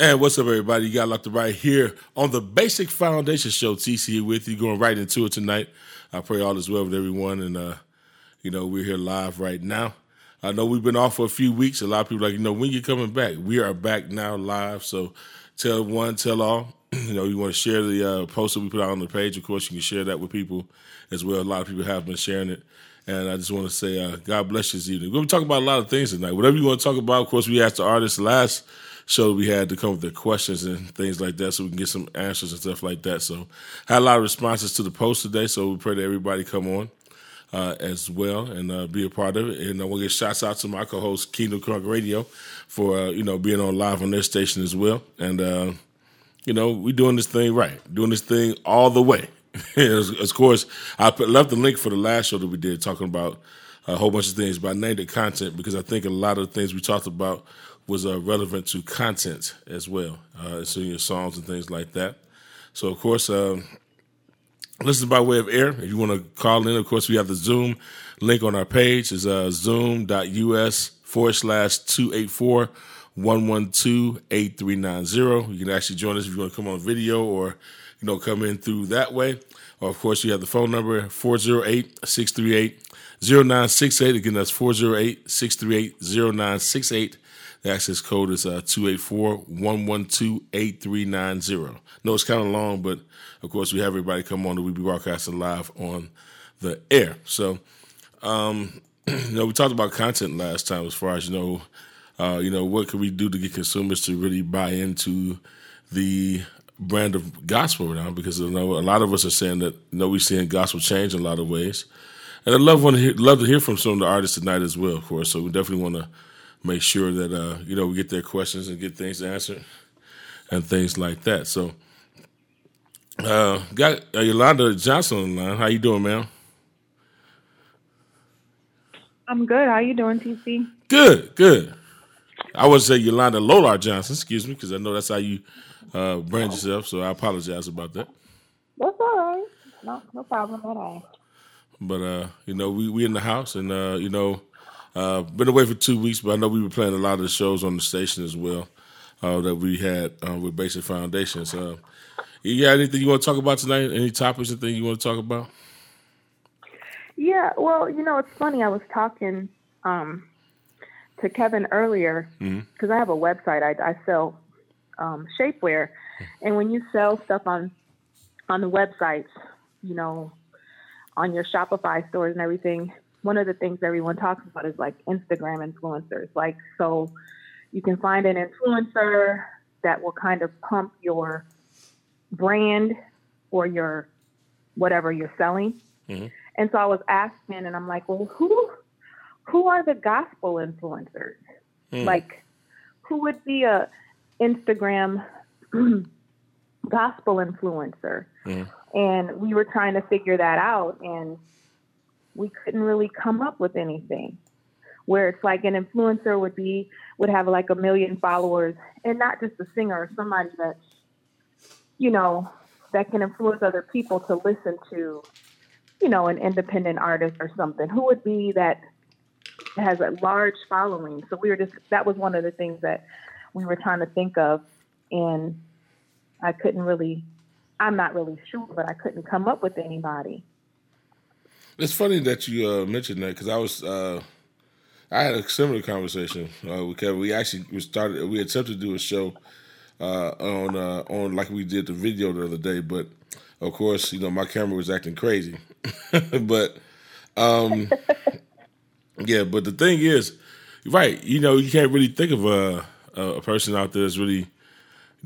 And what's up, everybody? You got locked right here on the Basic Foundation Show. TC with you, going right into it tonight. I pray all is well with everyone, and uh, you know we're here live right now. I know we've been off for a few weeks. A lot of people like, you know, when you coming back? We are back now live. So tell one, tell all. you know, you want to share the uh, post that we put out on the page. Of course, you can share that with people as well. A lot of people have been sharing it. And I just want to say, uh, God bless you this evening. We're going to talk about a lot of things tonight. Whatever you want to talk about, of course, we asked the artists last show we had to come with their questions and things like that so we can get some answers and stuff like that. So had a lot of responses to the post today, so we pray that everybody come on uh, as well and uh, be a part of it. And I want to get shouts out to my co-host Kingdom Crunk Radio for uh, you know being on live on their station as well. And uh, you know we doing this thing right, doing this thing all the way. of course, I put, left the link for the last show that we did talking about a whole bunch of things, but I named it content because I think a lot of the things we talked about was uh, relevant to content as well, uh, so your songs and things like that. So of course, um, listen by way of air. If you want to call in, of course, we have the Zoom link on our page. is uh, zoom.us forward slash 284 112 8390. You can actually join us if you want to come on video or, you know, come in through that way. Or, of course, you have the phone number 408 638 0968. Again, that's 408 638 0968. The access code is uh, 284-112-8390. No, it's kind of long, but of course we have everybody come on and we be broadcasting live on the air. So, um, you know, we talked about content last time as far as, you know, uh, you know, what can we do to get consumers to really buy into the brand of gospel now? Because you know, a lot of us are saying that you know we're seeing gospel change in a lot of ways, and I'd love want to hear, love to hear from some of the artists tonight as well, of course. So we definitely want to make sure that uh, you know we get their questions and get things answered and things like that. So, uh, got uh, Yolanda Johnson on the line. How you doing, ma'am? I'm good. How you doing, TC? Good, good. I would say Yolanda Lolar Johnson. Excuse me, because I know that's how you uh, brand yourself. So I apologize about that. That's all right. No, no problem at all. But uh, you know, we we in the house, and uh, you know, uh, been away for two weeks, but I know we were playing a lot of the shows on the station as well uh, that we had uh, with Basic Foundations. Uh, you got anything you want to talk about tonight? Any topics, anything you want to talk about? Yeah, well, you know, it's funny. I was talking um, to Kevin earlier because mm-hmm. I have a website. I, I sell um, shapewear, and when you sell stuff on on the websites, you know, on your Shopify stores and everything, one of the things everyone talks about is like Instagram influencers. Like, so you can find an influencer that will kind of pump your brand or your whatever you're selling. Mm-hmm. And so I was asking, and I'm like, well, who who are the gospel influencers? Mm. Like, who would be a Instagram gospel influencer? Mm. And we were trying to figure that out, and we couldn't really come up with anything. Where it's like an influencer would be would have like a million followers and not just a singer or somebody that you know that can influence other people to listen to you know an independent artist or something. Who would be that has a large following? So we were just that was one of the things that we were trying to think of and i couldn't really i'm not really sure but i couldn't come up with anybody it's funny that you uh, mentioned that because I was uh, I had a similar conversation uh, with Kevin. We actually we started we attempted to do a show uh, on uh, on like we did the video the other day, but of course you know my camera was acting crazy. but um, yeah, but the thing is, right? You know you can't really think of a a person out there that's really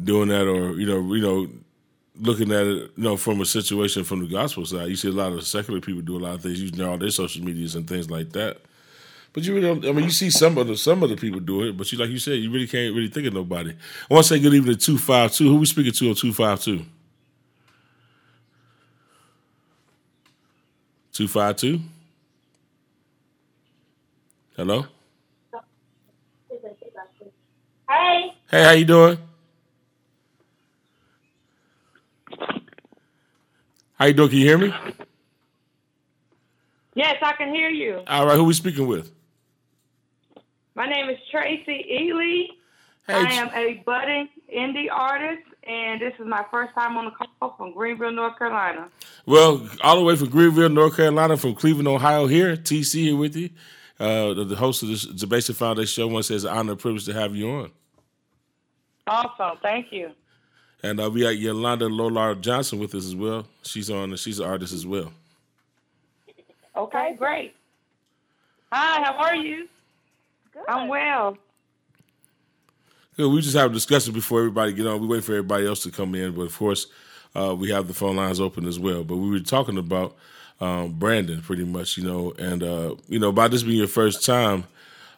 doing that or you know you know looking at it, you know, from a situation from the gospel side, you see a lot of secular people do a lot of things using all their social medias and things like that. But you really, don't, I mean, you see some of the some of the people do it, but you like you said, you really can't really think of nobody. I want to say good evening to two five two. Who we speaking to on two five two? Two five two. Hello. Hey. Hey, how you doing? How you doing? Can you hear me? Yes, I can hear you. All right, who we speaking with? My name is Tracy Ely. I am a budding indie artist, and this is my first time on the call from Greenville, North Carolina. Well, all the way from Greenville, North Carolina, from Cleveland, Ohio, here, TC here with you. Uh, the, the host of the Basic Foundation show once says, an honor and privilege to have you on. Awesome. Thank you. And uh, we got Yolanda Lolar Johnson with us as well. She's on. She's an artist as well. Okay, great. Hi, how are you? Good. I'm well. Good. We just have a discussion before everybody get on. We wait for everybody else to come in, but of course, uh, we have the phone lines open as well. But we were talking about um, branding, pretty much, you know, and uh, you know, by this being your first time,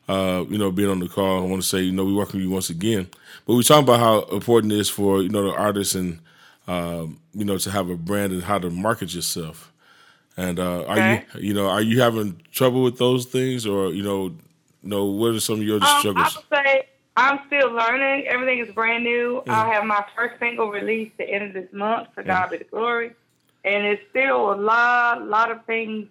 uh, you know, being on the call, I want to say, you know, we welcome you once again. But we're talking about how important it is for you know the artists and um, you know to have a brand and how to market yourself. And uh, are Okay. you you know are you having trouble with those things, or you know, you know what are some of your Um, I would say I'm still learning. Everything is brand new. I'll have my first single released the end of this month. For God be the glory. And it's still a lot, lot of things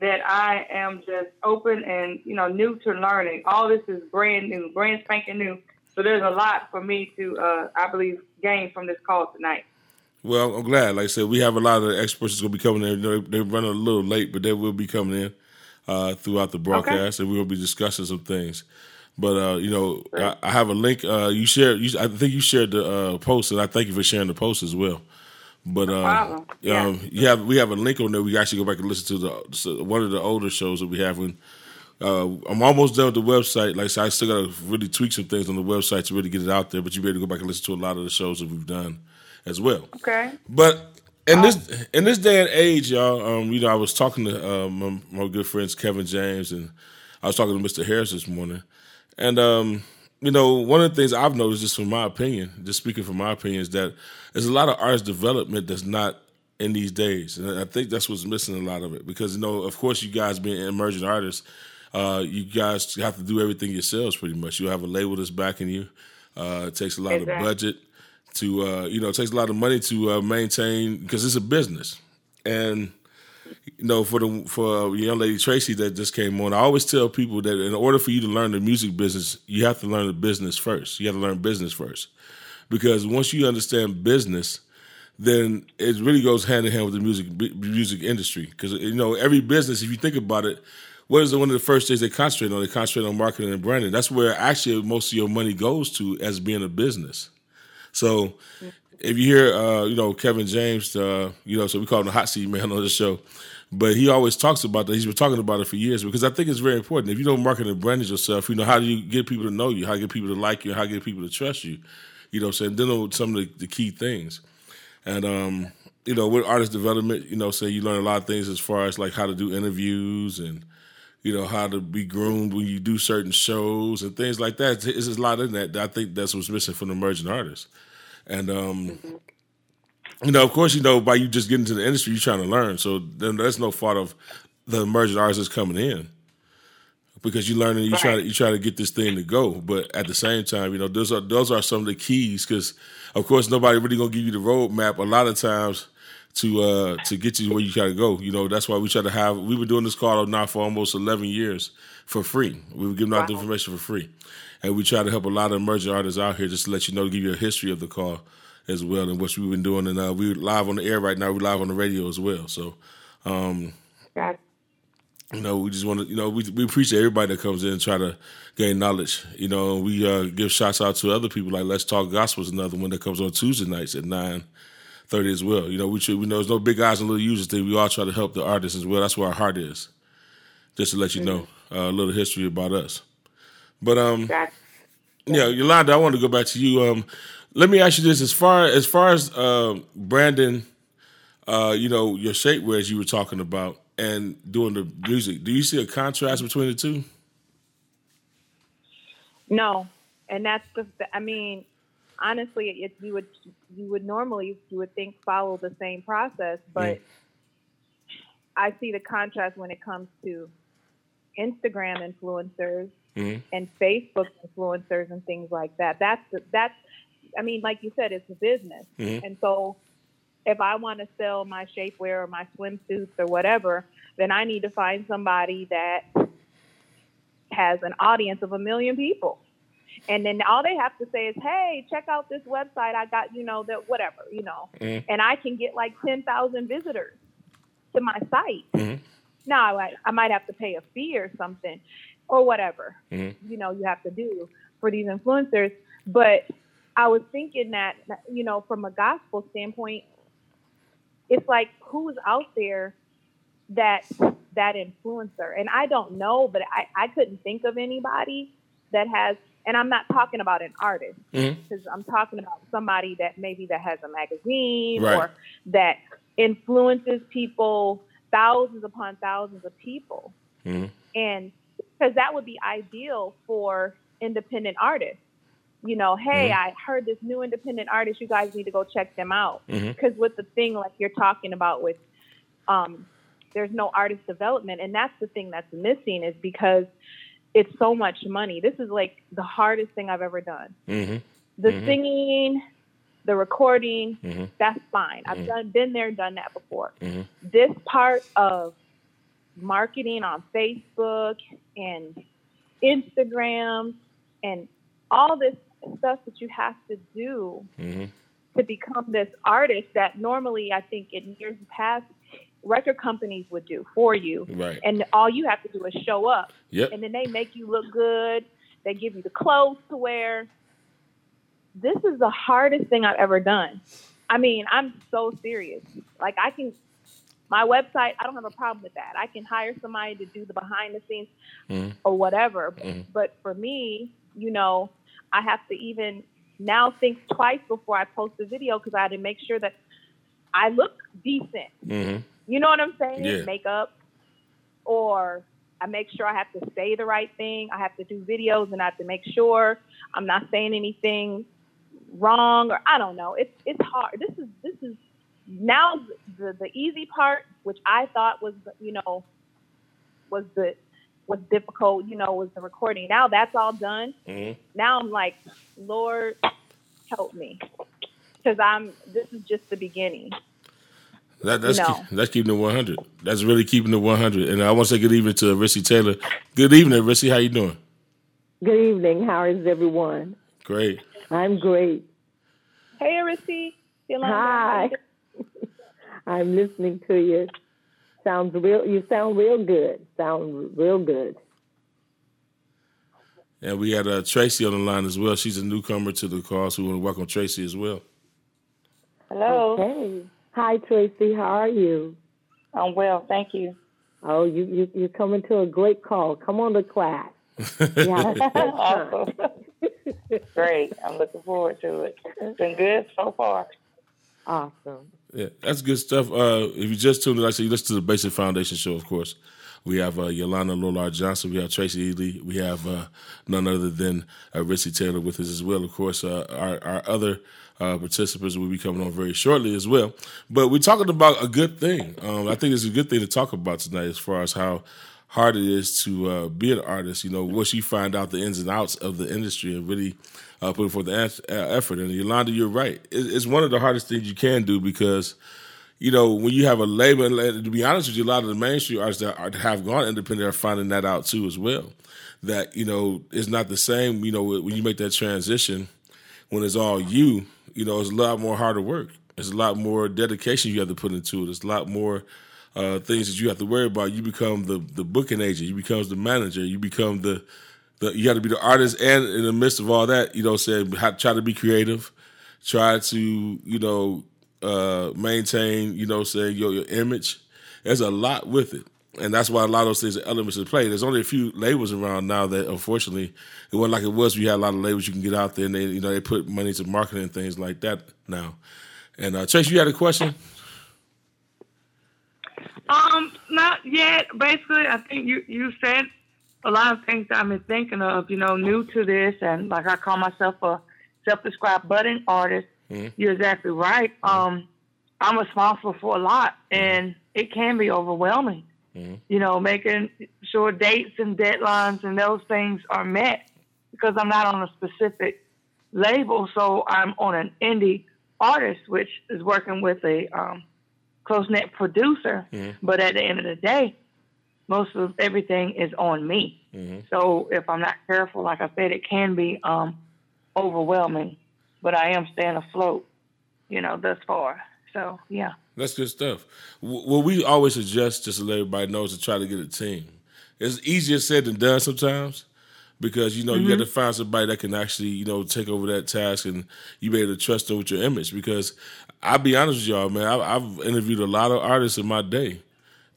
that I am just open and you know new to learning. All this is brand new, brand spanking new. So there's a lot for me to, uh, I believe, gain from this call tonight. Well, I'm glad. Like I said, we have a lot of experts that's going to be coming in. They're, they're running a little late, but they will be coming in uh, throughout the broadcast, and we will be discussing some things. But uh, you know, I, I have a link. Uh, you shared. You, I think you shared the uh, post, and I thank you for sharing the post as well. But uh. Yeah. um, you have we have a link on there. We actually go back and listen to the so one of the older shows that we have. When uh, I'm almost done with the website. Like I said, I still got to really tweak some things on the website to really get it out there. But you be able to go back and listen to a lot of the shows that we've done as well. Okay. But in this in this day and age, y'all, um, you know, I was talking to uh, my, my good friends Kevin James, and I was talking to Mr. Harris this morning, and um, you know, one of the things I've noticed, just from my opinion, just speaking from my opinion, is that there's a lot of artist development that's not in these days, and I think that's what's missing a lot of it. Because you know, of course, you guys being emerging artists, uh, you guys have to do everything yourselves pretty much. You have a label that's backing you. Uh, it takes a lot Exactly. of budget to uh, you know it takes a lot of money to uh, maintain because it's a business and you know for the for a young lady Tracy that just came on I always tell people that in order for you to learn the music business you have to learn the business first you have to learn business first because once you understand business then it really goes hand in hand with the music music industry because you know every business if you think about it what is the, one of the first things they concentrate on they concentrate on marketing and branding that's where actually most of your money goes to as being a business so if you hear, uh, you know, Kevin James, uh, you know, so we call him the hot seat man on the show, but he always talks about that. He's been talking about it for years because I think it's very important. If you don't market and brand yourself, you know, how do you get people to know you? How do you get people to like you? How do you get people to trust you? You know, what I'm saying then know some of the, the key things. And um, you know, with artist development, you know, say you learn a lot of things as far as like how to do interviews and you know how to be groomed when you do certain shows and things like that. There's a lot in that. I think that's what's missing from the emerging artists. And um, you know, of course, you know, by you just getting to the industry, you're trying to learn. So then that's no fault of the emerging artists coming in because you learn and you try to you try to get this thing to go. But at the same time, you know, those are those are some of the keys because, of course, nobody really gonna give you the roadmap a lot of times to uh to get you where you to go. You know, that's why we try to have. We've been doing this call now for almost eleven years for free. We were giving out the information for free, and we try to help a lot of emerging artists out here just to let you know, to give you a history of the call as well and what we've been doing. And uh, we're live on the air right now. We're live on the radio as well. So Got you know, we just want to, you know, we we appreciate everybody that comes in and try to gain knowledge. You know, we uh, give shouts out to other people like Let's Talk Gospel is another one that comes on Tuesday nights at nine thirty as well. You know, we should, we know there's no big guys and little users thing. We all try to help the artists as well. That's where our heart is. Just to let you know uh, a little history about us. But um, yeah, Yolanda, I want to go back to you. Um, let me ask you this: as far as far as uh, branding, uh, you know, your shapewear as you were talking about, and doing the music, do you see a contrast between the two? No, and that's the. I mean, honestly, it, you would you would normally you would think follow the same process, but I see the contrast when it comes to Instagram influencers Mhm. and Facebook influencers and things like that. That's the, that's. I mean, like you said, it's a business, Mhm. and so if I want to sell my shapewear or my swimsuits or whatever, then I need to find somebody that has an audience of a million people. And then all they have to say is, "Hey, check out this website. I got you know that whatever you know," Mm-hmm. and I can get like ten thousand visitors to my site. Mhm. Now I, I might have to pay a fee or something, or whatever Mhm. you know you have to do for these influencers. But I was thinking that you know from a gospel standpoint, it's like who's out there that that influencer and i don't know but i, I couldn't think of anybody that has and i'm not talking about an artist because i'm talking about somebody that maybe that has a magazine Right. or that influences people thousands upon thousands of people Mhm. and because that would be ideal for independent artists you know hey Mhm. i heard this new independent artist you guys need to go check them out because with the thing like you're talking about with um there's no artist development and that's the thing that's missing is because it's so much money this is like the hardest thing i've ever done Mhm. the Mhm. singing the recording Mhm. that's fine i've Mhm. done been there done that before this part of marketing on facebook and instagram and all this stuff that you have to do Mhm. to become this artist that normally I think in years past record companies would do for you. Right. And all you have to do is show up Yep. and then they make you look good. They give you the clothes to wear. This is the hardest thing I've ever done. I mean, I'm so serious. Like I can my website, I don't have a problem with that. I can hire somebody to do the behind the scenes Mhm. or whatever. Mhm. But for me, you know, I have to even now think twice before I post a video because I had to make sure that I look decent. Mhm. You know what I'm saying? Yeah. Makeup, or I make sure I have to say the right thing. I have to do videos and I have to make sure I'm not saying anything wrong or I don't know. It's it's hard. This is this is now the the easy part, which I thought was you know was the was difficult. You know, was the recording. Now that's all done. Mhm. Now I'm like, Lord, help me, because I'm. This is just the beginning. That, that's You know. keep, that's keeping it 100. That's really keeping it 100. And I want to say good evening to Rissy Taylor. Good evening, Rissy. How you doing? Good evening. How is everyone? Great. I'm great. Hey, Arisi. Yolanda, how Hi. I'm listening to you. Sounds real. You sound real good. Sound real good. And we had uh, Tracy on the line as well. She's a newcomer to the call, so we want to welcome Tracy as well. Hello. Hey. Hi, Tracy. How are you? I'm well, thank you. Oh, you you you're coming to a great call. Come on to class. Yeah. awesome. Great. I'm looking forward to it. It's been good so far. awesome. Yeah, that's good stuff. Uh, if you just tuned in, I said, you listen to the Basic Foundation show, of course. We have uh, Yolanda Lollard Johnson. We have Tracy Ely. We have uh, none other than uh, Rissy Taylor with us as well. Of course, uh, our, our other uh, participants will be coming on very shortly as well. But we're talking about a good thing. Um, I think it's a good thing to talk about tonight as far as how hard it is to uh, be an artist. You know, once you find out the ins and outs of the industry and really uh, put forth the uh, effort. And Yolanda, you're right. It's one of the hardest things you can do because you know, when you have a label, to be honest with you, a lot of the mainstream artists that are, have gone independent are finding that out too as well. That you know, it's not the same. You know, when you make that transition, when it's all you, you know, it's a lot more harder work. It's a lot more dedication you have to put into it. It's a lot more uh, things that you have to worry about. You become the the booking agent. You become the manager. You become the the. You got to be the artist, and in the midst of all that, you know, say try to be creative. Try to you know uh, maintain, you know, saying your, your image. There's a lot with it. And that's why a lot of those things are elements at play. There's only a few labels around now that unfortunately it wasn't like it was. We had a lot of labels you can get out there and they you know they put money to marketing and things like that now. And uh Trace, you had a question? Um, not yet. Basically, I think you you said a lot of things I've been thinking of. You know, new to this, and like I call myself a self-described budding artist. Mhm. You're exactly right. Um, I'm responsible for a lot, and it can be overwhelming. Mhm. You know, making sure dates and deadlines and those things are met because I'm not on a specific label, so I'm on an indie artist, which is working with a um, close knit producer. Mhm. But at the end of the day, most of everything is on me. Mm-hmm. So if I'm not careful, like I said, it can be um, overwhelming. But I am staying afloat, you know, thus far. So yeah. That's good stuff. Well, we always suggest just to let everybody know to try to get a team. It's easier said than done sometimes because you know mm-hmm. you got to find somebody that can actually you know take over that task and you be able to trust them with your image. Because I'll be honest with y'all, man, I, have interviewed a lot of artists in my day,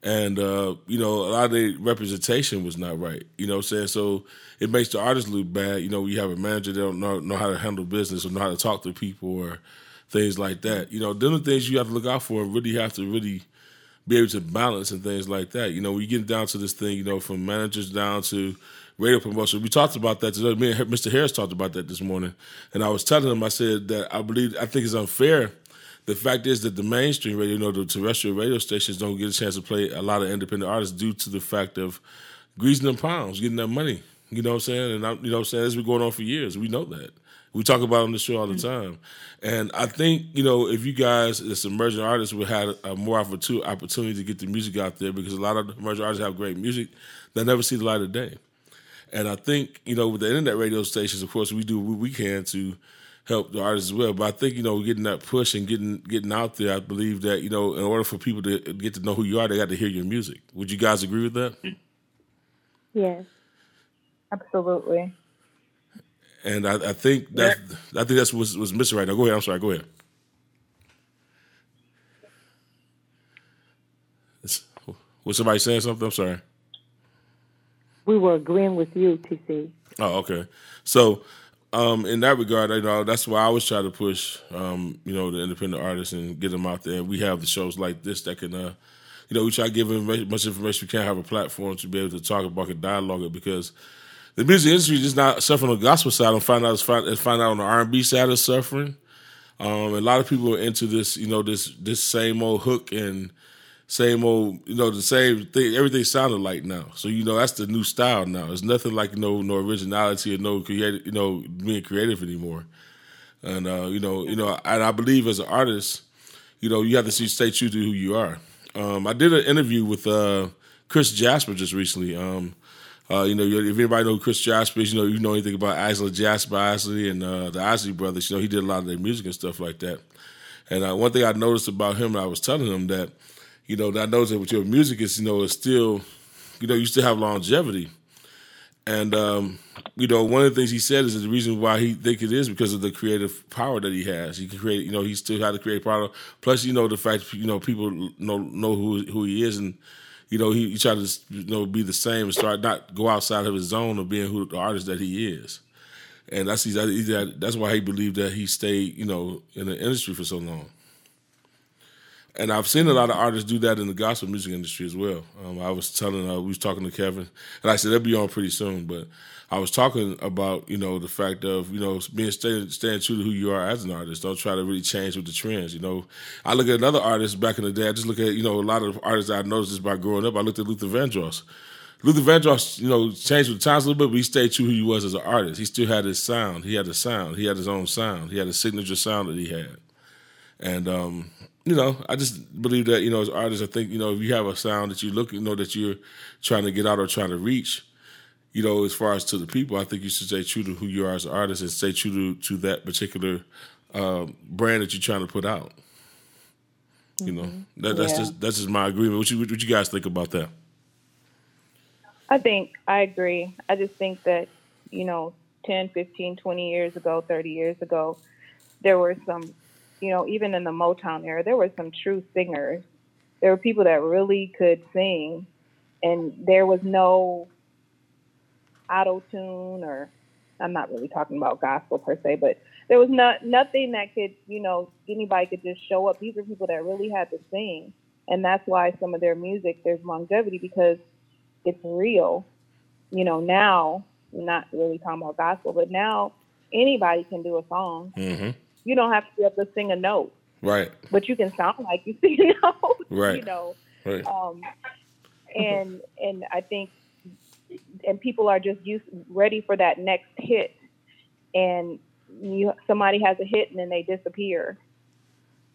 and uh, you know a lot of their representation was not right. You know, what I'm saying so it makes the artist look bad. You know, you have a manager that don't know, know how to handle business or know how to talk to people or things like that. You know, them are things you have to look out for and really have to really be able to balance and things like that. You know, we get down to this thing, you know, from managers down to radio promotion. We talked about that today. Me and Mr. Harris talked about that this morning, and I was telling him, I said that I believe, I think it's unfair. The fact is that the mainstream radio, you know, the terrestrial radio stations don't get a chance to play a lot of independent artists due to the fact of greasing them pounds, getting that money. You know what I'm saying? And I, you know what I'm saying? This has been going on for years. We know that. We talk about on the show all the mm. time. And I think, you know, if you guys, as emerging artists, would have a more opportunity to get the music out there because a lot of emerging artists have great music that never see the light of day. And I think, you know, with the internet radio stations, of course, we do what we can to help the artists as well. But I think, you know, getting that push and getting getting out there, I believe that, you know, in order for people to get to know who you are, they got to hear your music. Would you guys agree with that? Yes. Absolutely. And I, I think that I think that's what's, what's missing right now. Go ahead. I'm sorry. Go ahead. was somebody saying something? I'm sorry. We were agreeing with you, TC. Oh, okay. So, um, in that regard, you know, that's why I always try to push, um, you know, the independent artists and get them out there. We have the shows like this that can, uh, you know, we try to give them as much information we can't have a platform to be able to talk about and dialogue it because the music industry is not suffering on the gospel side. I'm finding out it's find, find out on the R&B side is suffering. Um, a lot of people are into this, you know, this this same old hook and same old, you know, the same thing. Everything sounded like now. So you know, that's the new style now. It's nothing like you know, no originality or no creative, you know, being creative anymore. And uh, you know, you know, and I believe as an artist, you know, you have to stay true to who you are. Um, I did an interview with uh, Chris Jasper just recently. Um, uh, you know, if anybody know Chris Jasper you know, you know anything about Angela Jasper Isley and uh, the Isley brothers, you know, he did a lot of their music and stuff like that. And uh, one thing I noticed about him, I was telling him that, you know, that I noticed that with your music is, you know, it's still, you know, you still have longevity. And, um, you know, one of the things he said is the reason why he think it is because of the creative power that he has. He can create, you know, he still had to create power. Plus, you know, the fact, you know, people know know who who he is and you know, he, he tried to you know be the same and start not go outside of his zone of being who the artist that he is. And that's that's why he believed that he stayed, you know, in the industry for so long. And I've seen a lot of artists do that in the gospel music industry as well. Um, I was telling, uh, we was talking to Kevin, and I said they'll be on pretty soon. But I was talking about you know the fact of you know being staying, staying true to who you are as an artist. Don't try to really change with the trends. You know, I look at another artist back in the day. I just look at you know a lot of artists I noticed just by growing up. I looked at Luther Vandross. Luther Vandross, you know, changed with the times a little bit, but he stayed true who he was as an artist. He still had his sound. He had a sound. He had his own sound. He had a signature sound that he had. And um, you know, I just believe that you know, as artists, I think you know, if you have a sound that you look, you know, that you're trying to get out or trying to reach, you know, as far as to the people, I think you should stay true to who you are as an artist and stay true to, to that particular uh, brand that you're trying to put out. You know, mm-hmm. that, that's yeah. just that's just my agreement. What you what you guys think about that? I think I agree. I just think that you know, 10, 15, 20 years ago, 30 years ago, there were some, you know, even in the Motown era, there were some true singers. There were people that really could sing, and there was no auto tune or I'm not really talking about gospel per se, but there was not nothing that could, you know, anybody could just show up. These are people that really had to sing. And that's why some of their music there's longevity because it's real. You know, now not really talking about gospel, but now anybody can do a song. Mm-hmm. You don't have to be able to sing a note. Right. But you can sound like you sing a note. Right. You know. Right. Um and and I think and people are just used ready for that next hit and you somebody has a hit and then they disappear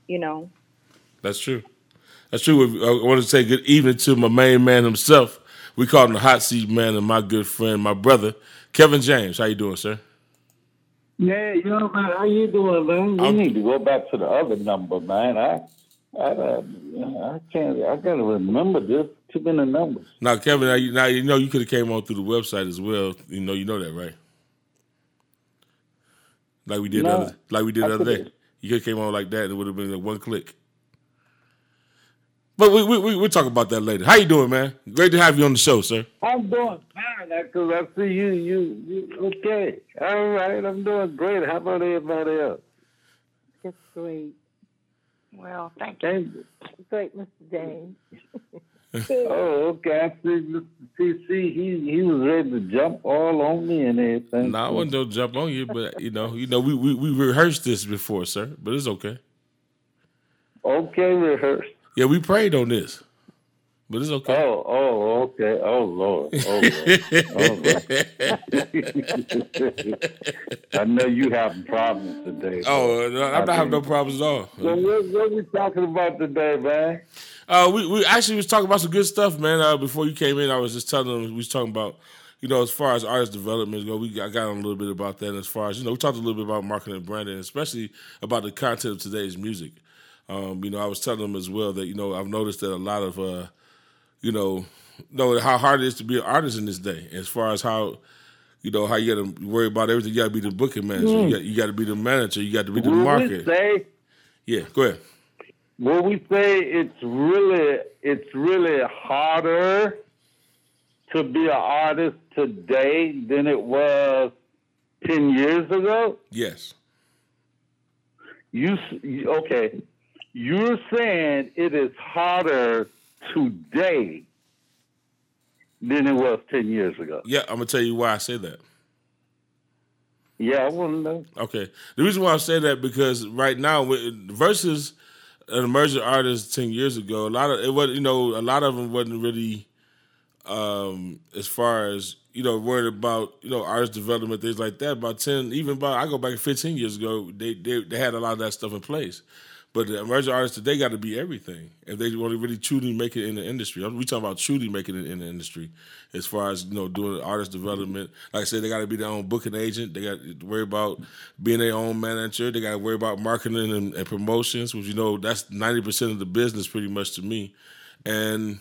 you know that's true that's true i want to say good evening to my main man himself we call him the hot seat man, and my good friend, my brother, Kevin James. How you doing, sir? Yeah, you know, man, how you doing, man? I'm- need to go back to the other number, man. I, I, uh, I can't. I gotta remember this. Too many numbers. Now, Kevin, now you, now you know you could have came on through the website as well. You know, you know that, right? Like we did, No, other, like we did the other day. You could have came on like that, and it would have been like one click. But we we we we'll talk about that later. How you doing, man? Great to have you on the show, sir. I'm doing fine because I see you. You, you okay? All right, I'm doing great. How about everybody else? It's great. Well, thank you. Thank you. Great, Mr. James. Oh, okay. I see Mr. CC. He he was ready to jump all on me and everything. No, I wasn't gonna jump on you, but you know, you know, we, we we rehearsed this before, sir. But it's okay. Okay, rehearsed. Yeah, we prayed on this, but it's okay. Oh, oh, okay. Oh Lord. Oh Lord. I know you having problems today. Oh, no, I'm not having no problems at all. So what, what we talking about today, man? Uh, we we actually was talking about some good stuff, man. Uh, before you came in, I was just telling them we was talking about, you know, as far as artist development go, we I got on a little bit about that. As far as you know, we talked a little bit about marketing and branding, especially about the content of today's music. Um, you know, I was telling them as well that you know I've noticed that a lot of, uh, you know, know how hard it is to be an artist in this day. As far as how, you know, how you got to worry about everything. You got to be the booking manager. You got you got to be the manager. You got to be the Will market. say Yeah, go ahead. will we say it's really it's really harder to be an artist today than it was ten years ago? Yes. You- okay? You're saying it is harder today than it was ten years ago. Yeah, I'm gonna tell you why I say that. Yeah, I want to know. Okay. The reason why I say that because right now versus an emerging artist ten years ago, a lot of it was you know a lot of them wasn't really um as far as you know worried about you know artist development things like that. About ten, even about I go back fifteen years ago, they they, they had a lot of that stuff in place. But the emerging artists today got to be everything if they want to really truly make it in the industry. We talking about truly making it in the industry, as far as you know doing artist development. Like I said, they got to be their own booking agent. They got to worry about being their own manager. They got to worry about marketing and, and promotions, which you know that's ninety percent of the business, pretty much to me. And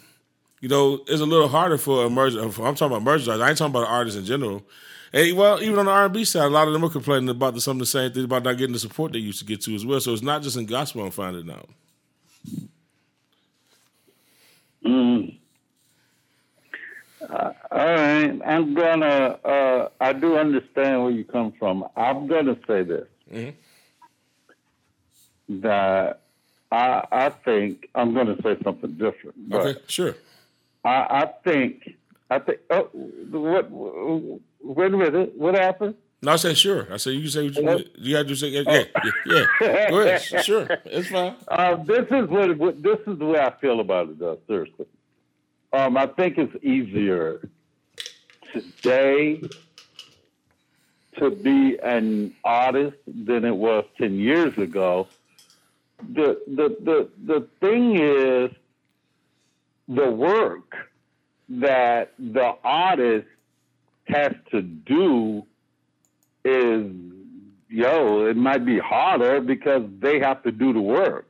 you know, it's a little harder for emerging. I'm talking about emerging artists. I ain't talking about artists in general. And well, even on the R&B side, a lot of them are complaining about the, some of the same things about not getting the support they used to get to as well. So it's not just in gospel I'm finding out. Mm. Uh, all right, I'm gonna. Uh, I do understand where you come from. I'm gonna say this Mhm. that I, I think I'm gonna say something different. Okay, sure. I, I think I think. Oh, what? Wait a minute. What happened? No, I said sure. I said you can say what you want. you got to say. Yeah, yeah, yeah, yeah. Go ahead. Sure, it's fine. Uh, this is what, what this is the way I feel about it. Though, seriously, um, I think it's easier today to be an artist than it was ten years ago. The the the the thing is the work that the artist has to do is yo, it might be harder because they have to do the work.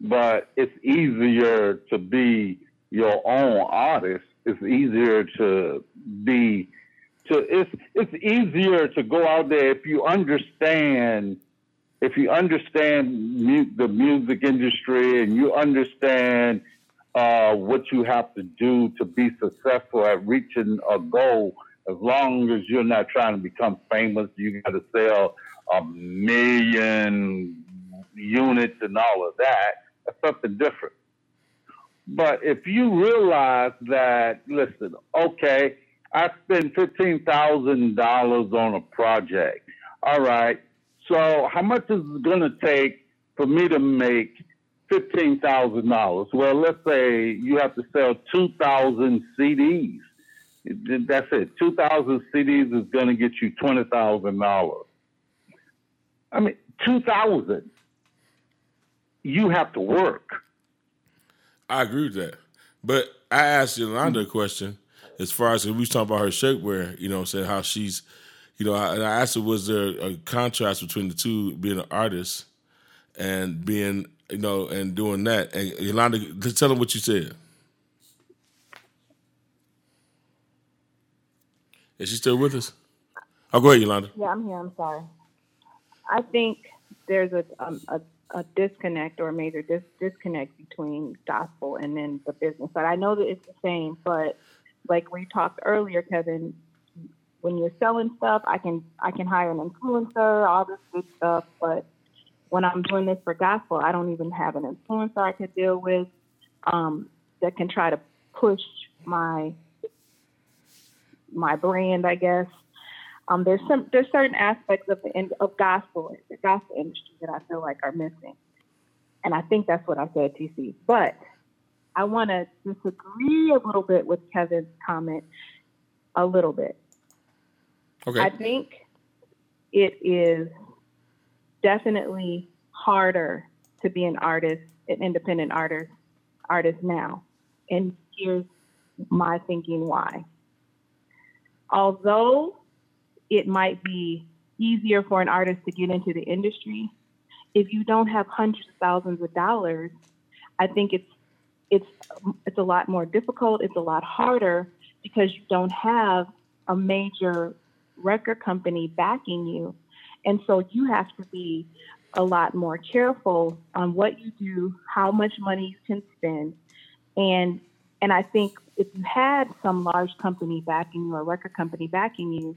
But it's easier to be your own artist. It's easier to be to it's it's easier to go out there if you understand if you understand mu- the music industry and you understand uh, what you have to do to be successful at reaching a goal. As long as you're not trying to become famous, you got to sell a million units and all of that. That's something different. But if you realize that, listen, okay, I spent fifteen thousand dollars on a project. All right, so how much is it going to take for me to make fifteen thousand dollars? Well, let's say you have to sell two thousand CDs. That's it. Two thousand CDs is going to get you twenty thousand dollars. I mean, two thousand. You have to work. I agree with that. But I asked Yolanda a question. as far as we was talking about her shapewear, you know, saying how she's, you know, and I asked her, was there a contrast between the two, being an artist and being, you know, and doing that? And Yolanda, tell them what you said. Is she still with us? Oh, go ahead, Yolanda. Yeah, I'm here. I'm sorry. I think there's a um, a, a disconnect or a major dis- disconnect between gospel and then the business side. I know that it's the same, but like we talked earlier, Kevin, when you're selling stuff, I can I can hire an influencer, all this good stuff, but when I'm doing this for gospel, I don't even have an influencer I could deal with um, that can try to push my my brand, I guess. Um, there's some there's certain aspects of the end of gospel the gospel industry that I feel like are missing, and I think that's what I said, TC. But I want to disagree a little bit with Kevin's comment, a little bit. Okay. I think it is definitely harder to be an artist, an independent artist, artist now, and here's my thinking why. Although it might be easier for an artist to get into the industry. If you don't have hundreds of thousands of dollars, I think it's it's it's a lot more difficult. It's a lot harder because you don't have a major record company backing you, and so you have to be a lot more careful on what you do, how much money you can spend, and and I think if you had some large company backing you or record company backing you,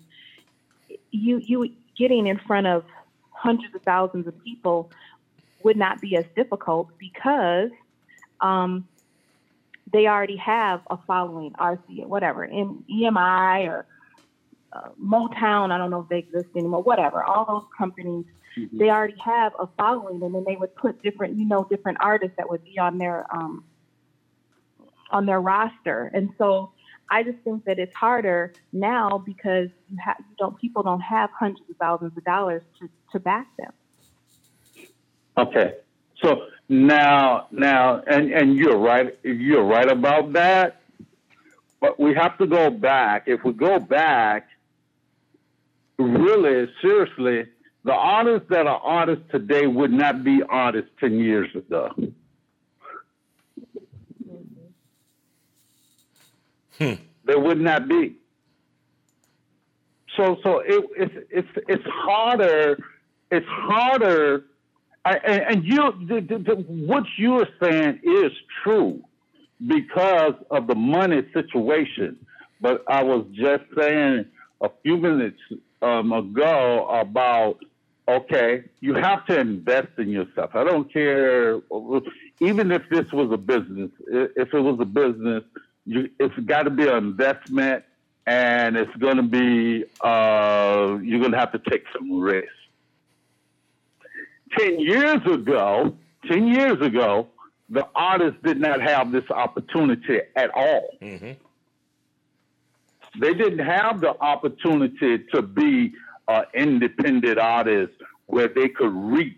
you you getting in front of hundreds of thousands of people would not be as difficult because um, they already have a following, RCA, whatever, in EMI or uh, Motown. I don't know if they exist anymore. Whatever, all those companies, mm-hmm. they already have a following, and then they would put different, you know, different artists that would be on their um, on their roster, and so I just think that it's harder now because you, ha- you don't people don't have hundreds of thousands of dollars to, to back them. Okay, so now now and and you're right you're right about that, but we have to go back. If we go back, really seriously, the artists that are artists today would not be artists ten years ago. Hmm. There would not be. So so it, it's it's it's harder. It's harder. I, and, and you the, the, the, what you are saying is true because of the money situation. But I was just saying a few minutes um, ago about okay, you have to invest in yourself. I don't care, even if this was a business. If it was a business, you, it's got to be an investment, and it's going to be uh, you're going to have to take some risk. Ten years ago, ten years ago, the artists did not have this opportunity at all. Mm-hmm. They didn't have the opportunity to be an independent artist where they could reach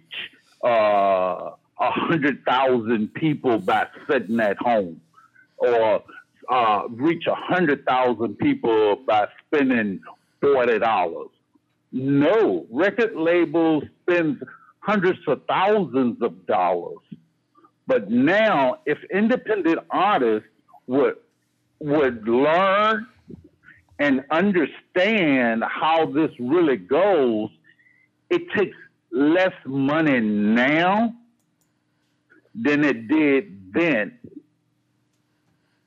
uh, a uh, hundred thousand people by sitting at home, or uh, reach a hundred thousand people by spending forty dollars. No, record labels spend hundreds of thousands of dollars. But now, if independent artists would would learn and understand how this really goes, it takes less money now than it did then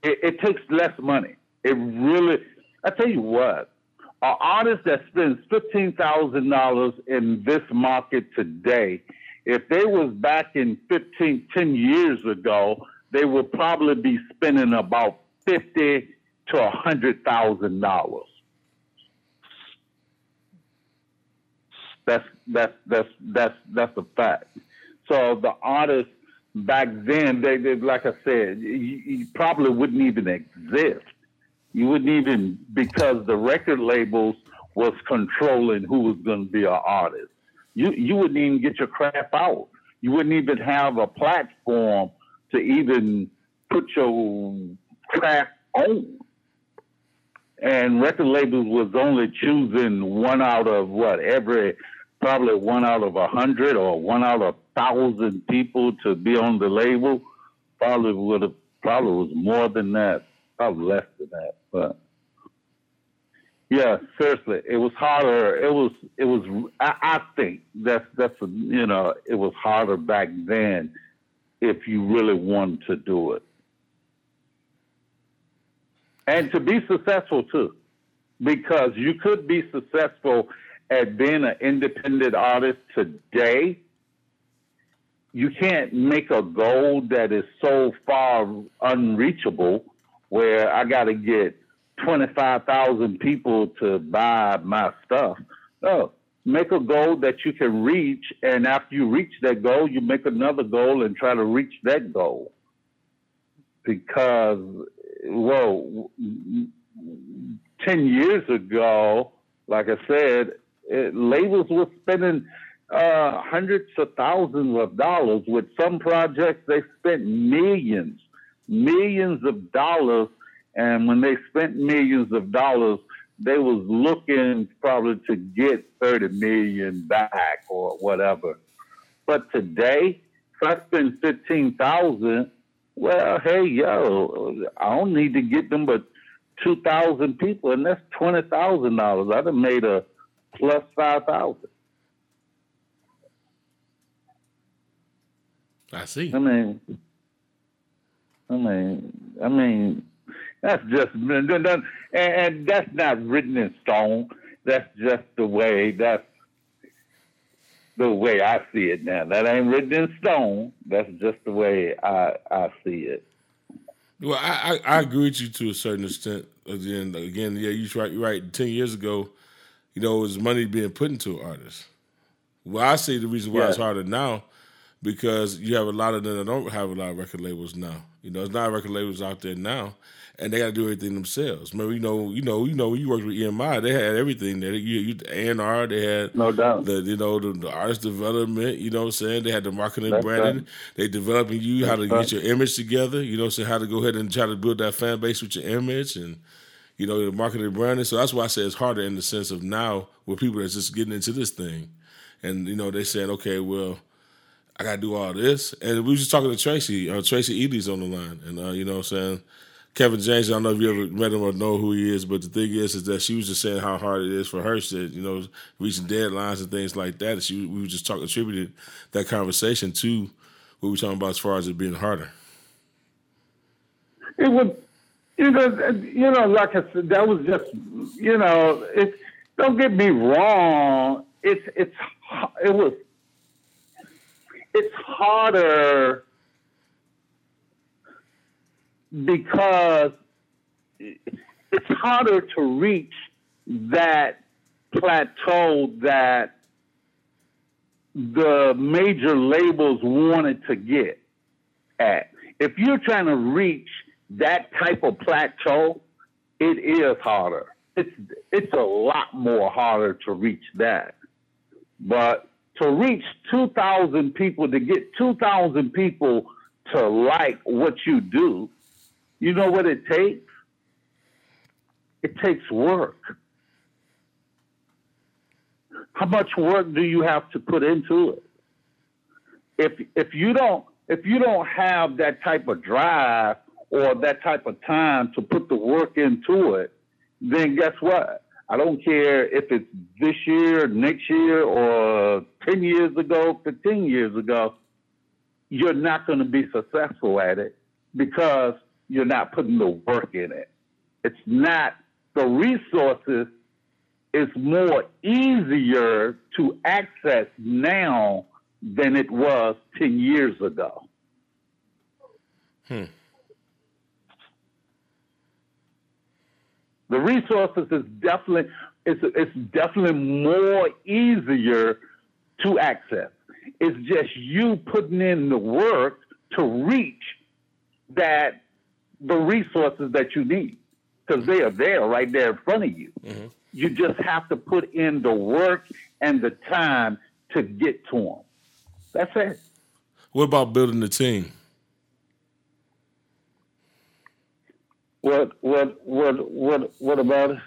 it, it takes less money. It really, I tell you what, an artist that spends fifteen thousand dollars in this market today, if they was back in 15, 10 years ago, they would probably be spending about fifty to a hundred thousand dollars. That's that's that's that's that's a fact. So the artist Mm-hmm. back then, they, they like I said, you, you, probably wouldn't even exist. You wouldn't even because the record labels was controlling who was going to be an artist. You you wouldn't even get your crap out. You wouldn't even have a platform to even put your crap on. and record labels was only choosing one out of what every probably one out of a hundred or one out of thousand people to be on the label. Probably would have probably was more than that, probably less than that, but. Yeah, seriously, it was harder. It was, it was. I, I think that's that's a, you know, it was harder back then if you really wanted to do it and to be successful too, because you could be successful at being an independent artist today. You can't make a goal that is so far unreachable where I got to get 25,000 people to buy my stuff. No, make a goal that you can reach. And after you reach that goal, you make another goal and try to reach that goal. Because well, 10 years ago, like I said, it, labels were spending uh, hundreds of thousands of dollars. With some projects, they spent millions, millions of dollars. And when they spent millions of dollars, they was looking probably to get 30 million back or whatever. But today, if I spend 15,000, well, hey, yo, I don't need to get them but 2,000 people, and that's $20,000. I'd have made a plus 5,000. I see. I mean, I mean, I mean, that's just, been done and that's not written in stone. That's just the way, that's the way I see it now. That ain't written in stone. That's just the way I I see it. Well, I, I, I agree with you to a certain extent. Again, again, yeah, you're right. You're right. Ten years ago, you know, it was money being put into artists. Well, I see the reason why yeah. it's harder now because you have a lot of them that don't have a lot of record labels now. You know, there's not record labels out there now, and they got to do everything themselves. Remember, you know, you know, you know, when you worked with EMI, they had everything there. You, you A and R, they had no doubt. The you know the, the artist development. You know, what I'm saying they had the marketing, That's branding. Right. They developing you how to right. get your image together. You know, so how to go ahead and try to build that fan base with your image and you know the marketing branding. So that's why I say it's harder in the sense of now with people that's just getting into this thing, and you know they saying, okay, well. I gotta do all this, and we was just talking to Tracy. Uh, Tracy Edie's on the line, and uh, you know, what I'm saying Kevin James, I don't know if you ever met him or know who he is, but the thing is, is that she was just saying how hard it is for her to, you know, reaching deadlines and things like that. And she, we were just talking, attributed that conversation to what we were talking about as far as it being harder. It would, you know, you know, like I said, that was just, you know, it. Don't get me wrong. It's it's it was it's harder because it's harder to reach that plateau that the major labels wanted to get at. If you're trying to reach that type of plateau, it is harder. It's it's a lot more harder to reach that. But to reach 2,000 people, to get 2,000 people to like what you do, you know what it takes? It takes work. How much work do you have to put into it? If if you don't if you don't have that type of drive or that type of time to put the work into it, then guess what? I don't care if it's this year, next year, or 10 years ago, 15 years ago, you're not going to be successful at it because you're not putting the work in it. It's not the resources it's more easier to access now than it was 10 years ago. Hmm. The resources is definitely it's, it's definitely more easier to access. It's just you putting in the work to reach that the resources that you need because they are there right there in front of you. Mm-hmm. You just have to put in the work and the time to get to them. That's it. What about building the team? What what what what what about it?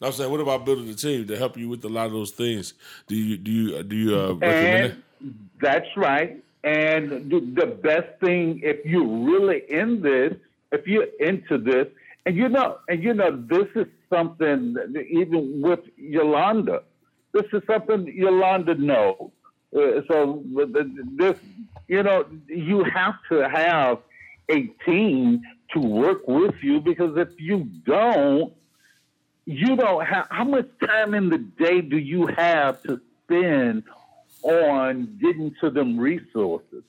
I'm saying, what about building a team to help you with a lot of those things? Do you do you do you uh, recommend it? That's right. And the, best thing, if you're really in this, if you're into this, and you know, and you know, this is something that even with Yolanda, this is something Yolanda knows. Uh, so this, you know, you have to have a team to work with you because if you don't, you don't have how much time in the day do you have to spend on getting to them resources?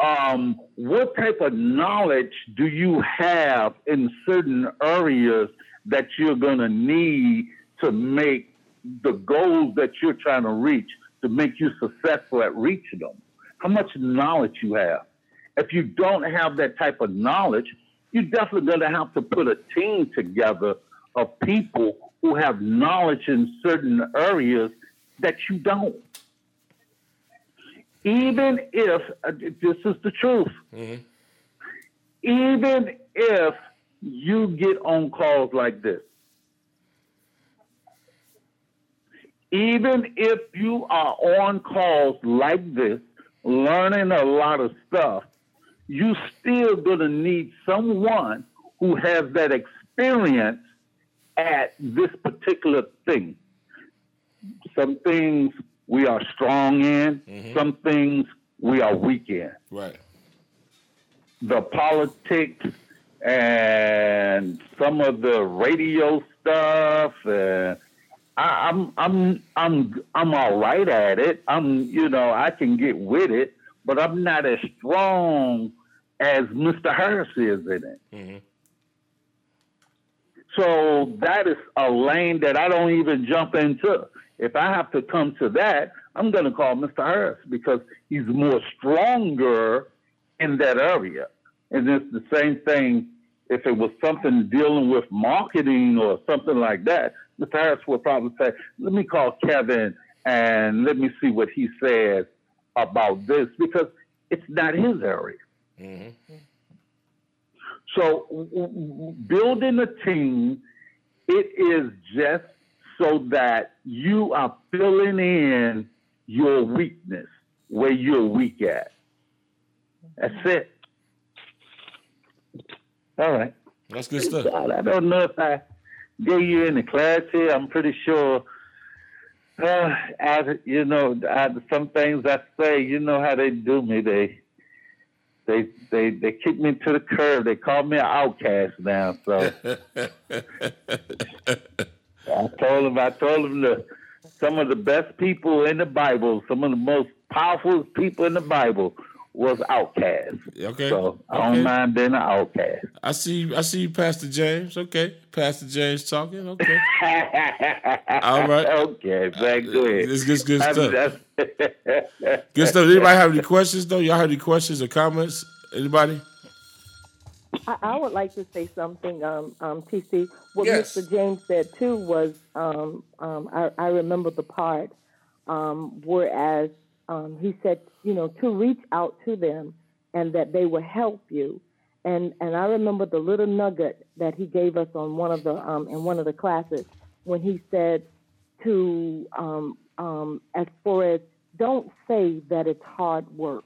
Um, what type of knowledge do you have in certain areas that you're going to need to make the goals that you're trying to reach to make you successful at reaching them? How much knowledge you have? If you don't have that type of knowledge, you're definitely going to have to put a team together of people who have knowledge in certain areas that you don't. Even if, uh, this is the truth, even if you get on calls like this, even if you are on calls like this, learning a lot of stuff, you still gonna need someone who has that experience at this particular thing. Some things we are strong in, mm-hmm. some things we are weak in Right. the politics and some of the radio stuff and I, I'm I'm I'm I'm all right at it. I'm you know I can get with it, but I'm not as strong as Mr. Harris is in it. Mhm. So that is a lane that I don't even jump into. If I have to come to that, I'm going to call Mr. Harris because he's more stronger in that area. And it's the same thing if it was something dealing with marketing or something like that. Mr. Harris would probably say, let me call Kevin and let me see what he says about this because it's not his area. Mhm. So w- w- building a team, it is just so that you are filling in your weakness where you're weak at. That's it. All right. That's good stuff. I don't know if I gave you any clarity. I'm pretty sure. Uh, as you know, I, some things I say, you know how they do me. They, they, they, they kick me to the curb. They call me an outcast now. So I told them I told them that some of the best people in the Bible, some of the most powerful people in the Bible, was outcast. Okay. So I Okay. don't mind being an outcast. I see. I see you, Pastor James. Okay, Pastor James talking. Okay, All right. Okay, back to it. It's good, good stuff. just- Good stuff. Anybody have any questions though? Y'all have any questions or comments? Anybody? I, I would like to say something, um, um, TC. What Yes. Mr. James said too was, um, um, I, I remember the part, um, whereas um, he said, you know, to reach out to them and that they will help you. And and I remember the little nugget that he gave us on one of the um, in one of the classes when he said to um, um, as far as don't say that it's hard work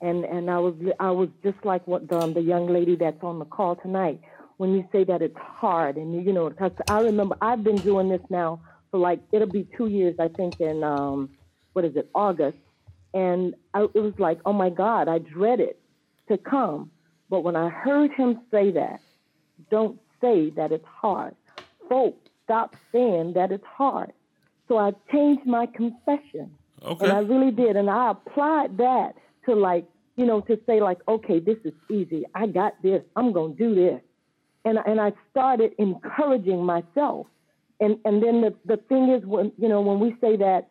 and and I was I was just like what the, the young lady that's on the call tonight. When you say that it's hard, and you know, because I remember I've been doing this now for like it'll be two years, I think, in um, what is it, August, and I, it was like, oh my God, I dreaded to come, but when I heard him say that, don't say that it's hard, folks, stop saying that it's hard. So I changed my confession. And I really did. And I applied that to like, you know, to say like, okay, this is easy. I got this. I'm going to do this. And, and I started encouraging myself. And, and then the, the thing is when, you know, when we say that,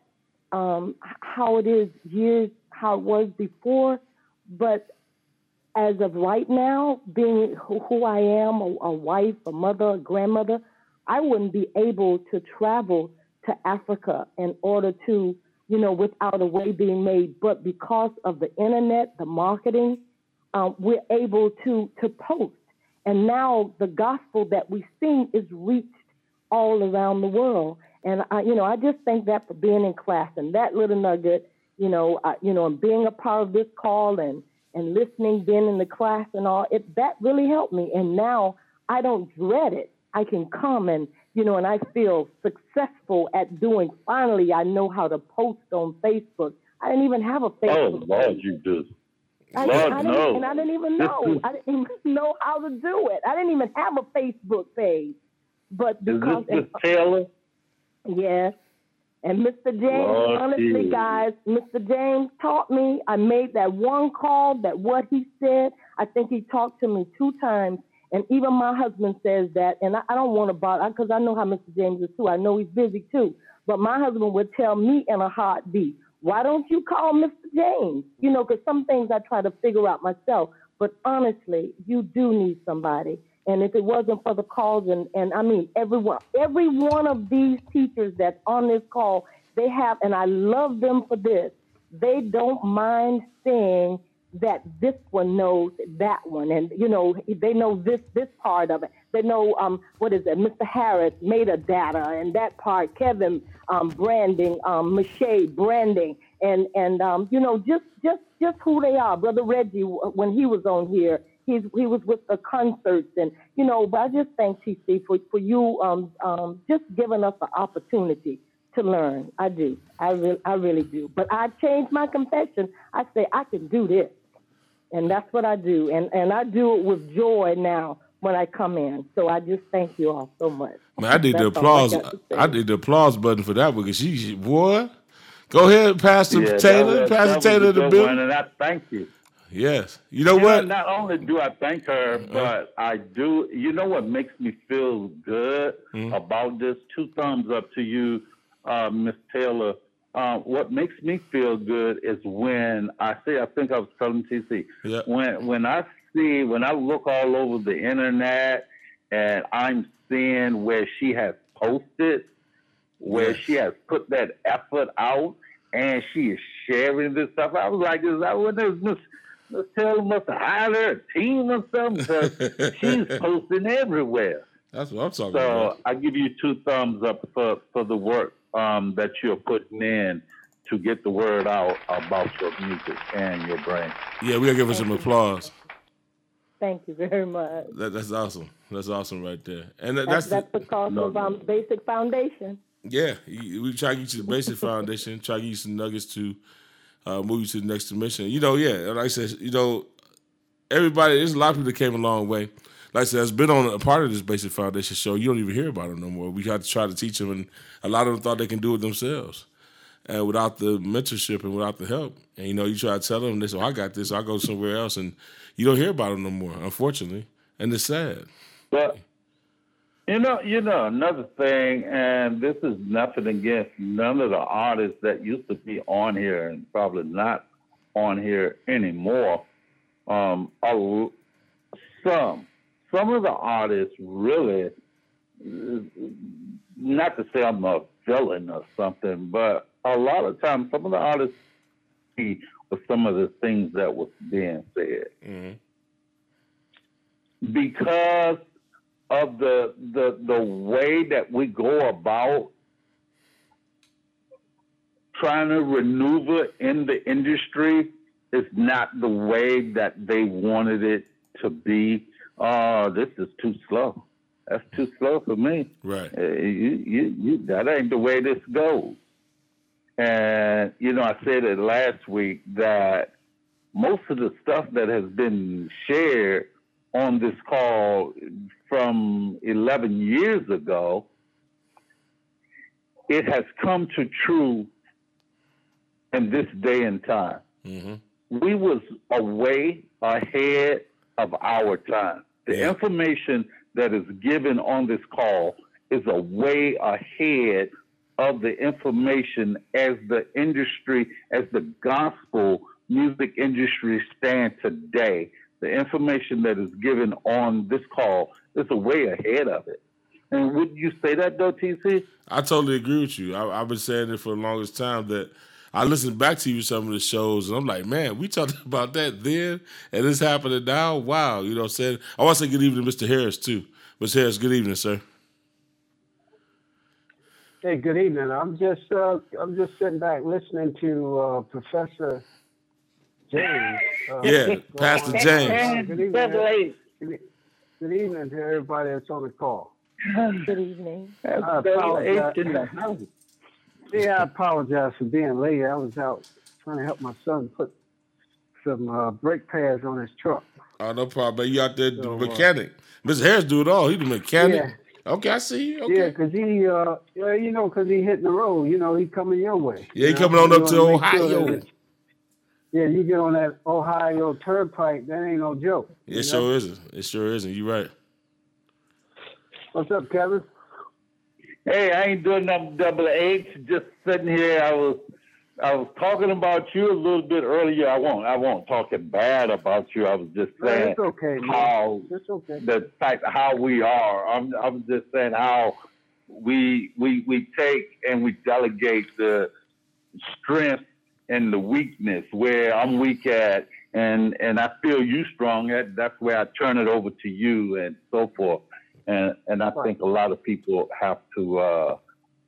um, how it is years, how it was before, but as of right now, being who, who I am, a, a wife, a mother, a grandmother, I wouldn't be able to travel to Africa in order to, you know, without a way being made. But because of the internet, the marketing, um, we're able to to post. And now the gospel that we sing is reached all around the world. And I, you know, I just thank that for being in class and that little nugget, you know, you know, and being a part of this call and and listening, being in the class and all, it that really helped me. And now I don't dread it. I can come and you know, and I feel successful at doing. Finally, I know how to post on Facebook. I didn't even have a oh, Facebook. Oh Lord, you do. I, Lord, I no. didn't, and I didn't even know. I didn't even know how to do it. I didn't even have a Facebook page. But Is because this Miss Taylor? Yes. And Mr. James, Lord honestly, guys, Mr. James taught me. I made that one call, that what he said, I think he talked to me two times. And even my husband says that. And I, I don't want to bother, because I know how Mr. James is too. I know he's busy too. But my husband would tell me in a heartbeat, why don't you call Mr. James? You know, because some things I try to figure out myself. But honestly, you do need somebody. And if it wasn't for the calls, and, and I mean, everyone, every one of these teachers that's on this call, they have, and I love them for this, they don't mind saying that this one knows that one. And, you know, they know this, this part of it. They know, um, what is it? Mr. Harris, metadata, and that part, Kevin, um, branding, um, Michelle, branding, and, and, um, you know, just, just, just who they are. Brother Reggie, when he was on here, He's, he was with the concerts and you know but i just thank tc for, for you um, um, just giving us the opportunity to learn i do I, re- I really do but i changed my confession i say i can do this and that's what i do and, and i do it with joy now when i come in so i just thank you all so much Man, I did the That's all I applause. got. I did the applause button for that one because she, she boy. Go ahead, Pastor Yeah, Taylor. was- that Pastor Taylor, the good bill. and I thank you. Yes. You know You know, what? not only do I thank her, but I do. You know what makes me feel good Mhm. about this? Two thumbs up to you, uh, Miss Taylor. Uh, what makes me feel good is when I see. I think I was telling TC Yeah. when when I see when I look all over the internet and I'm seeing where she has posted, where Yes. she has put that effort out, and she is sharing this stuff. I was like, is that what is Miss Miss Taylor must have hired her a team or something? 'Cause she's posting everywhere. That's what I'm talking So about. So I give you two thumbs up for, for the work um, that you're putting in to get the word out about your music and your brand. Yeah, we gotta give her some applause. thank you very much That, that's awesome. That's awesome right there. And that, that's, that's, that's the cost No, of um, basic foundation Yeah, we try to get you the basic foundation, try to get you some nuggets to uh, move you to the next dimension. You know, yeah, like I said, you know, everybody, there's a lot of people that came a long way. Like I said, has been on a part of this basic foundation show. You don't even hear about them no more. We had to try to teach them, and a lot of them thought they can do it themselves. And without the mentorship and without the help, and you know, you try to tell them, they say, oh, "I got this. I'll go somewhere else," and you don't hear about them no more, unfortunately, and it's sad. But you know, you know, another thing, and this is nothing against none of the artists that used to be on here and probably not on here anymore. Um, some, some of the artists really, not to say I'm a villain or something, but a lot of times some of the artists see with some of the things that was being said hmm because of the the the way that we go about trying to maneuver in the industry is not the way that they wanted it to be. Oh, this is too slow. That's too slow for me. Right. Uh, you, you, you, that ain't the way this goes. And, you know, I said it last week that most of the stuff that has been shared on this call from 11 years ago, it has come to true in this day and time. hmm We was away ahead of our time. The Yeah. information that is given on this call is a way ahead of the information as the industry, as the gospel music industry stand today. The information that is given on this call is a way ahead of it. And would you say that though, TC? I totally agree with you. I, I've been saying it for the longest time that I listened back to you some of the shows, and I'm like, man, we talked about that then, and it's happening now. Wow, you know what I'm saying? I want to say good evening, to Mr. Harris, too. Mr. Harris, good evening, sir. Hey, good evening. I'm just uh, I'm just sitting back listening to uh, Professor James. Uh, Yeah, Pastor James. Good evening. Good evening to everybody that's on the call. Good evening. I apologize. Yeah, I apologize for being late. I was out trying to help my son put some uh, brake pads on his truck. Oh, no problem. man. You out there, the So, uh, mechanic. Mr. Harris do it all. He the mechanic. Okay, I see you. Okay. Yeah, 'cause he, uh, yeah, you know, 'cause he hitting the road. You know, he coming your way. Yeah, he know, coming on up to wanna sure Ohio. yeah, you get on that Ohio turnpike. That ain't no joke. It you know? sure isn't. It sure isn't. You right. What's up, Kevin? Hey, I ain't doing nothing double H. Just sitting here. I was I was talking about you a little bit earlier. I won't I won't talking bad about you. I was just saying it's okay, man. how It's okay. the fact how we are. I'm I'm just saying how we we we take and we delegate the strength and the weakness where I'm weak at and and I feel you strong at that's where I turn it over to you and so forth. And and I think a lot of people have to uh,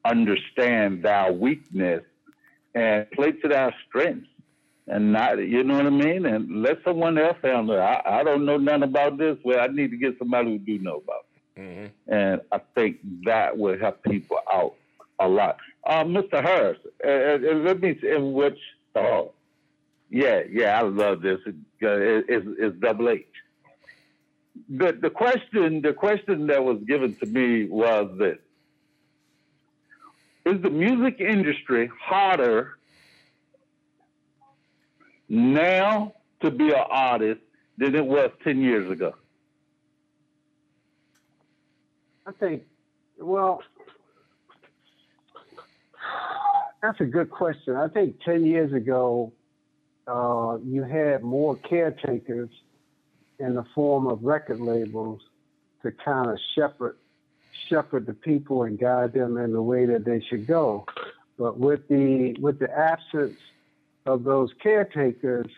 understand our weakness and play to our strengths and not, you know what I mean? And let someone else handle it. I, I don't know nothing about this. Well, I need to get somebody who do know about it. Mm-hmm. And I think that will help people out a lot. Uh, Mr. Harris, uh, uh, let me see in which, uh, yeah, yeah, I love this. It, uh, it, it's, it's double H. The, the question, the question that was given to me was this. Is the music industry harder now to be an artist than it was 10 years ago? I think, well, that's a good question. I think 10 years ago, uh, you had more caretakers in the form of record labels to kind of shepherd shepherd the people and guide them in the way that they should go. But with the with the absence of those caretakers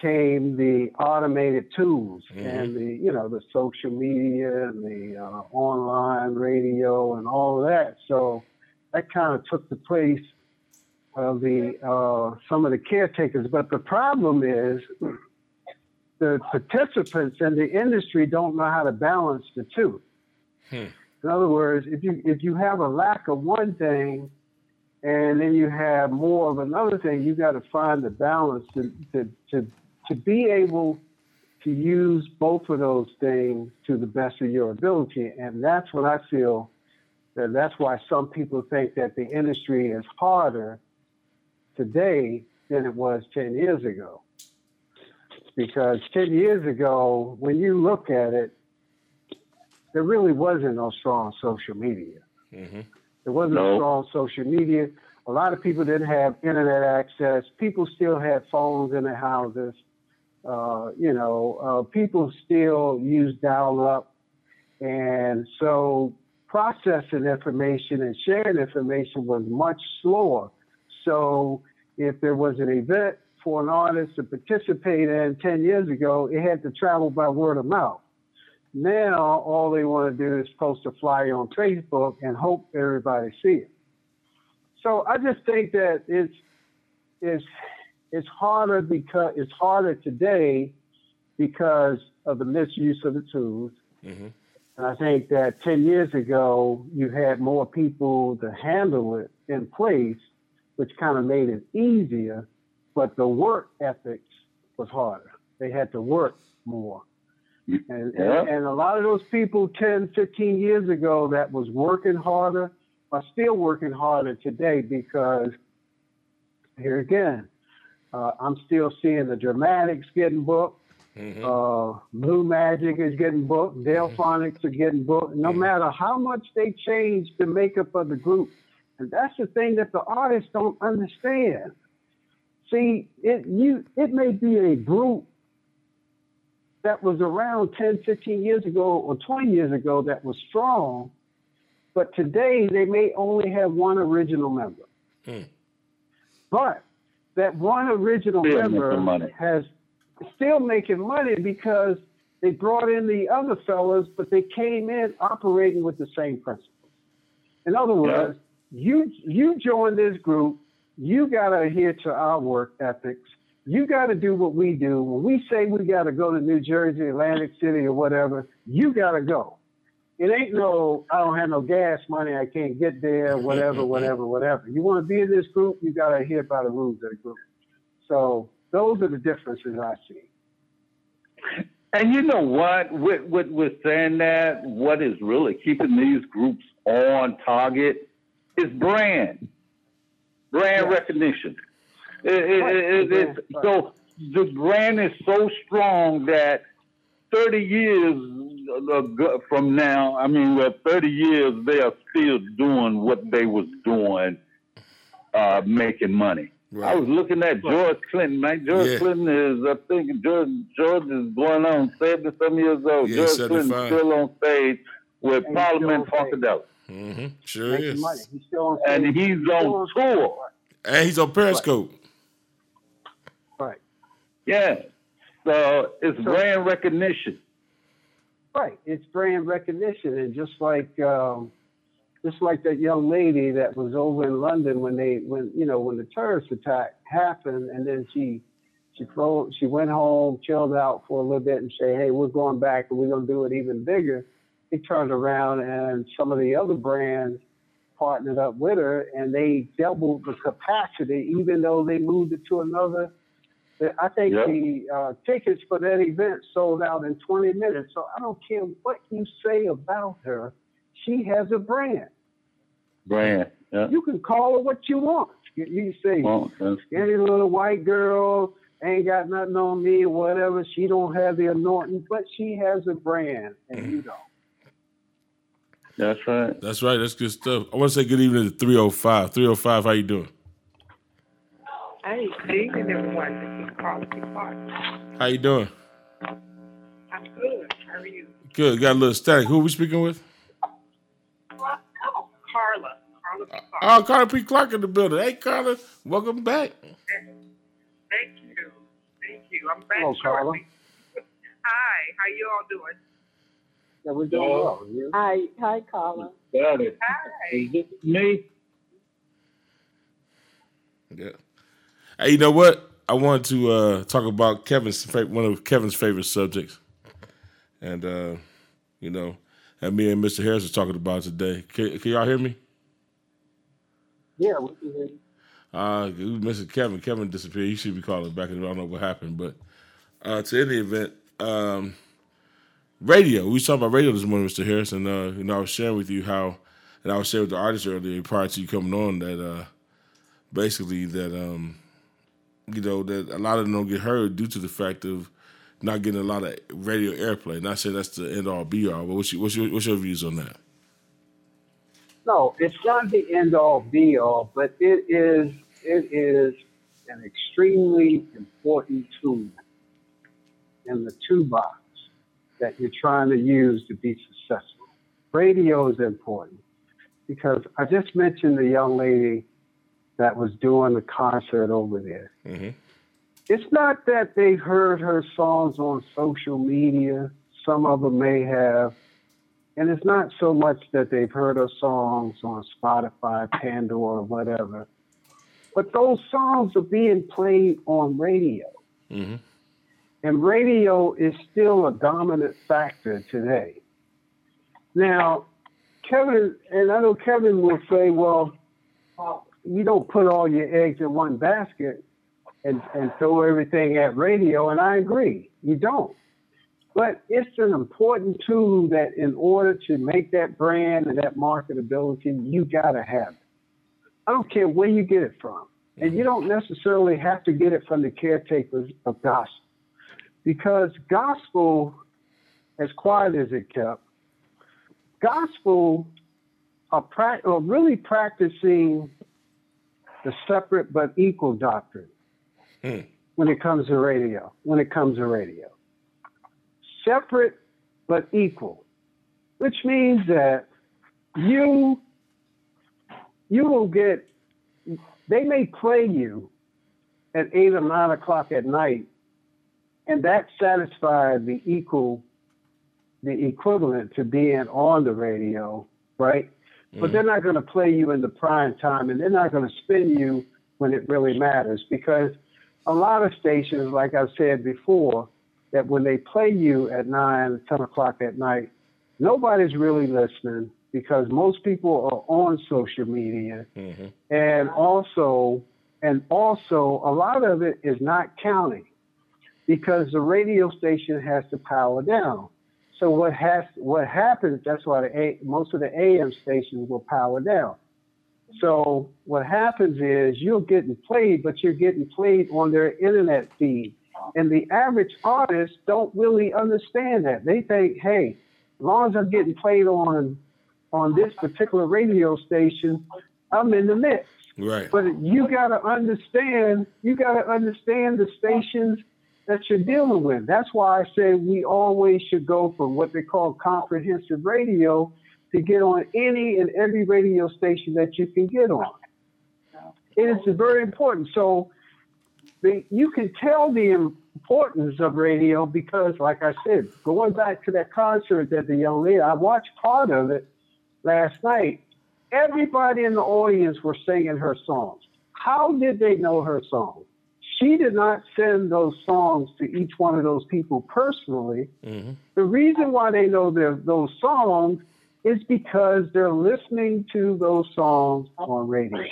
came the automated tools and the you know the social media and the uh, online radio and all of that. So that kind of took the place of the uh, some of the caretakers. But the problem is the participants in the industry don't know how to balance the two. Hmm. In other words, if you if you have a lack of one thing and then you have more of another thing, you got to find the balance to, to to to be able to use both of those things to the best of your ability. And that's what I feel that that's why some people think that the industry is harder today than it was 10 years ago. Because 10 years ago, when you look at it, there really wasn't no strong social media. There wasn't No. strong social media. A lot of people didn't have internet access. People still had phones in their houses. Uh, you know, uh, people still use dial up. And so processing information and sharing information was much slower. So if there was an event for an artist to participate in 10 years ago, it had to travel by word of mouth. Now, all they want to do is post a flyer on Facebook and hope everybody see it. So I just think that it's it's it's harder because it's harder today because of the misuse of the tools. Mm-hmm. And I think that 10 years ago, you had more people to handle it in place, which kind of made it easier, but the work ethics was harder. They had to work more. And, Yeah. and, a lot of those people 10, 15 years ago that was working harder are still working harder today because here again, uh, I'm still seeing the dramatics getting booked. Mm-hmm. Uh, Blue Magic is getting booked. Delfonics are getting booked. No matter how much they change the makeup of the group, and that's the thing that the artists don't understand. See, it you it may be a group that was around 10, 15 years ago or 20 years ago that was strong, but today they may only have one original member. Hmm. But that one original Still member money. has still making money because they brought in the other fellas, but they came in operating with the same principle. In other words, you you join this group, you gotta adhere to our work ethics. You gotta do what we do. When we say we gotta go to New Jersey, Atlantic City, or whatever, you gotta go. It ain't no I don't have no gas money, I can't get there, whatever, whatever, whatever. You wanna be in this group, you gotta adhere by the rules of the group. So those are the differences I see. And you know what? With, with, with saying that, what is really keeping these groups on target is brand, brand Yeah. recognition. It- it- Right. it- it's- Right. So the brand is so strong that 30 years from now, I mean, well, 30 years, they are still doing what they was doing, uh, making money. I was looking at George Clinton, man. George Yeah. Clinton is, I think, George, George is going on 70 some years old. Yeah, George 75. Clinton's still on stage with And Parliament still on stage. Funkadelic. Hmm Sure Making is. money. He's still on And stage. he's still on stage. tour. And he's on Periscope. Right. Yeah. So it's brand recognition. Right. It's brand recognition, and just like um, just like that young lady that was over in London when they when you know when the terrorist attack happened, and then she she flew, she went home, chilled out for a little bit, and say, "Hey, we're going back, and we're going to do it even bigger." He turned around, and some of the other brands partnered up with her, and they doubled the capacity, even though they moved it to another. I think Yep. the uh, tickets for that event sold out in 20 minutes. So I don't care what you say about her, she has a brand. Brand. Yeah. You can call her what you want. You, you say Well, any little white girl ain't got nothing on me or whatever. She don't have the anointing, but she has a brand, and you don't. That's right. That's right. That's good stuff. I want to say good evening to 305. 305, how you doing? Hey, good evening, everyone. This is Carla P. Clark. How you doing? I'm good. How are you? Good. Got a little static. Who are we speaking with? Carla. Carla P. Clark. Oh, Carla P. Clark in the building. Hey, Carla. Welcome back. Thank you. Thank you. I'm back Hello, Carla. shortly. Hi. How you all doing? Yeah, we're doing well. You? Hi, hi, Carla. Got it. Hi. Is it me? Yeah. Hey, you know what? I wanted to uh, talk about Kevin's one of Kevin's favorite subjects, and uh, you know, and me and Mr. Harris are talking about today. Can, can y'all hear me? Yeah, we can hear you. Uh, we missing Kevin. Kevin disappeared. He should be calling back. and I don't know what happened, but uh, to any event, um, radio. We was talking about radio this morning, Mr. Harris, and uh, you know, I was sharing with you how, and I was sharing with the artists earlier prior to you coming on that uh, basically that um, you know that a lot of them don't get heard due to the fact of not getting a lot of radio airplay. Not saying that's the end all be all, but what's your, what's your what's your views on that? No, it's not the end all be all, but it is it is an extremely important tool in the toolbox that you're trying to use to be successful. Radio is important because I just mentioned the young lady that was doing the concert over there. Mm-hmm. It's not that they've heard her songs on social media. Some of them may have. And it's not so much that they've heard her songs on Spotify, Pandora, or whatever. But those songs are being played on radio. Mm-hmm. And radio is still a dominant factor today. Now, Kevin, and I know Kevin will say, well, you don't put all your eggs in one basket and, and throw everything at radio. And I agree, you don't. But it's an important tool that in order to make that brand and that marketability, you got to have it. I don't care where you get it from. And you mm-hmm. don't necessarily have to get it from the caretakers of gospel. Because gospel, as quiet as it kept, gospel are, pra- are really practicing the separate but equal doctrine Hmm. when it comes to radio. When it comes to radio, separate but equal, which means that you you will get they may play you at eight or nine o'clock at night, and that satisfies the equal, the equivalent to being on the radio, right? Mm-hmm. But they're not going to play you in the prime time, and they're not going to spin you when it really matters because a lot of stations, like I've said before, that when they play you at nine, 10 o'clock at night, nobody's really listening because most people are on social media mm-hmm. and also and also a lot of it is not counting because the radio station has to power down so what has what happens that's why the A, most of the am stations will power down so what happens is you're getting played but you're getting played on their internet feed and the average artists don't really understand that they think hey as long as i'm getting played on on this particular radio station, I'm in the mix. Right. But you got to understand, you got to understand the stations that you're dealing with. That's why I say we always should go for what they call comprehensive radio to get on any and every radio station that you can get on. It is very important. So the, you can tell the importance of radio because, like I said, going back to that concert that the young lady, I watched part of it last night, everybody in the audience were singing her songs. How did they know her songs? She did not send those songs to each one of those people personally. Mm-hmm. The reason why they know their, those songs is because they're listening to those songs on radio.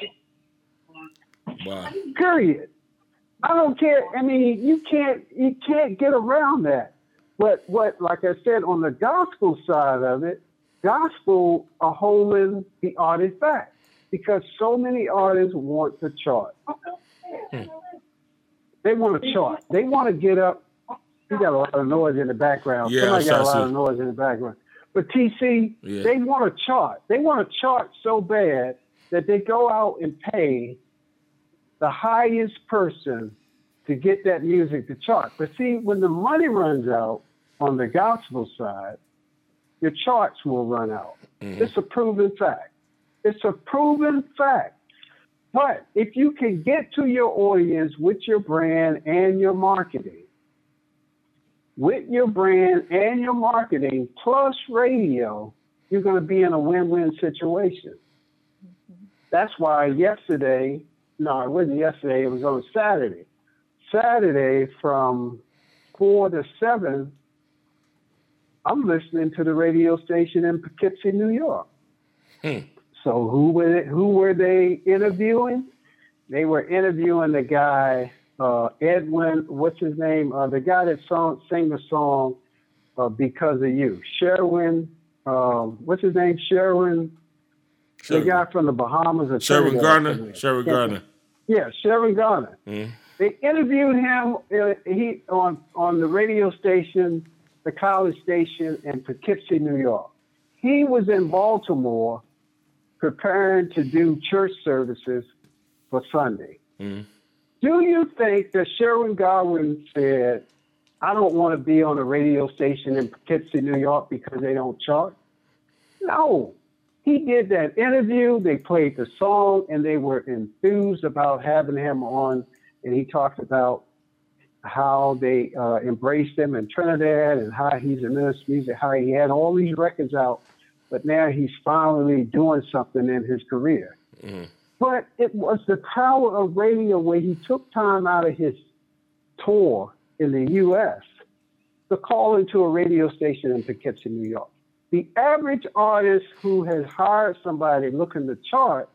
Wow. Period. I don't care. I mean, you can't you can't get around that. But what, like I said, on the gospel side of it, gospel are holding the artist back because so many artists want to chart. Hmm. They want to chart. They want to get up. You got a lot of noise in the background. Yeah, Somebody got a lot of noise in the background. But TC, yeah. they want to chart. They want to chart so bad that they go out and pay the highest person to get that music to chart. But see, when the money runs out on the gospel side, your charts will run out. Mm-hmm. It's a proven fact. It's a proven fact. But if you can get to your audience with your brand and your marketing, with your brand and your marketing plus radio, you're going to be in a win win situation. That's why yesterday, no, it wasn't yesterday, it was on Saturday. Saturday from 4 to 7, I'm listening to the radio station in Poughkeepsie, New York. Hmm. So who were they, who were they interviewing? They were interviewing the guy uh, Edwin. What's his name? Uh, the guy that song, sang the song uh, "Because of You." Sherwin. Um, what's his name? Sherwin. The guy from the Bahamas. Sherwin Gardner. Sherwin Gardner. Yeah, Sherwin Gardner. Mm. They interviewed him. Uh, he on on the radio station the college station in Poughkeepsie, New York. He was in Baltimore preparing to do church services for Sunday. Mm-hmm. Do you think that Sherwin Gardner said, I don't want to be on a radio station in Poughkeepsie, New York because they don't chart? No. He did that interview, they played the song, and they were enthused about having him on. And he talked about how they uh, embraced him in Trinidad and how he's a minister music, how he had all these records out, but now he's finally doing something in his career. Mm. But it was the power of radio where he took time out of his tour in the U.S. to call into a radio station in Poughkeepsie, New York. The average artist who has hired somebody looking to chart,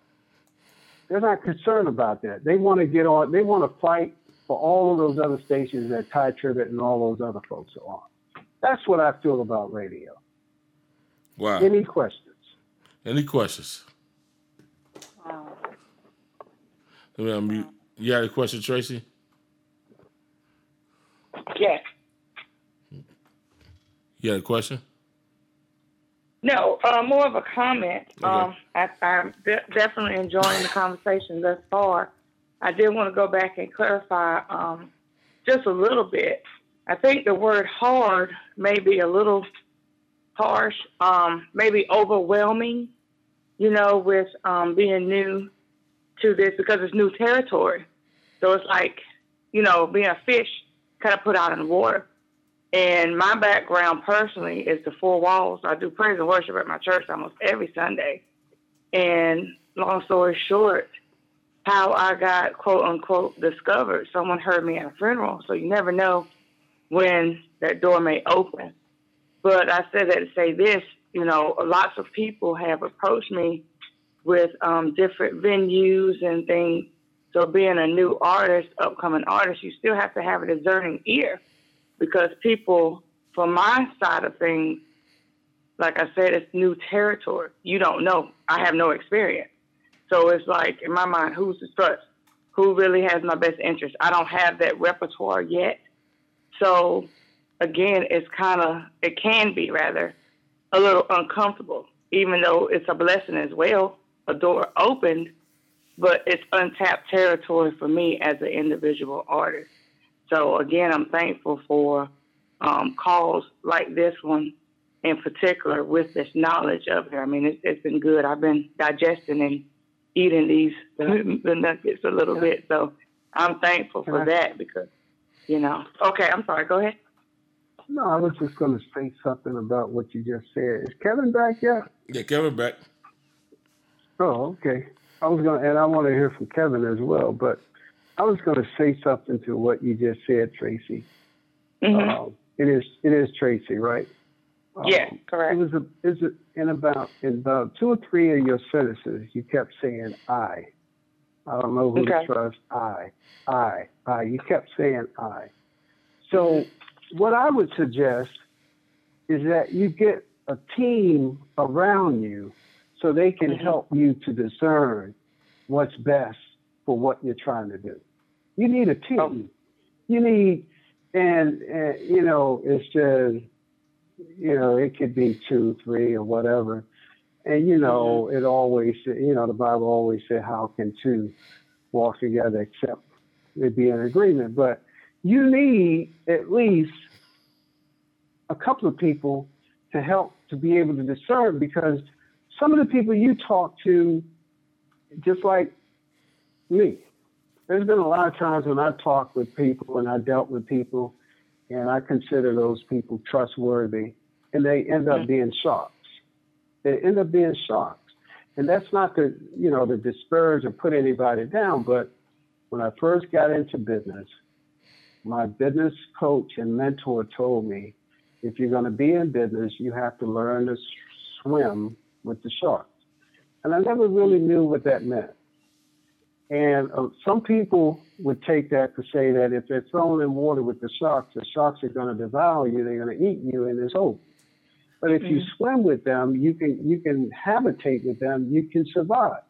they're not concerned about that. They want to get on, they want to fight for all of those other stations that Tye Tribbett and all those other folks are on. That's what I feel about radio. Wow. Any questions? Any questions? Wow. Um, you, had a question, Tracy? Yes. You had a question? No, uh, more of a comment. Okay. Um, I, am de- definitely enjoying the conversation thus far. I did want to go back and clarify um, just a little bit. I think the word hard may be a little harsh, um, maybe overwhelming, you know, with um, being new to this because it's new territory. So it's like, you know, being a fish kind of put out in the water. And my background personally is the four walls. I do praise and worship at my church almost every Sunday. And long story short, how I got quote unquote discovered. Someone heard me at a funeral, so you never know when that door may open. But I said that to say this, you know, lots of people have approached me with um, different venues and things. So being a new artist, upcoming artist, you still have to have a discerning ear because people, from my side of things, like I said, it's new territory. You don't know. I have no experience. So it's like, in my mind, who's to trust? Who really has my best interest? I don't have that repertoire yet. So again, it's kind of, it can be rather a little uncomfortable, even though it's a blessing as well. A door opened, but it's untapped territory for me as an individual artist. So again, I'm thankful for um, calls like this one in particular with this knowledge of her. I mean, it's, it's been good. I've been digesting and eating these the nuggets a little bit. So I'm thankful for that because, you know. Okay, I'm sorry. Go ahead. No, I was just going to say something about what you just said. Is Kevin back yet? Yeah, Kevin back. Oh, okay. I was going, to, and I want to hear from Kevin as well. But I was going to say something to what you just said, Tracy. Mm-hmm. Um, it is, it is Tracy, right? yeah, Um, correct. It was a, is it in about in about two or three of your sentences, you kept saying I. I don't know who Okay. to trust. I, I, I. You kept saying I. So what I would suggest is that you get a team around you so they can Mhm. help you to discern what's best for what you're trying to do. You need a team. Oh. You need, and, and you know, it's just, you know, it could be two, three, or whatever. And you know, it always, you know, the Bible always said, "How can two walk together except they be in agreement?" But you need at least a couple of people to help to be able to discern because some of the people you talk to, just like me, there's been a lot of times when I talked with people and I dealt with people, and I consider those people trustworthy, and they end up mm-hmm. being sharks. They end up being sharks, and that's not to you know to disparage or put anybody down, but when I first got into business, my business coach and mentor told me, if you're going to be in business, you have to learn to swim with the sharks. And I never really knew what that meant. And uh, some people would take that to say that if they're thrown in water with the sharks, the sharks are going to devour you, they're going to eat you, and it's over. But if you swim with them, you can you can habitate with them, you can survive.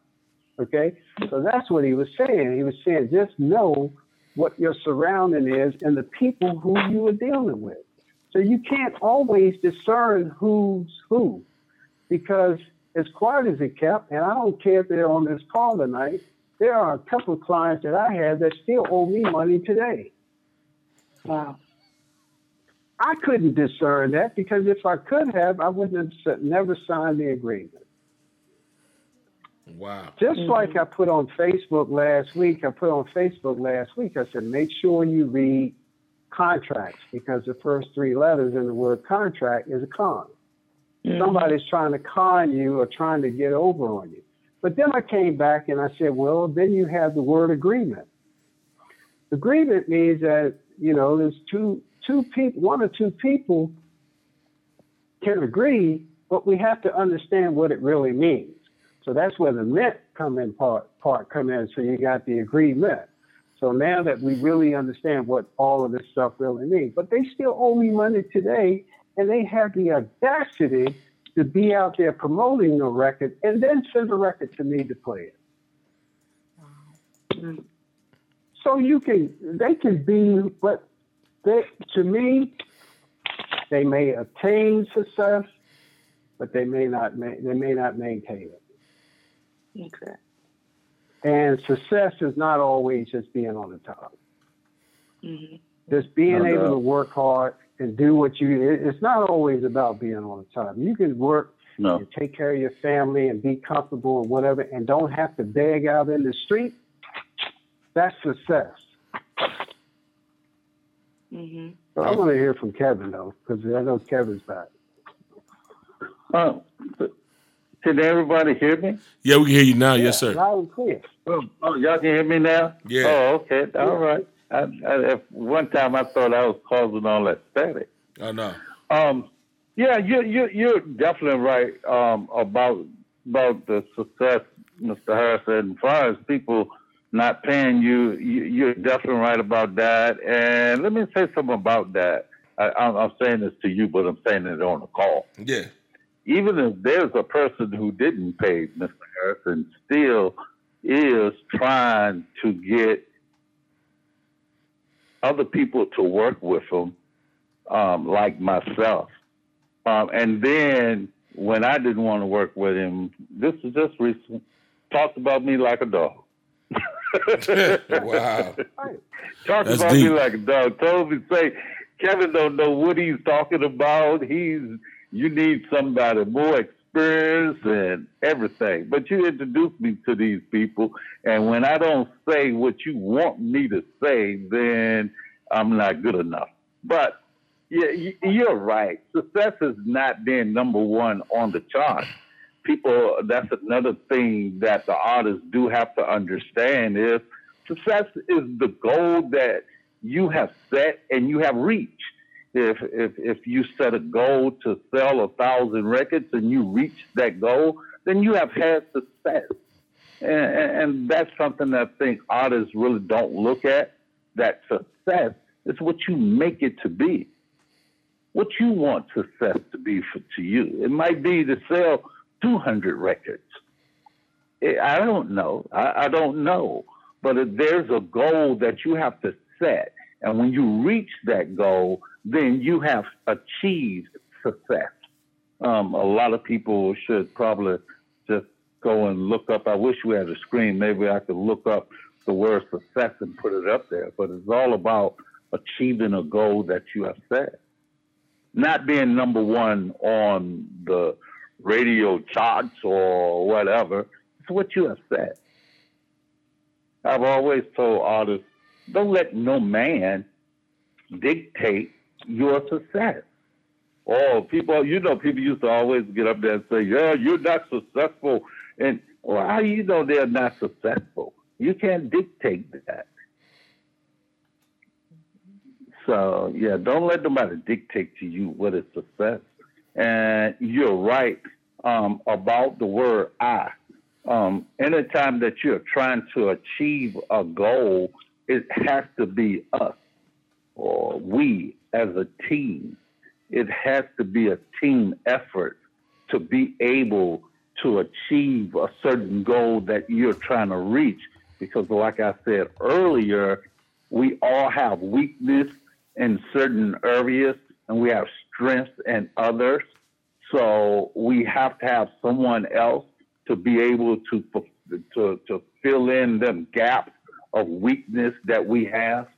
Okay, so that's what he was saying. He was saying just know what your surrounding is and the people who you are dealing with. So you can't always discern who's who, because as quiet as it kept, and I don't care if they're on this call tonight, there are a couple of clients that I have that still owe me money today. Wow. I couldn't discern that because if I could have, I wouldn't have never signed the agreement. Wow. Just mm-hmm. like I put on Facebook last week, I put on Facebook last week, I said, make sure you read contracts because the first three letters in the word contract is a con. Mm-hmm. Somebody's trying to con you or trying to get over on you. But then I came back and I said, well, then you have the word agreement. Agreement means that, you know, there's two two people, one or two people can agree, but we have to understand what it really means. So that's where the mint come in part part come in. So you got the agreement. So now that we really understand what all of this stuff really means, but they still owe me money today, and they have the audacity to be out there promoting the record and then send a record to me to play it. So you can, they can be, but they, to me, they may attain success, but they may not, they may not maintain it. Okay. And success is not always just being on the top. hmm Just being No able doubt. to work hard and do what you. It's not always about being on the top. You can work No. you take care of your family and be comfortable and whatever, and don't have to beg out in the street, that's success. hmm But I want to hear from Kevin though, because I know Kevin's back. Uh, can everybody hear me? Yeah, we can hear you now. Yes, sir. Loud and clear. Oh, oh, y'all can hear me now? Yeah. Oh, okay. All right. I, I, one time I thought I was causing all that static. I know. Um, yeah, you you you're definitely right um, about about the success, Mr. Harrison. As far as people not paying you, you, you're definitely right about that. And let me say something about that. I, I'm, I'm saying this to you, but I'm saying it on the call. Yeah. Even if there's a person who didn't pay Mr. Harrison, still is trying to get other people to work with him, um, like myself. Um, and then when I didn't want to work with him, this is just recent, talked about me like a dog. Wow. Talked about deep. me like a dog. Told me, say, Kevin don't know what he's talking about. He's, you need somebody more experienced and everything. But you introduced me to these people, and when I don't say what you want me to say, then I'm not good enough. But yeah, you- you're right. Success is not being number one on the chart. People, that's another thing that the artists do have to understand is success is the goal that you have set and you have reached. If if if you set a goal to sell a thousand records and you reach that goal, then you have had success. And, and, that's something that I think artists really don't look at. That success is what you make it to be. What you want success to be for to you. It might be to sell 200 records. Eh, I don't know. I, I don't know. But there's a goal that you have to set, and when you reach that goal, then you have achieved success. Um, a lot of people should probably just go and look up. I wish we had a screen. Maybe I could look up the word success and put it up there. But it's all about achieving a goal that you have set. Not being number one on the radio charts or whatever. It's what you have set. I've always told artists, don't let no man dictate your success. Oh, people, you know, people used to always get up there and say, yeah, you're not successful. And well, how do you know they're not successful? You can't dictate that. So, yeah, don't let nobody dictate to you what is success. And you're right um, about the word I. Um, anytime that you're trying to achieve a goal, it has to be us or we as a team. It has to be a team effort to be able to achieve a certain goal that you're trying to reach. Because, like I said earlier, we all have weakness in certain areas and we have strength in others. So we have to have someone else to be able to to to fill in them gaps of weakness that we have.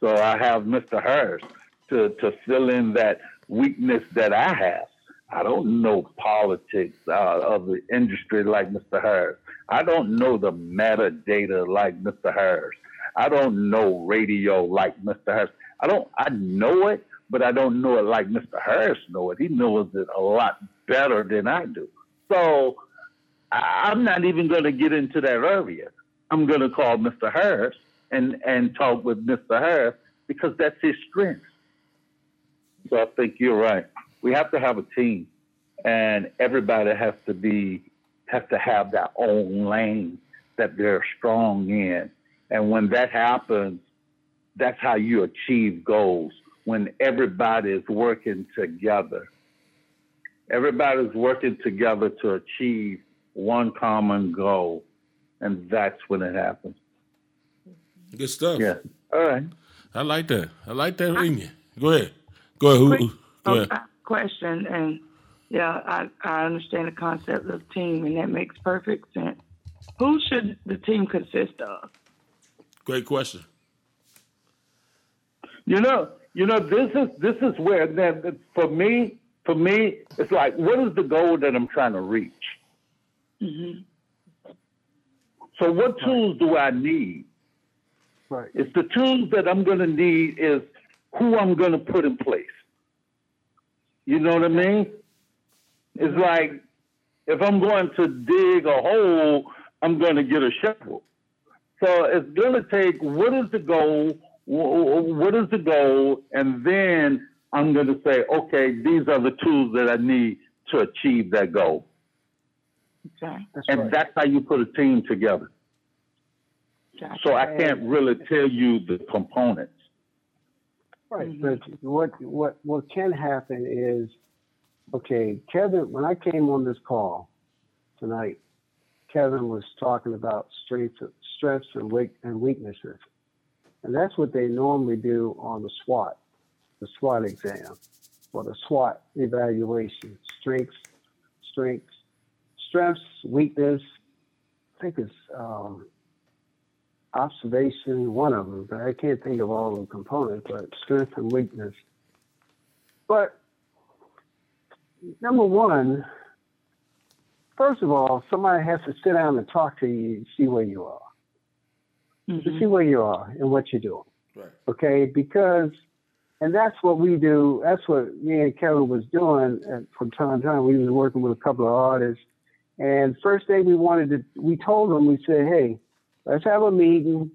So I have Mr. Harris to to fill in that weakness that I have. I don't know politics uh, of the industry like Mr. Harris. I don't know the metadata like Mr. Harris. I don't know radio like Mr. Harris. I don't. I know it, but I don't know it like Mr. Harris know it. He knows it a lot better than I do. So I- I'm not even going to get into that area. I'm going to call Mr. Harris and and talk with Mr. Harris because that's his strength. So I think you're right. We have to have a team, and everybody has to be has to have their own lane that they're strong in. And when that happens, that's how you achieve goals. When everybody is working together, everybody's working together to achieve one common goal, and that's when it happens. Good stuff. Yeah. All right. I like that. I like that in you. Go ahead. Go ahead. Who, Quick who- go ahead. uh, question, and yeah, I, I understand the concept of team, and that makes perfect sense. Who should the team consist of? Great question. You know, you know, this is this is where then for me, for me, it's like, what is the goal that I'm trying to reach? Mm-hmm. So what tools do I need? Right. It's the tools that I'm going to need is who I'm going to put in place. You know what I mean? It's like if I'm going to dig a hole, I'm going to get a shovel. So it's going to take what is the goal? What is the goal? And then I'm going to say, okay, these are the tools that I need to achieve that goal. Okay. That's And right. that's how you put a team together. Gotcha. So I can't really tell you the components. Right, Mhm. but what what what can happen is, okay, Kevin. When I came on this call tonight, Kevin was talking about strengths, strengths and weak and weaknesses, and that's what they normally do on the SWOT, the SWOT exam, or the SWOT evaluation. Strengths, strengths, strengths, weakness. I think it's um, observation, one of them, but I can't think of all the components, but strength and weakness. But number one, first of all, somebody has to sit down and talk to you and see where you are, to Mhm. see where you are and what you're doing. Right. Okay, because and that's what we do. That's what me and Kevin was doing and from time to time. We was working with a couple of artists, and first day we wanted to, we told them, we said, hey, let's have a meeting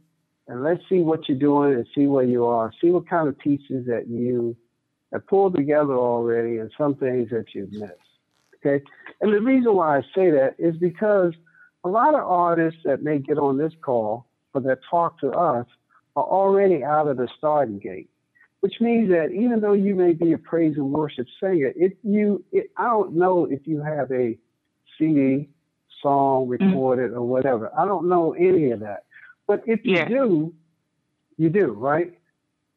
and let's see what you're doing and see where you are. See what kind of pieces that you have pulled together already and some things that you've missed. Okay, and the reason why I say that is because a lot of artists that may get on this call or that talk to us are already out of the starting gate, which means that even though you may be a praise and worship singer, if you, it, I don't know if you have a CD, song recorded or whatever. I don't know any of that. But if you Yeah. do, you do, right?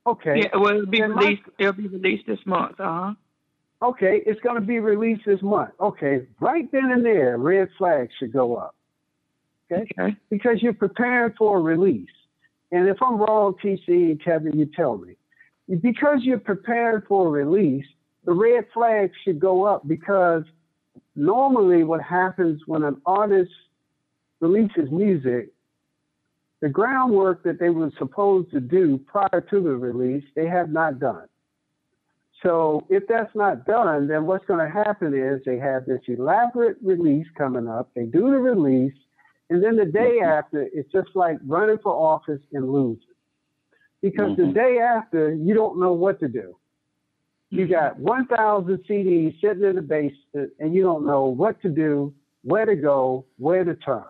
Okay. Yeah, well, it'll be Then my- released. It'll be released this month. Uh huh. Okay, it's going to be released this month. Okay, right then and there, red flags should go up. Okay, Okay. because you're preparing for a release. And if I'm wrong, TC and Kevin, you tell me. Because you're preparing for a release, the red flags should go up because normally what happens when an artist releases music, the groundwork that they were supposed to do prior to the release, they have not done. So if that's not done, then what's going to happen is they have this elaborate release coming up. They do the release, and then the day after, it's just like running for office and losing. Because the Mhm. day after, you don't know what to do. You got 1,000 CDs sitting in the basement, and you don't know what to do, where to go, where to turn.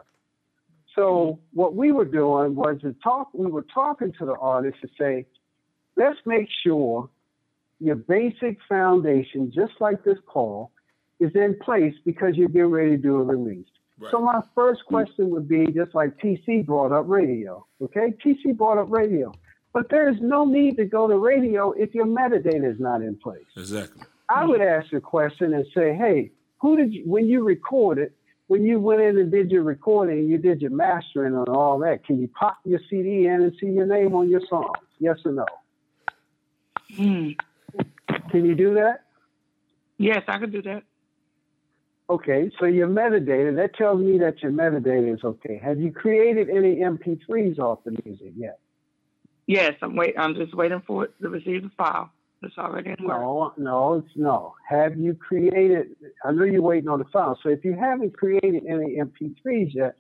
So what we were doing was to talk. We were talking to the artists to say, let's make sure your basic foundation, just like this call, is in place because you're getting ready to do a release. Right. So my first question would be just like TC brought up radio. Okay, TC brought up radio, but there is no need to go to radio if your metadata is not in place. Exactly. I would ask the question and say, hey, who did you, when you recorded, when you went in and did your recording, you did your mastering and all that, can you pop your CD in and see your name on your song? Yes or no? Hmm. Can you do that? Yes, I can do that. Okay, so your metadata, that tells me that your metadata is okay. Have you created any MP3s off the music yet? Yes, I'm wait. I'm just waiting for it to receive the file. It's already in work. No, no, it's no. Have you created? I know you're waiting on the file. So if you haven't created any MP3s yet,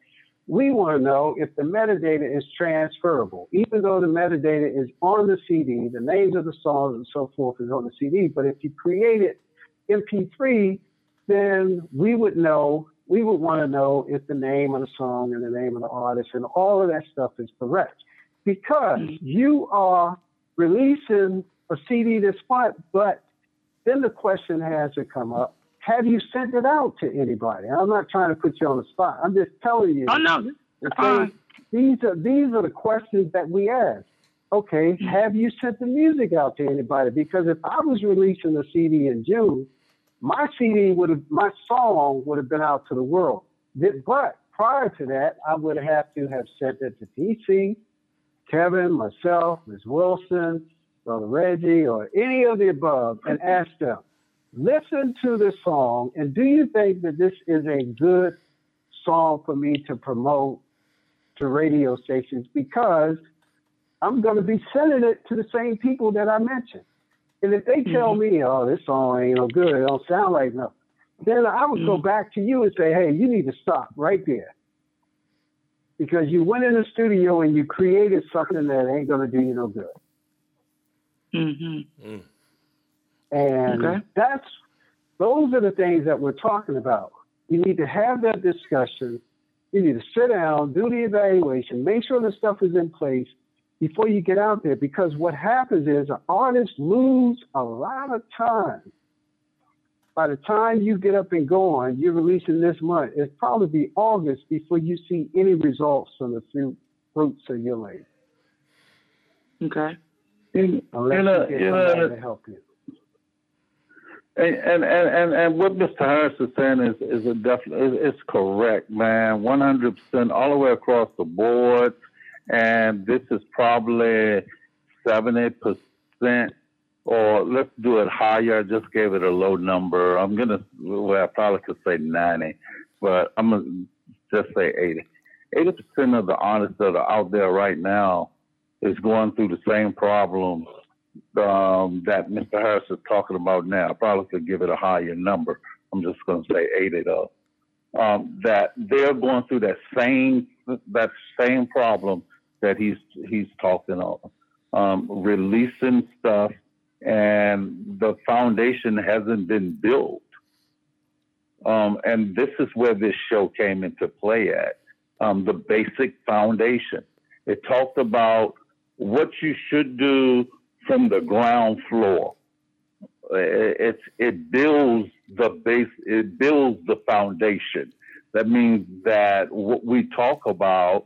we want to know if the metadata is transferable. Even though the metadata is on the CD, the names of the songs and so forth is on the CD. But if you created MP3, then we would know. We would want to know if the name of the song and the name of the artist and all of that stuff is correct, because mm-hmm. you are releasing a CD this month, but then the question has to come up: Have you sent it out to anybody? I'm not trying to put you on the spot. I'm just telling you. Oh no, Okay, uh, these are these are the questions that we ask. Okay, mm-hmm. have you sent the music out to anybody? Because if I was releasing a CD in June, my CD would have my song would have been out to the world. But prior to that, I would have to have sent it to TC, Kevin, myself, Ms. Wilson, Brother Reggie, or any of the above, and ask them, listen to this song and do you think that this is a good song for me to promote to radio stations? Because I'm going to be sending it to the same people that I mentioned. And if they tell mm-hmm. me, oh, this song ain't no good, it don't sound like nothing, then I would mm-hmm. go back to you and say, hey, you need to stop right there. Because you went in the studio and you created something that ain't going to do you no good. Mm-hmm. Mm. And okay. that's those are the things that we're talking about. You need to have that discussion. You need to sit down, do the evaluation, make sure the stuff is in place before you get out there. Because what happens is artists lose a lot of time. By the time you get up and go on, you're releasing this month. It's probably be August before you see any results from the fruit, fruits of your labor. Okay. Unless you, know, you get somebody to help you. And, and and and what Mr. Harris is saying is is a definitely it's correct, man. One hundred percent, all the way across the board. And this is probably seventy percent, or let's do it higher. I just gave it a low number. I'm gonna well, I probably could say ninety, but I'm gonna just say eighty. Eighty percent of the artists that are out there right now is going through the same problems um, that Mr. Harris is talking about now. I probably could give it a higher number. I'm just going to say 80 though. Um, that they're going through that same that same problem that he's he's talking of, um, releasing stuff, and the foundation hasn't been built. Um, and this is where this show came into play at um, the basic foundation. It talked about what you should do from the ground floor. It, it builds the base, it builds the foundation. That means that what we talk about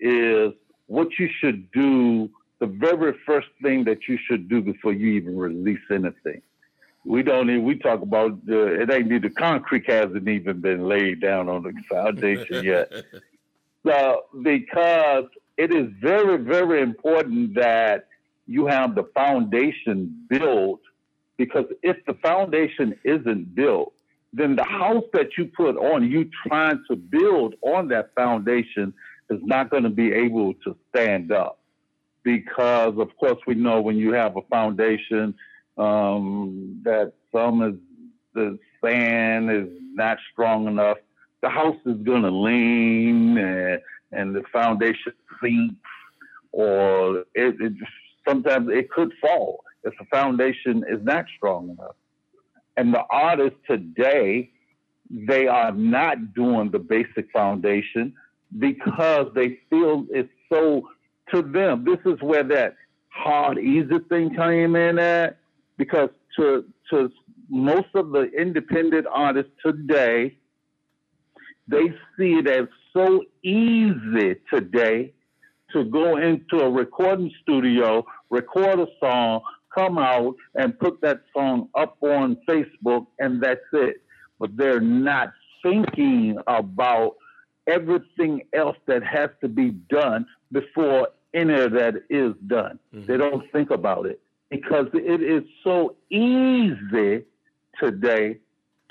is what you should do, the very first thing that you should do before you even release anything. We don't even, we talk about, uh, it ain't, the concrete hasn't even been laid down on the foundation yet. So, because it is very, very important that you have the foundation built because if the foundation isn't built, then the house that you put on, you trying to build on that foundation is not going to be able to stand up. Because, of course, we know when you have a foundation um, that some is the sand is not strong enough, the house is going to lean and, and the foundation sinks or it, it sometimes it could fall if the foundation is not strong enough. And the artists today, they are not doing the basic foundation because they feel it's so to them. This is where that hard, easy thing came in at because to to most of the independent artists today, they see it as so easy today to go into a recording studio, record a song, come out and put that song up on Facebook, and that's it. But they're not thinking about everything else that has to be done before any of that is done. Mm-hmm. They don't think about it because it is so easy today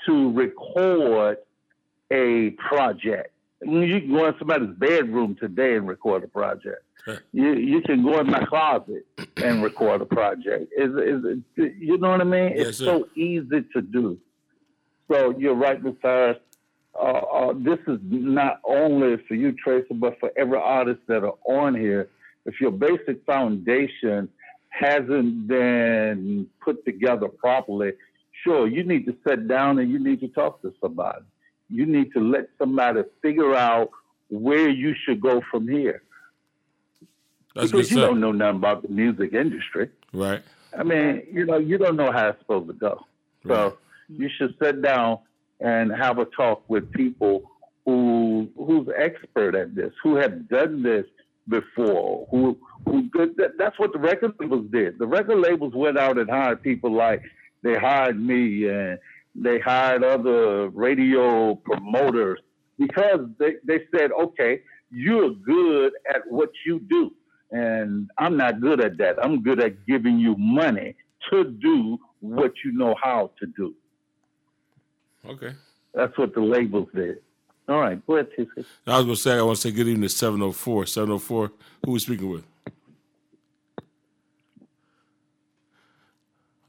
to record a project. You can go in somebody's bedroom today and record a project. you you can go in my closet and record a project. Is is you know what I mean? Yes, it's sir. so easy to do. So you're right, Mr. Harris. Uh, uh, this is not only for you, Tracy, but for every artist that are on here. If your basic foundation hasn't been put together properly, sure, you need to sit down and you need to talk to somebody you need to let somebody figure out where you should go from here. That's because you stuff. don't know nothing about the music industry. Right. I mean, you know, you don't know how it's supposed to go. Right. So you should sit down and have a talk with people who who's expert at this, who have done this before, who who that's what the record labels did. The record labels went out and hired people like they hired me and they hired other radio promoters because they, they said, okay, you're good at what you do. And I'm not good at that. I'm good at giving you money to do what you know how to do. Okay. That's what the labels did. All right, go ahead. I was going to say, I want to say good evening to 704. 704, who we speaking with?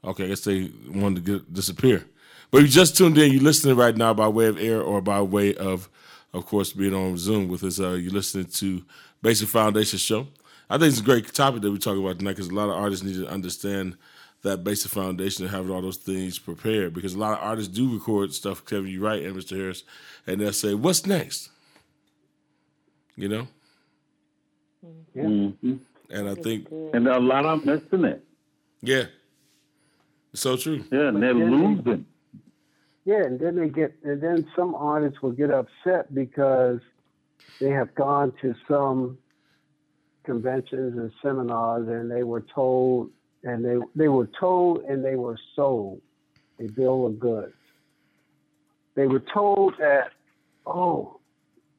Okay, I guess they wanted to get, disappear. But if you just tuned in, you're listening right now by way of air or by way of, of course, being on Zoom with us. Uh, you're listening to Basic Foundation Show. I think it's a great topic that we talk about tonight because a lot of artists need to understand that basic foundation of having all those things prepared because a lot of artists do record stuff, Kevin, you right, and Mr. Harris, and they'll say, What's next? You know? Mm-hmm. And I think And a lot of them missing it. Yeah. It's so true. Yeah, and they're But losing. Yeah, and then they get, and then some artists will get upset because they have gone to some conventions and seminars, and they were told, and they they were told, and they were sold a bill of goods. They were told that, oh,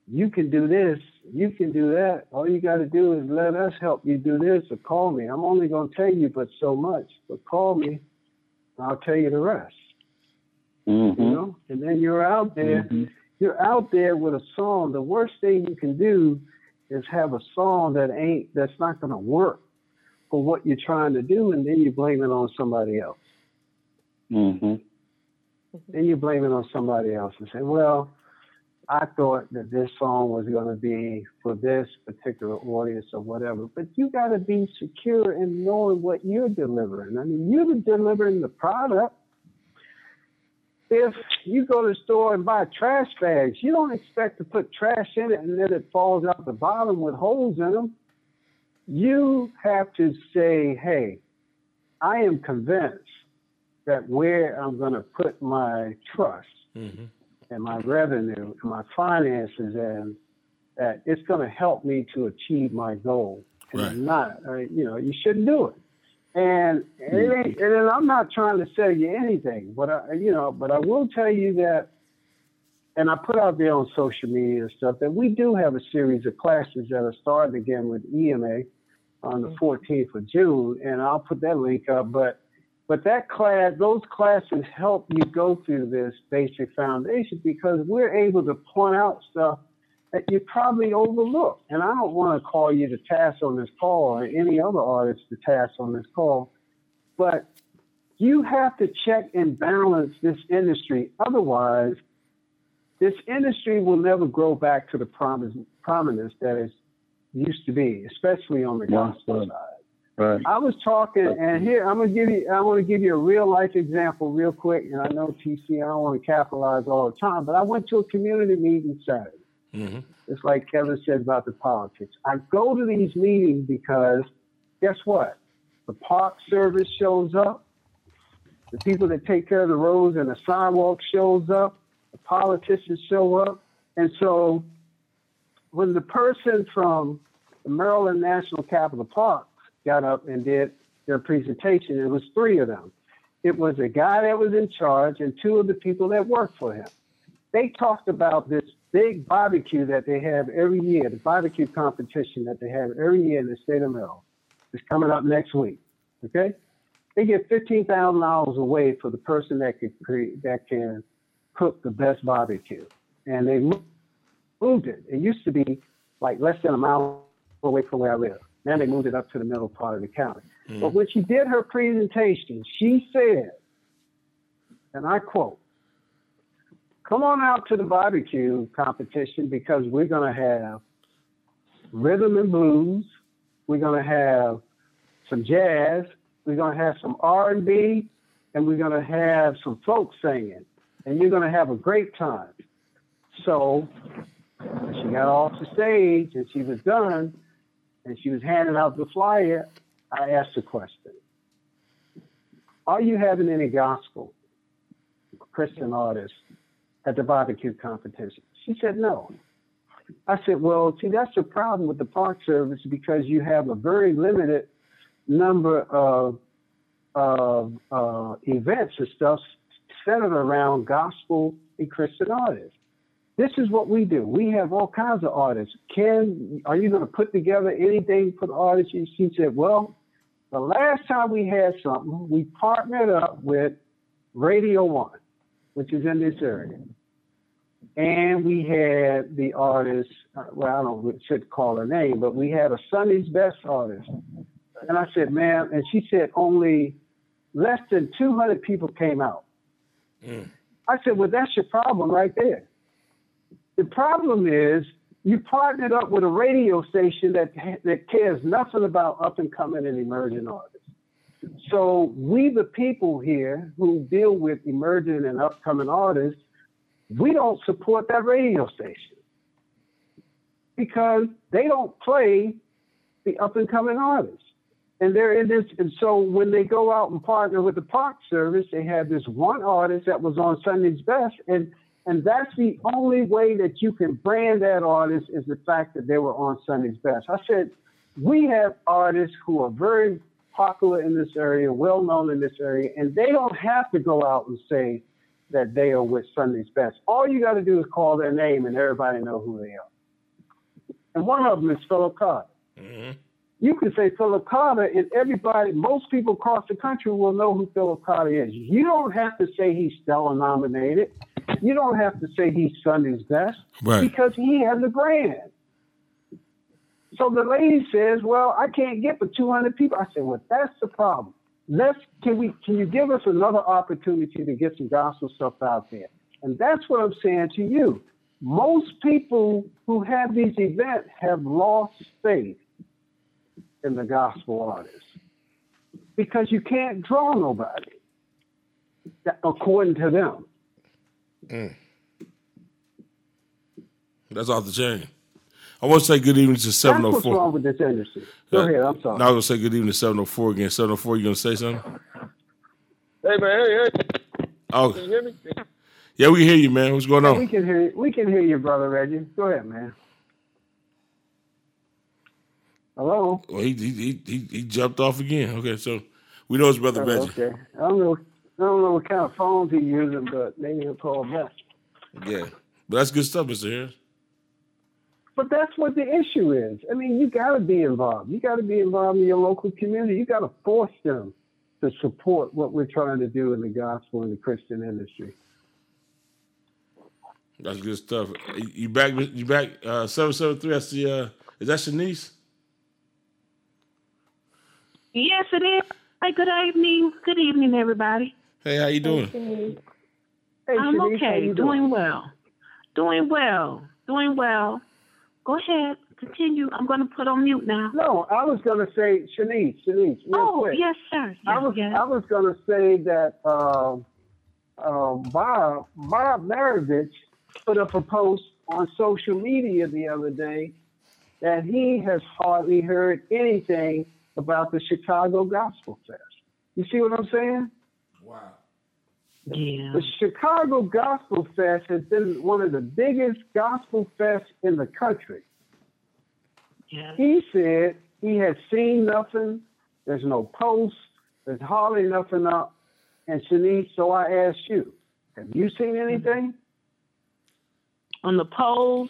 you can do this, you can do that. All you got to do is let us help you do this, or call me. I'm only going to tell you but so much, but call me, and I'll tell you the rest Mm-hmm. you know and then you're out there Mhm. you're out there with a song the worst thing you can do is have a song that ain't that's not going to work for what you're trying to do and then you blame it on somebody else Mm-hmm. then you blame it on somebody else and say well i thought that this song was going to be for this particular audience or whatever but you got to be secure in knowing what you're delivering i mean you're delivering the product if you go to the store and buy trash bags, you don't expect to put trash in it and then it falls out the bottom with holes in them. You have to say, hey, I am convinced that where I'm going to put my trust Mm-hmm. and my revenue and my finances in, that it's going to help me to achieve my goal. And Right. not, uh, you know, you shouldn't do it. And it ain't, and I'm not trying to sell you anything, but I, you know, but I will tell you that, and I put out there on social media and stuff that we do have a series of classes that are starting again with EMA on the mm-hmm. 14th of June, and I'll put that link up. But but that class, those classes help you go through this basic foundation because we're able to point out stuff that you probably overlook. And I don't want to call you to task on this call or any other artist to task on this call, but you have to check and balance this industry. Otherwise, this industry will never grow back to the prominence that it used to be, especially on the gospel side. Right. I was talking, and here I'm gonna give you. I want to give you a real life example, real quick. And I know TC, I don't want to capitalize all the time, but I went to a community meeting Saturday. Mm-hmm. It's like Kevin said about the politics. I go to these meetings because guess what? The park service shows up. The people that take care of the roads and the sidewalk shows up. The politicians show up. And so when the person from the Maryland National Capital Park got up and did their presentation, it was three of them. It was a guy that was in charge and two of the people that worked for him. They talked about this big barbecue that they have every year, the barbecue competition that they have every year in the state of Maryland. It's coming up next week. Okay? They get fifteen thousand dollars away for the person that can create, that can cook the best barbecue, and they moved it. It used to be like less than a mile away from where I live. Now they moved it up to the middle part of the county. Mm-hmm. But when she did her presentation, she said, and I quote, come on out to the barbecue competition because we're going to have rhythm and blues. We're going to have some jazz. We're going to have some R&B, and we're going to have some folk singing, and you're going to have a great time. So she got off the stage and she was done, and she was handing out the flyer. I asked a question: Are you having any gospel Christian artists at the barbecue competition? She said no. I said, well, see, that's the problem with the Park Service because you have a very limited number of of uh, events and stuff centered around gospel and Christian artists. This is what we do. We have all kinds of artists. Can are you going to put together anything for the artists? And she said, well, the last time we had something, we partnered up with Radio One. which is in this area. And we had the artist, uh, well, I don't know, should call her name, but we had a Sunday's Best artist. And I said, ma'am, and she said only less than 200 people came out. Mm. I said, well, that's your problem right there. The problem is you partnered up with a radio station that that cares nothing about up and coming and emerging artists. So we, the people here who deal with emerging and upcoming artists, we don't support that radio station because they don't play the up and coming artists. And they're in this, and so when they go out and partner with the Park Service, they have this one artist that was on Sunday's Best, and and that's the only way that you can brand that artist is the fact that they were on Sunday's Best. I said, we have artists who are very popular in this area, well known in this area, and they don't have to go out and say that they are with Sunday's Best. All you got to do is call their name and everybody know who they are. And one of them is Philip Carter. Mm-hmm. You can say Philip Carter, and everybody, most people across the country will know who Philip Carter is. You don't have to say he's Stellar nominated. You don't have to say he's Sunday's best Right. because he has a brand. So the lady says, "Well, I can't get but 200 people." I said, "Well, that's the problem. Let's can we can you give us another opportunity to get some gospel stuff out there?" And that's what I'm saying to you. Most people who have these events have lost faith in the gospel artists because you can't draw nobody according to them. That's off the chain. I want to say good evening to That's seven oh what's four. wrong with this industry. Go Uh, ahead. I'm sorry. Now I was gonna say good evening to seven oh four again. Seven oh four, you gonna say something? Hey man, hey, hey, Oh, can you hear me? yeah, we hear you, man. What's going on? We can hear you. We can hear you, brother Reggie. Go ahead, man. Hello. Well, he he he he, jumped off again. Okay, so we know it's brother Oh, okay. I don't know. I don't know what kind of phones he's using, but maybe he'll call back. Yeah, but that's good stuff, Mister Harris. But that's what the issue is. I mean, you got to be involved. You got to be involved in your local community. You got to force them to support what we're trying to do in the gospel and the Christian industry. That's good stuff. You back? You back? Uh, seven seven three. That's the. Uh, is that Shanice? Yes, it is. Hi, good evening. Good evening, everybody. Hey, how you doing? Hey, I'm Shanice, okay. you Doing well. Doing well. Doing well. Go ahead. Continue. I'm going to put on mute now. No, I was going to say, Shanice, Shanice, real Oh, quick. yes, sir. I was yes. I was going to say that uh, uh, Bob Bob Marovich put up a post on social media the other day that he has hardly heard anything about the Chicago Gospel Fest. You see what I'm saying? Wow. Yeah. The Chicago Gospel Fest has been one of the biggest gospel fests in the country. Yeah. He said he has seen nothing. There's no posts. There's hardly nothing up. And Shanice, so I asked you, have you seen anything? On the polls,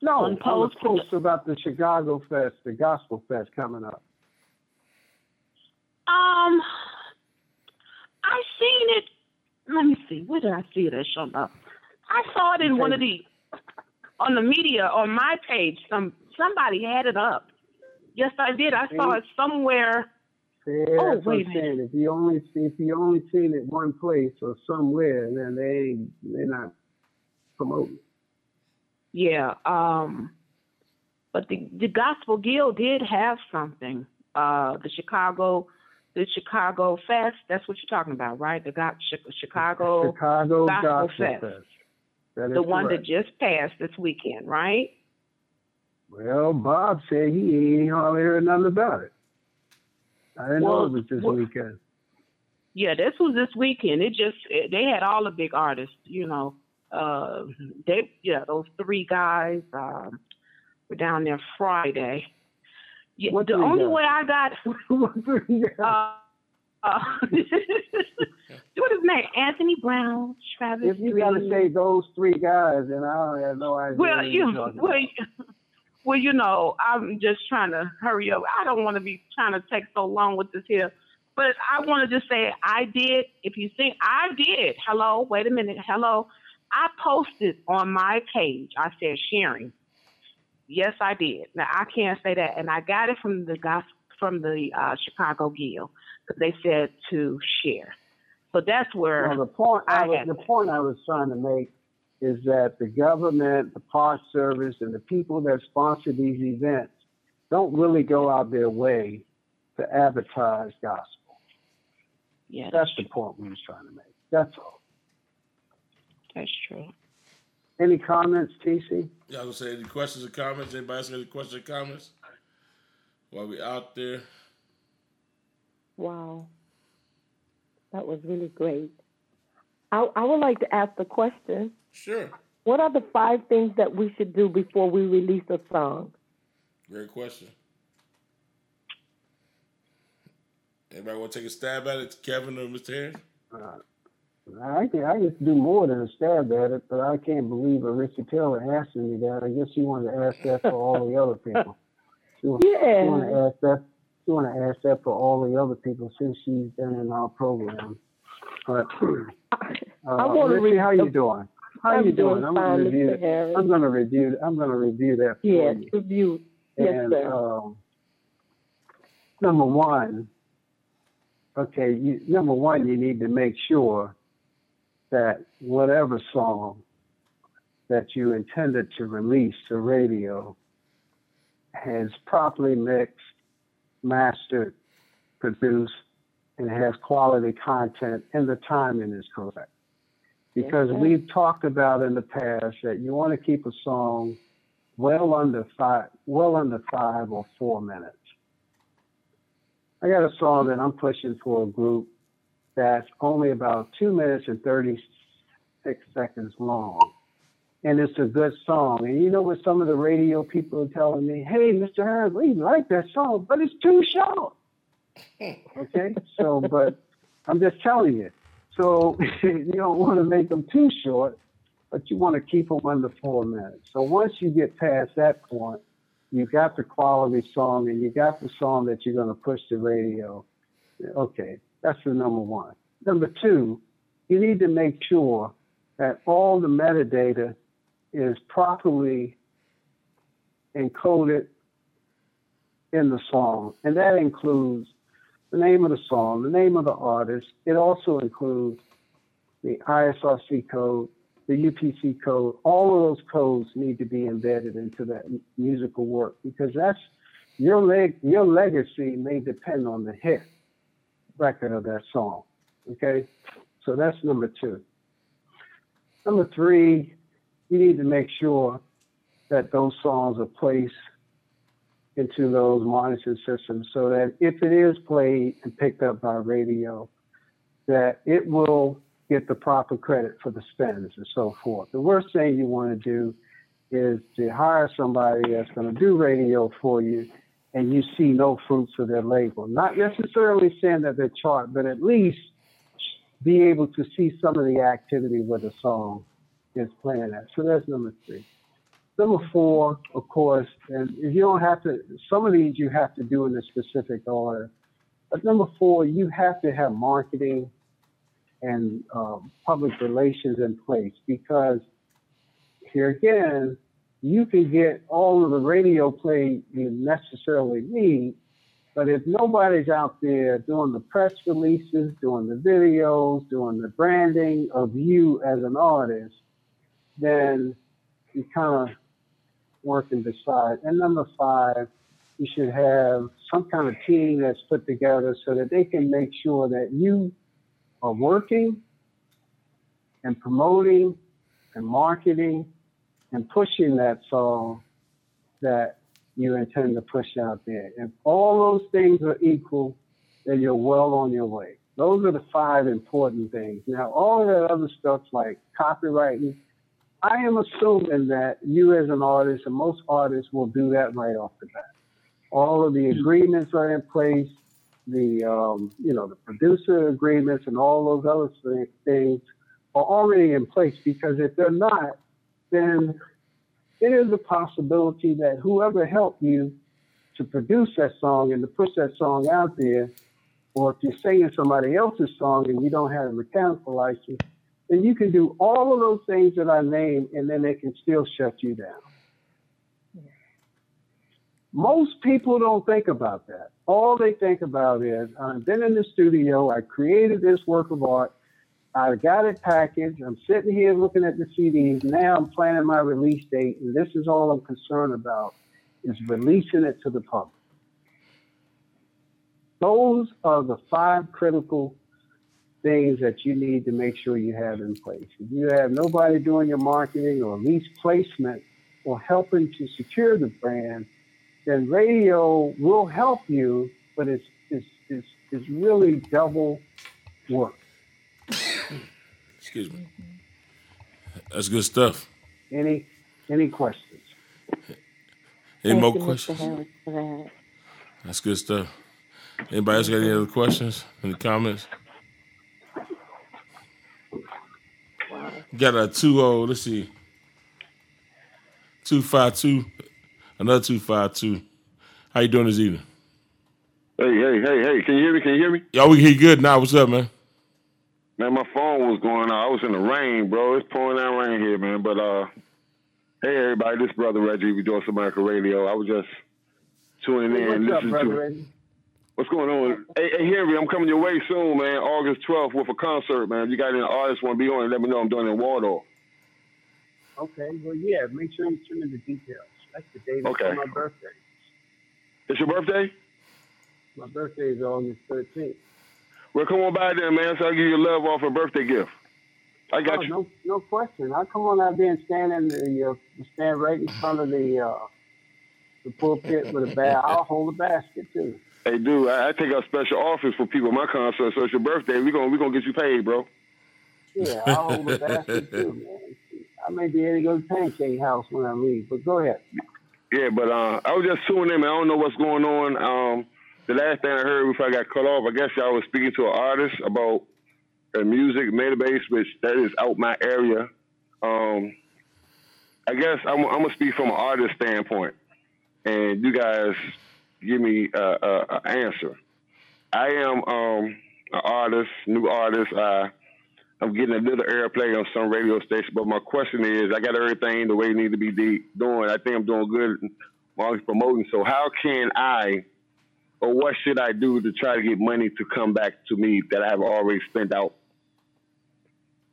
No, On on the posts? posts about the Chicago Fest, the Gospel Fest coming up. um, I seen it. Let me see. Where did I see it at showing up? I saw it in one of the on the media on my page. Some somebody had it up. Yes, I did. I saw it somewhere. Yeah, Oh, that's wait a I'm minute. saying. If you only see, if you only seen it one place or somewhere, then they ain't they're not promoting. Yeah. Um, but the the Gospel Guild did have something. Uh, the Chicago, the Chicago Fest. That's what you're talking about, right? The Go- Chi- Chicago, Chicago Gospel Gospel Fest. Fest. That is the one correct. that just passed this weekend, right? Well, Bob said he ain't hardly heard nothing about it. I didn't know it was this well- weekend. Yeah, this was this weekend. It just it, they had all the big artists, you know. Uh, they yeah, those three guys um, were down there Friday. Yeah, What the only guys? way I got What three guys? uh, uh, what is his name? Anthony Brown, Travis. if you got to say those three guys, then I don't have no idea. well, you well, about. well, you know, I'm just trying to hurry up. I don't want to be trying to take so long with this here But I want to just say I did. If you think I did, hello, wait a minute, hello. I posted on my page. I said sharing. Yes, I did. Now I can't say that, and I got it from the gospel from the uh, Chicago Guild because they said to share. So that's where Well, the point I, was, the point I was trying to make is that the government, the Park Service, and the people that sponsor these events don't really go out their way to advertise gospel. yeah, That's the point we was trying to make. That's all. That's true. Any comments, TC? Y'all gonna say any questions or comments? Anybody else got any questions or comments? While we out there, Wow. That was really great. I, I would like to ask the question sure. what are the five things that we should do before we release a song? Great question. Anybody want to take a stab at it, Kevin or Mr. Harris? Uh, I can I just do more than a stab at it, but I can't believe Richard Taylor asking me that. I guess you wanted to ask that for all the other people. You, Yeah. you want to ask that. You want to ask that for all the other people since she's been in our program. But uh, I wanna Richie, how you doing? How I'm you doing doing? I'm gonna review. Mr. Harris. I'm gonna review. I'm gonna review that for Yes, you. review. Yes, And sir. um, number one, okay, you, number one, you need to make sure that whatever song that you intended to release to radio has properly mixed, mastered, produced, and has quality content, and the timing is correct. Because sir. we've talked about in the past that you want to keep a song well under five, well under five or four minutes. I got a song that I'm pushing for a group that's only about two minutes and 36 seconds long. And it's a good song. And you know what some of the radio people are telling me? Hey, Mr. Harris, we like that song, but it's too short. Okay? So, but I'm just telling you. So you don't want to make them too short, but you want to keep them under four minutes. So once you get past that point, you got the quality song and you got the song that you're going to push the radio. Okay, that's the number one. Number two, you need to make sure that all the metadata is properly encoded in the song, and that includes the name of the song, the name of the artist. It also includes the ISRC code, the UPC code. All of those codes need to be embedded into that musical work because that's your leg. Your legacy may depend on the hit record of that song. Okay, so that's number two. Number three, you need to make sure that those songs are placed into those monitoring systems so that if it is played and picked up by radio, that it will get the proper credit for the spins and so forth. The worst thing you want to do is to hire somebody that's going to do radio for you and you see no fruits of their labor. Not necessarily saying that they're chart, but at least be able to see some of the activity where the song is playing at. So that's number three. Number four, of course, and you don't have to, some of these you have to do in a specific order. But number four, you have to have marketing and um, public relations in place because here again, you can get all of the radio play you necessarily need, but if nobody's out there doing the press releases, doing the videos, doing the branding of you as an artist, then you kind of working beside. And number five, you should have some kind of team that's put together so that they can make sure that you are working and promoting and marketing and pushing that song that you intend to push out there. If all those things are equal, then you're well on your way. Those are the five important things. Now, all of that other stuff like copyrighting, I am assuming that you as an artist and most artists will do that right off the bat. All of the agreements are in place, the um, you know the producer agreements and all those other things are already in place because if they're not, then it is a possibility that whoever helped you to produce that song and to push that song out there or if you're singing somebody else's song and you don't have a mechanical license, then you can do all of those things that I named, and then they can still shut you down. Most people don't think about that. All they think about is I've been in the studio, I created this work of art, I got it packaged, I'm sitting here looking at the CDs, now I'm planning my release date, and this is all I'm concerned about is releasing it to the public. Those are the five critical things that you need to make sure you have in place. If you have nobody doing your marketing or least placement or helping to secure the brand, then radio will help you, but it's, it's, it's, it's really double work. Excuse me. That's good stuff. Any any questions? Any Thank more you, Mr. questions? Harris, for that. That's good stuff. Anybody else got any other questions? Any comments? Got a two oh, let's see. Two five two. Another two five two. How you doing this evening? Hey, hey, hey, hey! Can you hear me? Can you hear me? Y'all we hear you good now. What's up, man? Man, my phone was going out. I was in the rain, bro. It's pouring down rain here, man. But uh, hey, everybody, this is brother Reggie with Voice America Radio. I was just tuning in, What's up, to. What's going on? Hey, hey, Henry, I'm coming your way soon, man. August 12th with a concert, man. If you got any artists want to be on it, let me know. I'm doing it in Waldorf. Okay, well, yeah, make sure you send me the details. That's the date Okay. my birthday. It's your birthday? My birthday is August 13th. Well, come on by there, man. So I'll give you a love off a birthday gift. I got oh, you. No, no question. I'll come on out there and stand in the, uh, stand right in front of the, uh, the pulpit with a bag. I'll hold a basket too. Hey, dude, I, I take out special offers for people at my concert. So it's your birthday. We're going we gonna get you paid, bro. Yeah, I'll hold a basket too, man. I may be able to go to Pancake House when I leave, but go ahead. Yeah, but uh, I was just tuning in, man. I don't know what's going on. Um, the last thing I heard before I got cut off, I guess y'all was speaking to an artist about a music database, which that is out my area. Um, I guess I'm, I'm gonna speak from an artist standpoint, and you guys give me a, a, a answer. I am um, an artist, new artist. I I'm getting a little airplay on some radio station, but my question is, I got everything the way it need to be de- doing. I think I'm doing good while promoting. So how can I, or what should I do to try to get money to come back to me that I have already spent out?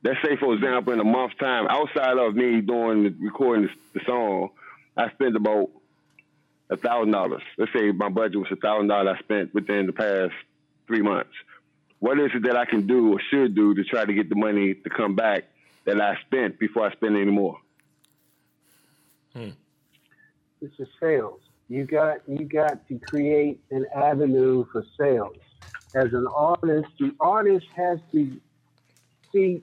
Let's say, for example, in a month's time, outside of me doing the, recording the, the song, I spent about a thousand dollars. Let's say my budget was a thousand dollars I spent within the past three months. What is it that I can do or should do to try to get the money to come back that I spent before I spend any more? Hmm. This is sales. You got you got to create an avenue for sales. As an artist, the artist has to see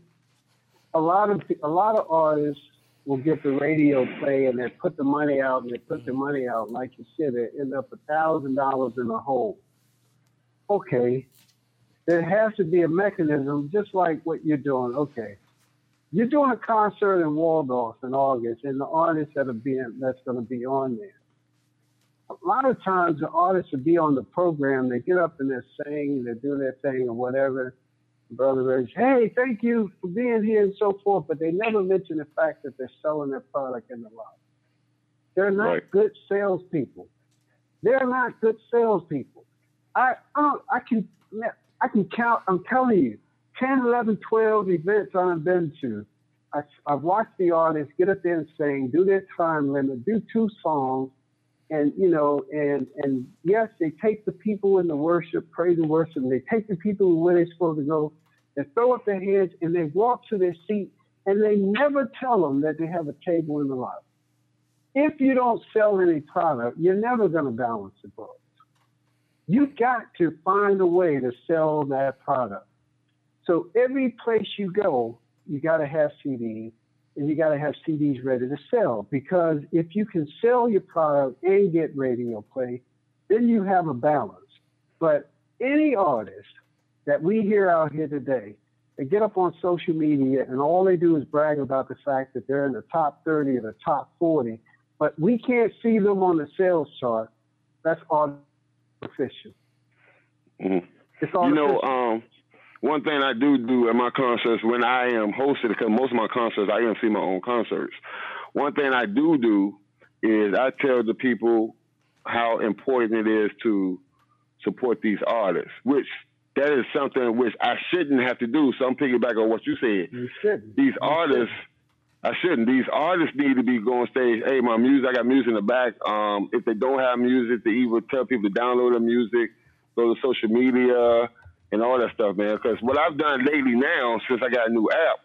a lot of a lot of artists will get the radio play and they put the money out and they put the money out like you said they end up a thousand dollars in the hole. Okay, there has to be a mechanism just like what you're doing. Okay, you're doing a concert in Waldorf in August, and the artists that are being that's going to be on there. A lot of times, the artists would be on the program. They get up and they sing, they do their thing or whatever. Brother Reg, hey, thank you for being here and so forth. But they never mention the fact that they're selling their product in the lot. They're not Right. good salespeople. They're not good salespeople. I, I don't, I can, I can count. I'm telling you, 10, 11, 12 events I've been to. I, I've watched the artists get up there and sing, do their time limit, do two songs, and you know, and and yes, they take the people in the worship, praise and worship, and they take the people where they're supposed to go, and throw up their hands, and they walk to their seat, and they never tell them that they have a table in the lot. If you don't sell any product, you're never going to balance the books. You've got to find a way to sell that product. So every place you go, you got to have CDs and you got to have CDs ready to sell because if you can sell your product and get radio play, then you have a balance. But any artist that we hear out here today, they get up on social media and all they do is brag about the fact that they're in the top 30 or the top 40, but we can't see them on the sales chart. That's artificial. Mhm. It's all you know, um, one thing I do do at my concerts when I am hosted, because most of my concerts I MC my own concerts. One thing I do do is I tell the people how important it is to support these artists, which that is something which I shouldn't have to do. So I'm piggyback on what you said. You shouldn't. These You artists, I shouldn't. These artists need to be going stage. Hey, my music, I got music in the back. Um, if they don't have music, they either tell people to download their music, go to social media, and all that stuff, man. Because what I've done lately now, since I got a new app,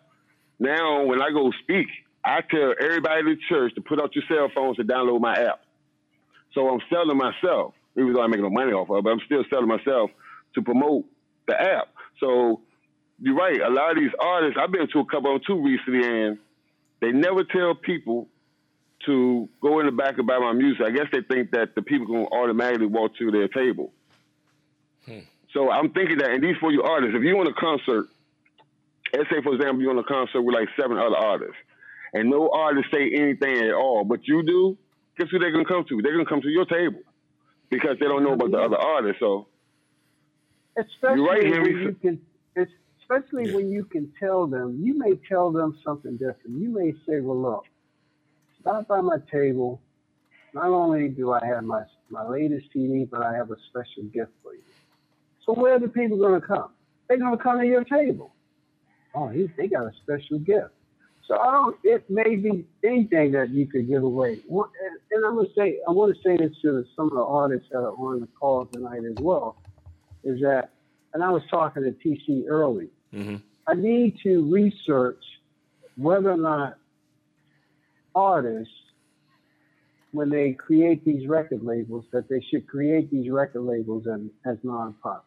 now when I go speak, I tell everybody in the church to put out your cell phones to download my app. So I'm selling myself, even though I'm making no money off of it, but I'm still selling myself to promote the app. So you're right. A lot of these artists, I've been to a couple of them too recently, and they never tell people to go in the back and buy my music. I guess they think that the people can automatically walk to their table. Hmm. So I'm thinking that, and these for you artists, if you're on a concert, let's say for example you're on a concert with like seven other artists, and no artist say anything at all, but you do, guess who they're gonna come to? They're gonna come to your table because they don't know about the other artists. So especially right, when you can, especially when you can tell them. You may tell them something different. You may say, "Well, look, stop by my table. Not only do I have my my latest CD, but I have a special gift for you." So where are the people going to come? They're going to come to your table. Oh, he, they got a special gift. So I don't. It may be anything that you could give away. And, I'm gonna say, I want to say this to some of the artists that are on the call tonight as well, is that, and I was talking to TC early. Mm-hmm. I need to research whether or not artists, when they create these record labels, that they should create these record labels and, as nonprofits.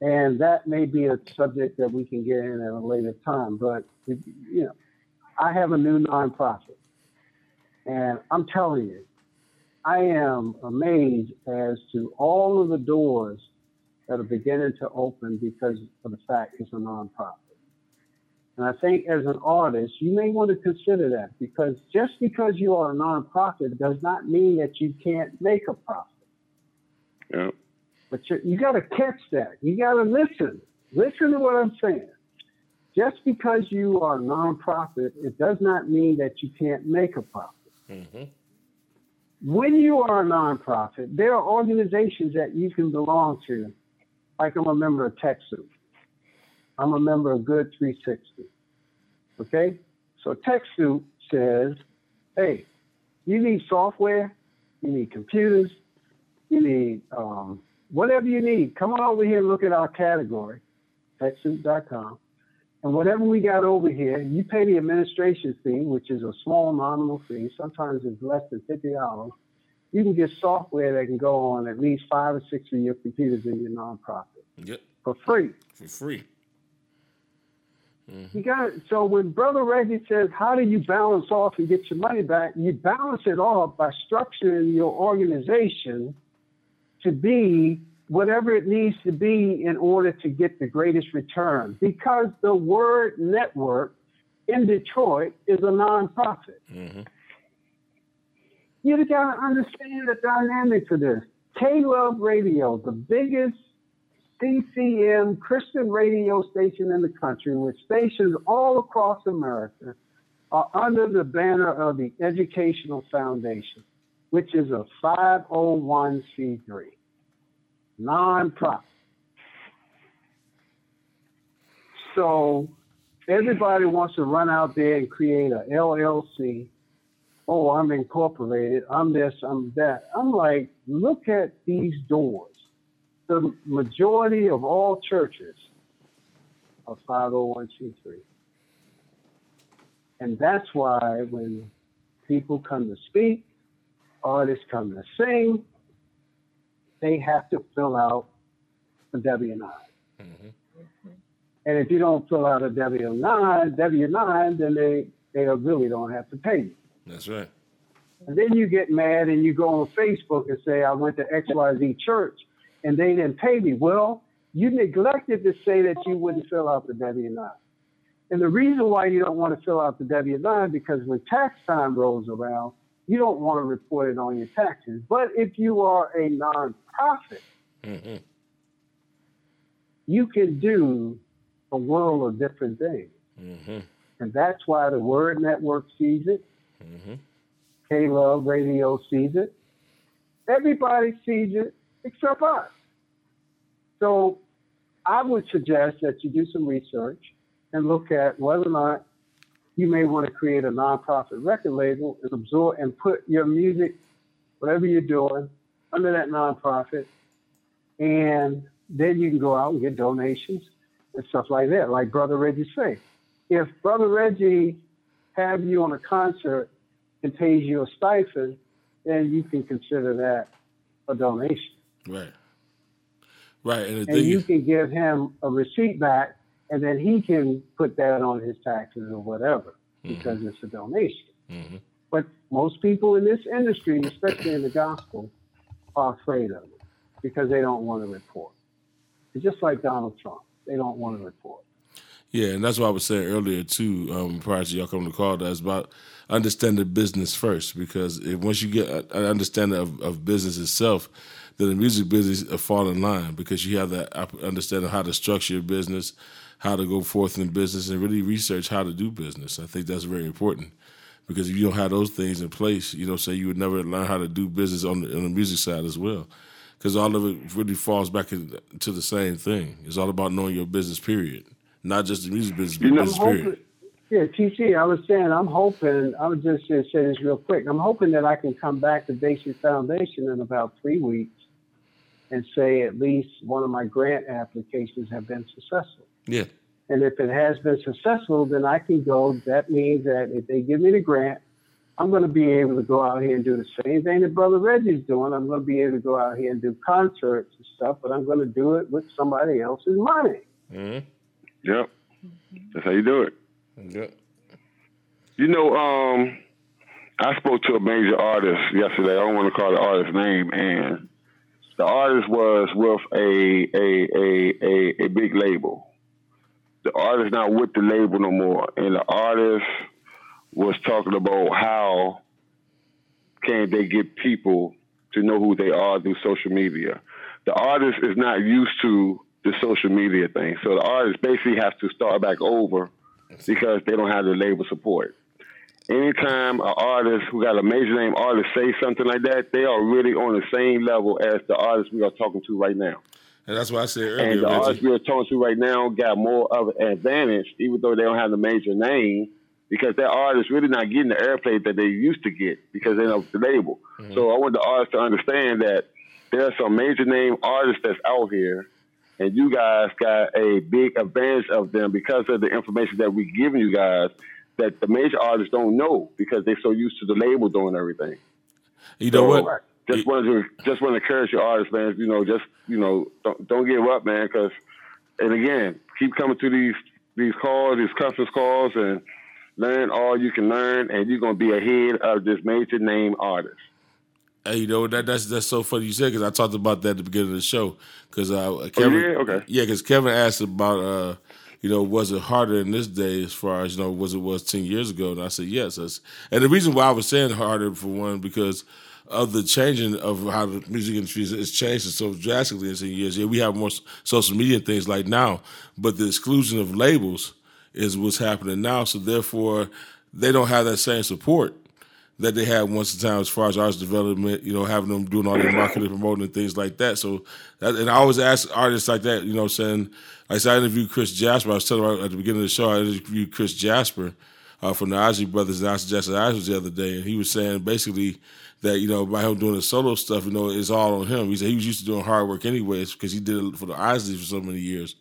And that may be a subject that we can get in at a later time. But, you know, I have a new nonprofit. And I'm telling you, I am amazed as to all of the doors that are beginning to open because of the fact it's a nonprofit. And I think as an artist, you may want to consider that because just because you are a nonprofit does not mean that you can't make a profit. yeah. But you, you got to catch that. You got to listen. Listen to what I'm saying. Just because you are a nonprofit, it does not mean that you can't make a profit. Mm-hmm. When you are a nonprofit, there are organizations that you can belong to. Like I'm a member of TechSoup. I'm a member of Good 360. Okay? So TechSoup says, hey, you need software, you need computers, you need um, whatever you need. Come on over here and look at our category, TechSoup.com. And whatever we got over here, you pay the administration fee, which is a small nominal fee. Sometimes it's less than fifty dollars. You can get software that can go on at least five or six of your computers in your nonprofit Yep. for free. For free. Mm-hmm. You got it. So when Brother Reggie says, "How do you balance off and get your money back?" You balance it off by structuring your organization to be whatever it needs to be in order to get the greatest return. Because the Word Network in Detroit is a nonprofit. Mm-hmm. You got to understand the dynamics of this. K Love Radio, the biggest CCM Christian radio station in the country, with stations all across America, are under the banner of the Educational Foundation, which is a 501c3 nonprofit. So everybody wants to run out there and create a LLC. Oh, I'm incorporated. I'm this. I'm that. I'm like, look at these doors. The majority of all churches are 501c3. And that's why when people come to speak, artists come to sing, they have to fill out a W-9. Mm-hmm. And if you don't fill out a W-9, W-9, then they, they really don't have to pay you. That's right. And then you get mad and you go on Facebook and say, I went to XYZ church and they didn't pay me. Well, you neglected to say that you wouldn't fill out the W 9. And the reason why you don't want to fill out the W 9 because when tax time rolls around, you don't want to report it on your taxes. But if you are a nonprofit, Mm-hmm. you can do a world of different things. Mm-hmm. And that's why the Word Network sees it. Mm-hmm. K Love Radio sees it. Everybody sees it except us. So I would suggest that you do some research and look at whether or not you may want to create a nonprofit record label and absorb and put your music, whatever you're doing, under that nonprofit. And then you can go out and get donations and stuff like that, like Brother Reggie say. If Brother Reggie have you on a concert and pays you a stipend, then you can consider that a donation. Right. Right. And, And you is, can give him a receipt back, and then he can put that on his taxes or whatever because it's a donation. Mhm. But most people in this industry, especially in the gospel, are afraid of it because they don't want to report. It's just like Donald Trump. They don't want to report. Yeah, and that's what I was saying earlier too. Um, prior to y'all coming to call, that's about understanding business first. Because if, once you get an understanding of, of business itself, then the music business will fall in line because you have that op- understanding how to structure your business, how to go forth in business, and really research how to do business. I think that's very important because if you don't have those things in place, you know, say you would never learn how to do business on the, on the music side as well. Because all of it really falls back in, to the same thing. It's all about knowing your business, period. Not just the music business, but I'm business, period. yeah, TC, I was saying, I'm hoping, I was just going to say this real quick. I'm hoping that I can come back to Basic Foundation in about three weeks and say at least one of my grant applications have been successful. Yeah. And if it has been successful, then I can go. That means that if they give me the grant, I'm going to be able to go out here and do the same thing that Brother Reggie's doing. I'm going to be able to go out here and do concerts and stuff, but I'm going to do it with somebody else's money. Mm-hmm. Yep. That's how you do it. Yep. You know, um, I spoke to a major artist yesterday. I don't want to call the artist's name, and the artist was with a a a a, a big label. The artist not with the label no more, and the artist was talking about how can they get people to know who they are through social media. The artist is not used to the social media thing, so the artist basically has to start back over because they don't have the label support. Anytime an artist who got a major name artist say something like that, they are really on the same level as the artist we are talking to right now. And that's what I said earlier. And the artists we are talking to right now got more of an advantage, even though they don't have the major name, because their artists really not getting the airplay that they used to get because they know the label. Mm-hmm. So I want the artists to understand that there are some major name artists that's out here, and you guys got a big advantage of them because of the information that we're giving you guys that the major artists don't know because they're so used to the label doing everything. You know So, what? Just wanted to just want to encourage your artists, man. You know, just you know, don't don't give up, man. Because and again, keep coming to these these calls, these conference calls, and learn all you can learn, and you're gonna be ahead of this major name artist. Hey, you know that that's that's so funny you said because I talked about that at the beginning of the show because uh, Kevin, yeah? Okay. yeah, because Kevin asked about uh, you know, was it harder in this day as far as you know, was it was ten years ago? And I said yes. And the reason why I was saying harder for one because of the changing of how the music industry is changing so drastically in ten years. Yeah, we have more social media and things like now, but the exclusion of labels is what's happening now. So therefore, they don't have that same support that they had once a time as far as artist development, you know, having them doing all their marketing, promoting, and things like that. So, that, and I always ask artists like that, you know, saying, like I said, I interviewed Chris Jasper. I was telling her at the beginning of the show, I interviewed Chris Jasper uh, from the Isley Brothers and I suggested Ozzy the other day, and he was saying basically that, you know, by him doing the solo stuff, you know, it's all on him. He said he was used to doing hard work anyways because he did it for the Ozzy for so many years,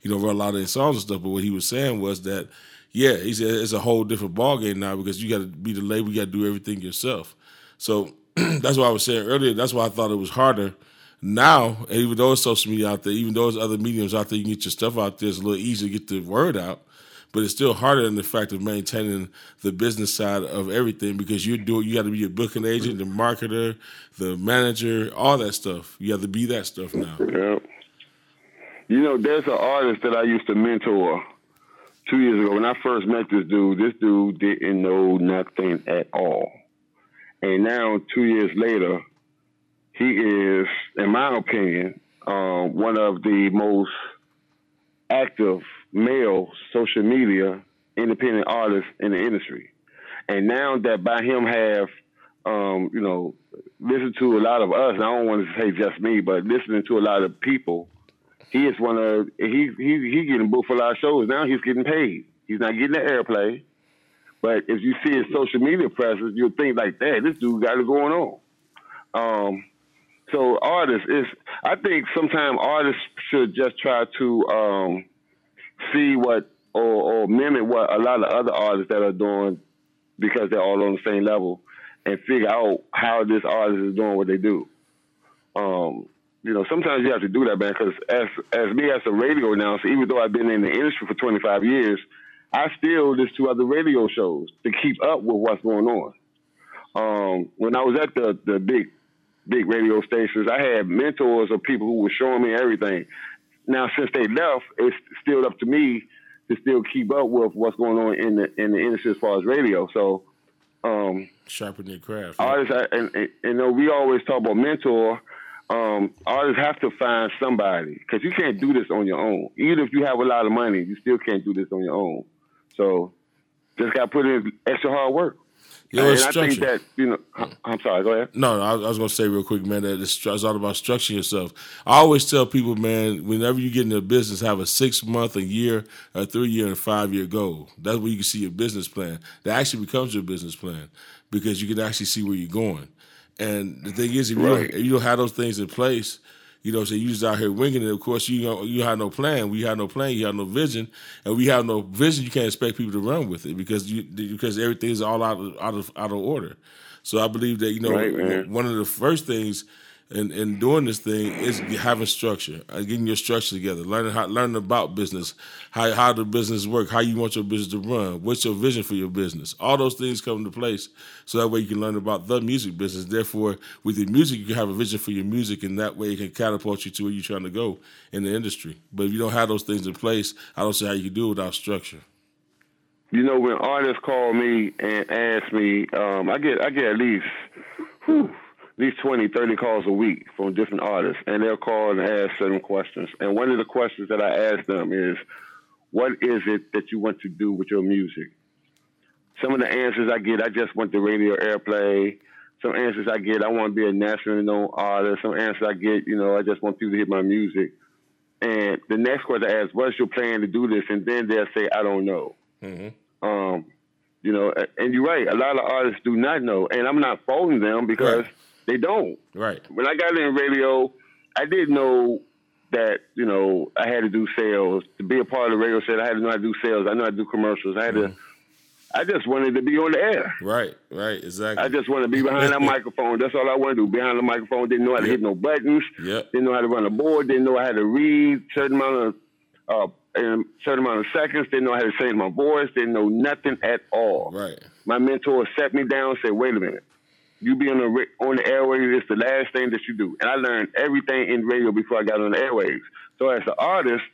you know, wrote a lot of songs and stuff. But what he was saying was that, yeah, he said it's a whole different ballgame now because you got to be the label, you got to do everything yourself. So that's what I was saying earlier. That's why I thought it was harder. Now, even though it's social media out there, even though there's other mediums out there, you can get your stuff out there. It's a little easier to get the word out, but it's still harder in the fact of maintaining the business side of everything because you do you got to be a booking agent, the marketer, the manager, all that stuff. You have to be that stuff now. You know, there's an artist that I used to mentor two years ago. When I first met this dude, this dude didn't know nothing at all. And now, two years later, he is, in my opinion, um, one of the most active male social media independent artist in the industry. And now that by him have, um, you know, listened to a lot of us, I don't want to say just me, but listening to a lot of people, he is one of he he he getting booked for a lot of shows. Now he's getting paid. He's not getting the airplay. But if you see his social media presence, you'll think like, that. this dude got it going on." Um, so artists is, I think sometimes artists should just try to um, see what or, or mimic what a lot of other artists that are doing because they're all on the same level and figure out how this artist is doing what they do. Um, you know, sometimes you have to do that, man, because as as me as a radio announcer, even though I've been in the industry for 25 years, I still listen to other radio shows to keep up with what's going on. Um, when I was at the the big big radio stations, I had mentors of people who were showing me everything. Now, since they left, it's still up to me to still keep up with what's going on in the in the industry as far as radio. So, um, sharpen your craft. Artists, and, and, you know, we always talk about mentor. Um, artists have to find somebody because you can't do this on your own. Even if you have a lot of money, you still can't do this on your own. So, just got to put in extra hard work. Yeah, and. I think that you know. I'm sorry. Go ahead. No, no I, was going to say real quick, man. That it's, it's, all about structuring yourself. I always tell people, man, whenever you get into a business, have a six month, a year, a three year, and a five year goal. That's where you can see your business plan. That actually becomes your business plan because you can actually see where you're going. And the thing is, if, right. you, don't, if you don't have those things in place, you know, so you just out here winging it. Of course, you know, you have no plan. We have no plan. You have no vision, and we have no vision. You can't expect people to run with it because you because everything's all out of out of out of order. So I believe that you know right, one of the first things in, in doing this thing is having structure, uh, getting your structure together, learning how learning about business, how how the business work, how you want your business to run, what's your vision for your business. All those things come into place, so that way you can learn about the music business. Therefore, with your music, you can have a vision for your music, and that way it can catapult you to where you're trying to go in the industry. But if you don't have those things in place, I don't see how you can do it without structure. You know, when artists call me and ask me, um, I get I get at least. Whew, least 20, 30 calls a week from different artists, and they'll call and ask certain questions. And one of the questions that I ask them is, what is it that you want to do with your music? Some of the answers I get, I just want the radio airplay. Some answers I get, I want to be a nationally known artist. Some answers I get, you know, I just want people to hear my music. And the next question I ask, what's your plan to do this? And then they'll say, I don't know. Mm-hmm. Um, you know, and you're right. A lot of artists do not know, and I'm not faulting them because Right. They don't. Right. When I got in radio, I didn't know that you know I had to do sales to be a part of the radio set. I had to know how to do sales. I know how to do commercials. I had to. I just wanted to be on the air. Right. Right. Exactly. I just wanted to be behind that microphone. That's all I wanted to do. Behind the microphone. Didn't know how to hit no buttons. Yep. Didn't know how to run a board. Didn't know how to read certain amount of uh, in certain amount of seconds. Didn't know how to change my voice. Didn't know nothing at all. Right. My mentor sat me down and said, "Wait a minute. You be on the on the airwaves. It's the last thing that you do." And I learned everything in radio before I got on the airwaves. So as an artist,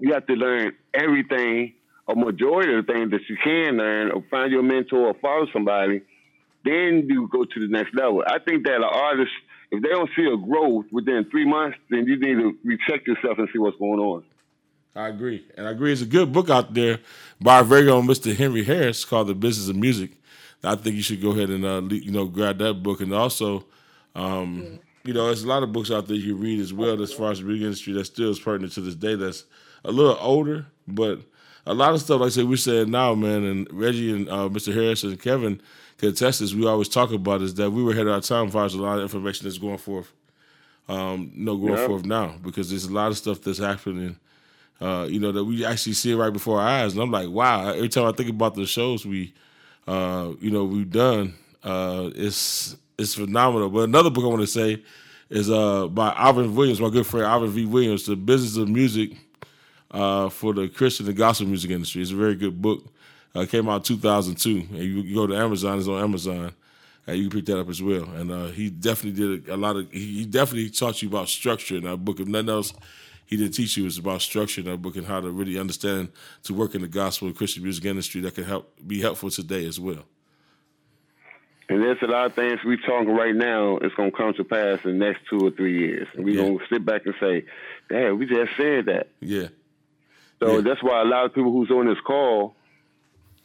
you have to learn everything, a majority of the things that you can learn, or find your mentor or follow somebody. Then you go to the next level. I think that an artist, if they don't see a growth within three months, then you need to recheck yourself and see what's going on. I agree, and I agree. It's a good book out there by our very own Mr. Henry Harris called "The Business of Music." I think you should go ahead and uh, you know grab that book, and also, um, you know, there's a lot of books out there you can read as well as far as the music industry that still is pertinent to this day. That's a little older, but a lot of stuff, like I said, we're saying now, man, and Reggie and uh, Mr. Harris and Kevin can attest this. We always talk about is that we were ahead of our time as far as a lot of information that's going forth, um, you know, going Yeah. forth now because there's a lot of stuff that's happening uh, you know, that we actually see it right before our eyes. And I'm like, wow, every time I think about the shows we, uh, you know, we've done, uh, it's it's phenomenal. But another book I want to say is uh, by Alvin Williams, my good friend Alvin V. Williams, The Business of Music uh, for the Christian and Gospel Music Industry. It's a very good book. Uh, came out in 2002. And you, you go to Amazon, it's on Amazon. And you can pick that up as well. And uh, he definitely did a lot of, he, he definitely taught you about structure in that book. If nothing else, he did teach you was about structure in that book and how to really understand to work in the gospel and Christian music industry that can help be helpful today as well. And there's a lot of things we're talking right now. It's gonna come to pass in the next two or three years, and we're Yeah. gonna sit back and say, "Damn, we just said that." Yeah. So Yeah. that's why a lot of people who's on this call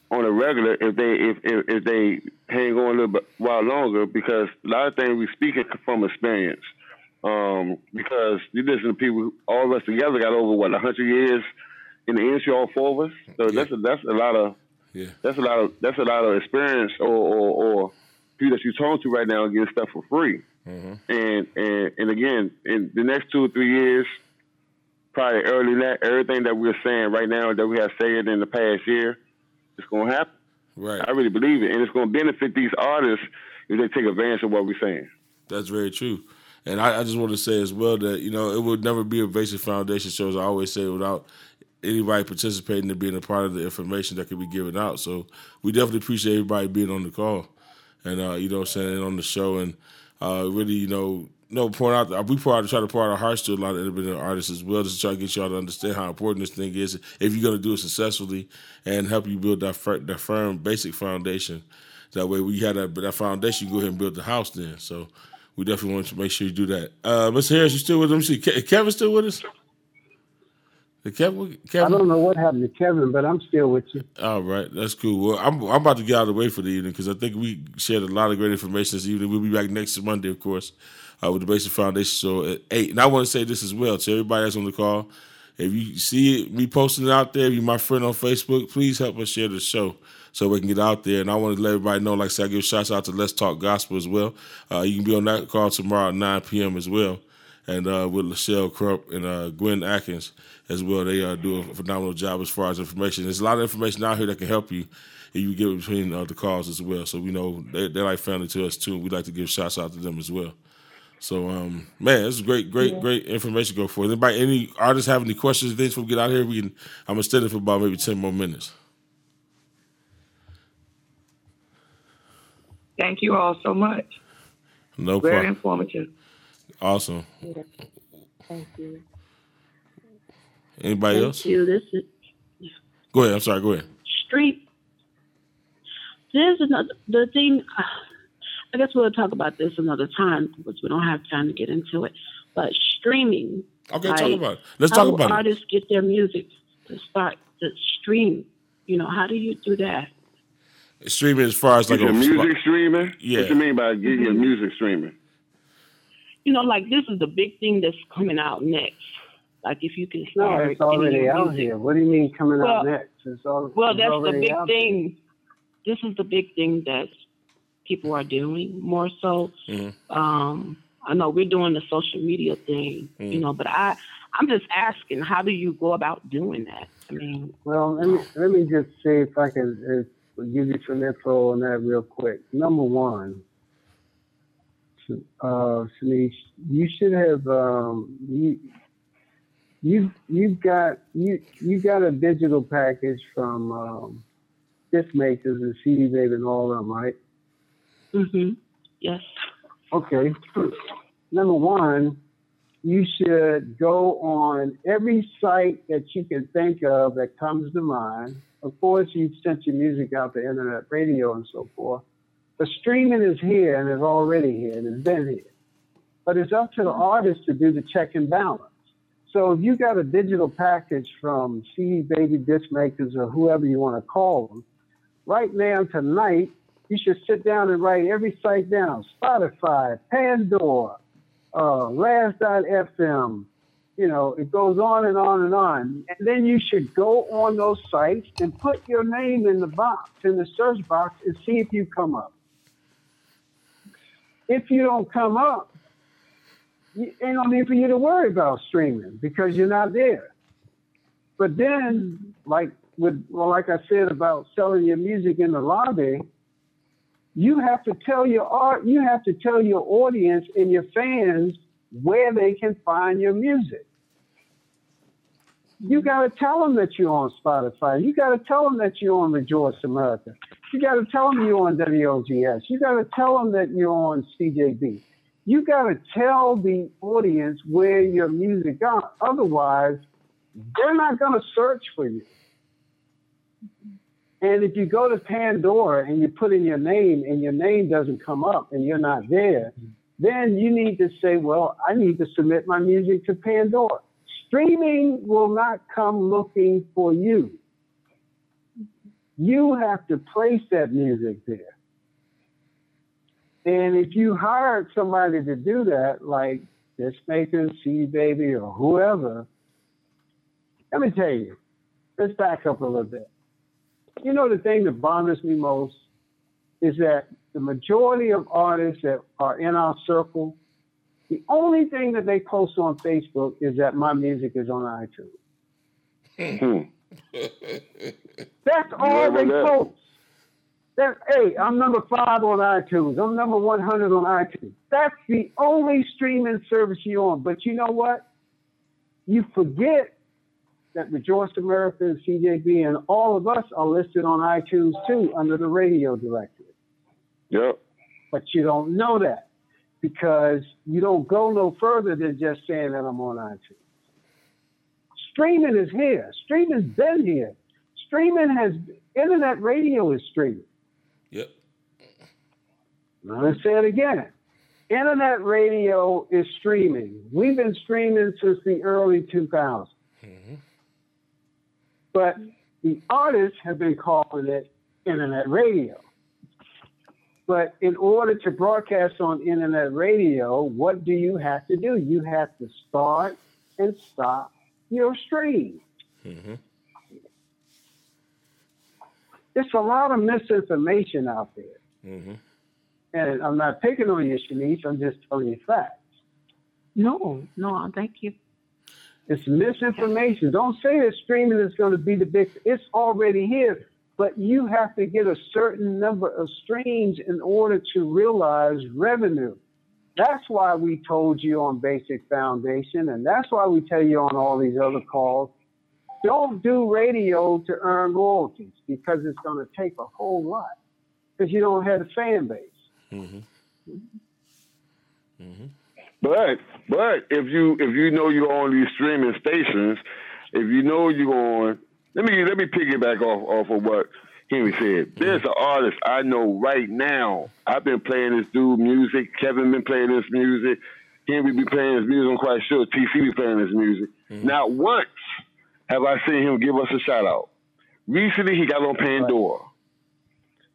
on a regular, if they if if, if they hang on a little while longer, because a lot of things we speak from experience. Um, because you listen to people, all of us together got over what hundred years in the industry, all four of us. So that's a, that's a lot of Yeah. that's a lot of that's a lot of experience or or, or people that you're talking to right now getting stuff for free. And and and again, in the next two or three years, probably early that everything that we're saying right now that we have said in the past year, it's gonna happen. Right. I really believe it, and it's gonna benefit these artists if they take advantage of what we're saying. That's very true. And I, I just want to say as well that, you know, it would never be a basic foundation show, as I always say, without anybody participating and being a part of the information that could be given out. So we definitely appreciate everybody being on the call and, uh, you know, and on the show and uh, really, you know, no, point out, we pour out, try to pour out our hearts to a lot of independent artists as well, just to try to get y'all to understand how important this thing is if you're going to do it successfully and help you build that, fir- that firm basic foundation. That way, we had that, that foundation, you go ahead and build the house then. So, we definitely want to make sure you do that. Uh, Mr. Harris, you still with us? See. Ke- Kevin still with us? Is Kevin, I don't know what happened to Kevin, but I'm still with you. All right, that's cool. Well, I'm I'm about to get out of the way for the evening because I think we shared a lot of great information this evening. We'll be back next Monday, of course, uh, with the Basic Foundation Show at eight. And I want to say this as well to everybody that's on the call. If you see it, me posting it out there, if you're my friend on Facebook, please help us share the show so we can get out there. And I want to let everybody know, like I said, I give shouts out to Let's Talk Gospel as well. Uh, you can be on that call tomorrow at 9 p.m. as well. And uh, with Lachelle Crump and uh, Gwen Atkins as well. They uh, do a phenomenal job as far as information. There's a lot of information out here that can help you if you get between uh, the calls as well. So we know they, they're like family to us too. We like to give shouts out to them as well. So um, man, this is great, great, great information go for. Anybody, any artists have any questions, things before we get out here? We can. I'm gonna stay there for about maybe ten more minutes. Thank you all so much. No problem. Very problem. informative. Awesome. Yeah. Thank you. Anybody Thank else? you. This is Go ahead. I'm sorry. Go ahead. street. There's another the thing. uh, I guess we'll talk about this another time because we don't have time to get into it. But streaming. Okay, like, talk about it. Let's talk about do it. artists get their music to start to stream. You know, how do you do that? Streaming as far as like your a music streaming. Yeah. What you mean by get your music streaming? You know, like this is the big thing that's coming out next. Like if you can No, start it's already out music- here. What do you mean coming Well- out next? It's all, Well, it's that's the big out there. thing. This is the big thing that people are doing more so. Mhm. Um, I know we're doing the social media thing, Mhm. you know, but I, I'm just asking, how do you go about doing that? I mean, Well, let me let me just see if I can uh, give you some info on that real quick. Number one, uh, Shanice, you should have um, you you you've got you you got a digital package from um, Disc Makers and CD Baby and all of them, right? hmm yes, Okay. Number one, you should go on every site that you can think of that comes to mind. Of course, you've sent your music out to internet radio and so forth. The streaming is here and is already here and has been here. But it's up to the artist to do the check and balance. So if you got a digital package from CD Baby Disc Makers or whoever you want to call them, right now tonight, you should sit down and write every site down Spotify, Pandora, uh, Last.fm. You know, it goes on and on and on. And then you should go on those sites and put your name in the box, in the search box, and see if you come up. If you don't come up, you ain't no need for you to worry about streaming because you're not there. But then, like with well, like I said about selling your music in the lobby, you have to tell your art, you have to tell your audience and your fans where they can find your music. You got to tell them that you're on Spotify. You got to tell them that you're on Rejoice America. You got to tell them you're on WOGS. You got to tell them that you're on CJB. You got to tell the audience where your music is. Otherwise, they're not going to search for you. And if you go to Pandora and you put in your name and your name doesn't come up and you're not there, then you need to say, well, I need to submit my music to Pandora. streaming will not come looking for you. You have to place that music there. And if you hired somebody to do that, like this Discmaker, CD Baby, or whoever, let me tell you, let's back up a little bit. You know, the thing that bothers me most is that the majority of artists that are in our circle, the only thing that they post on Facebook is that my music is on iTunes. That's all they post. That, hey, I'm number five on iTunes. I'm number 100 on iTunes. That's the only streaming service you're on. But you know what? You forget that Rejoice America and CJB and all of us are listed on iTunes too under the radio directory. Yep. But you don't know that because you don't go no further than just saying that I'm on iTunes. Streaming is here. Streaming's been here. Streaming has internet radio is streaming. Yep. Now let's say it again. Internet radio is streaming. We've been streaming since the early 2000s. Mm-hmm. But the artists have been calling it internet radio. But in order to broadcast on internet radio, what do you have to do? You have to start and stop your stream. Mm-hmm. It's a lot of misinformation out there. Mm-hmm. And I'm not picking on you, Shanice. I'm just telling you facts. No, no, thank you. It's misinformation. Don't say that streaming is going to be the big. It's already here, but you have to get a certain number of streams in order to realize revenue. That's why we told you on Basic Foundation, and that's why we tell you on all these other calls. Don't do radio to earn royalties because it's going to take a whole lot because you don't have a fan base. Mm-hmm. Mm-hmm. But but if you if you know you're on these streaming stations, if you know you're on, let me let me piggyback off off of what Henry said. There's an artist I know right now. I've been playing this dude music. Kevin been playing this music. Henry be playing his music. I'm quite sure TC be playing his music. Mm-hmm. Not once have I seen him give us a shout out. Recently, he got on Pandora.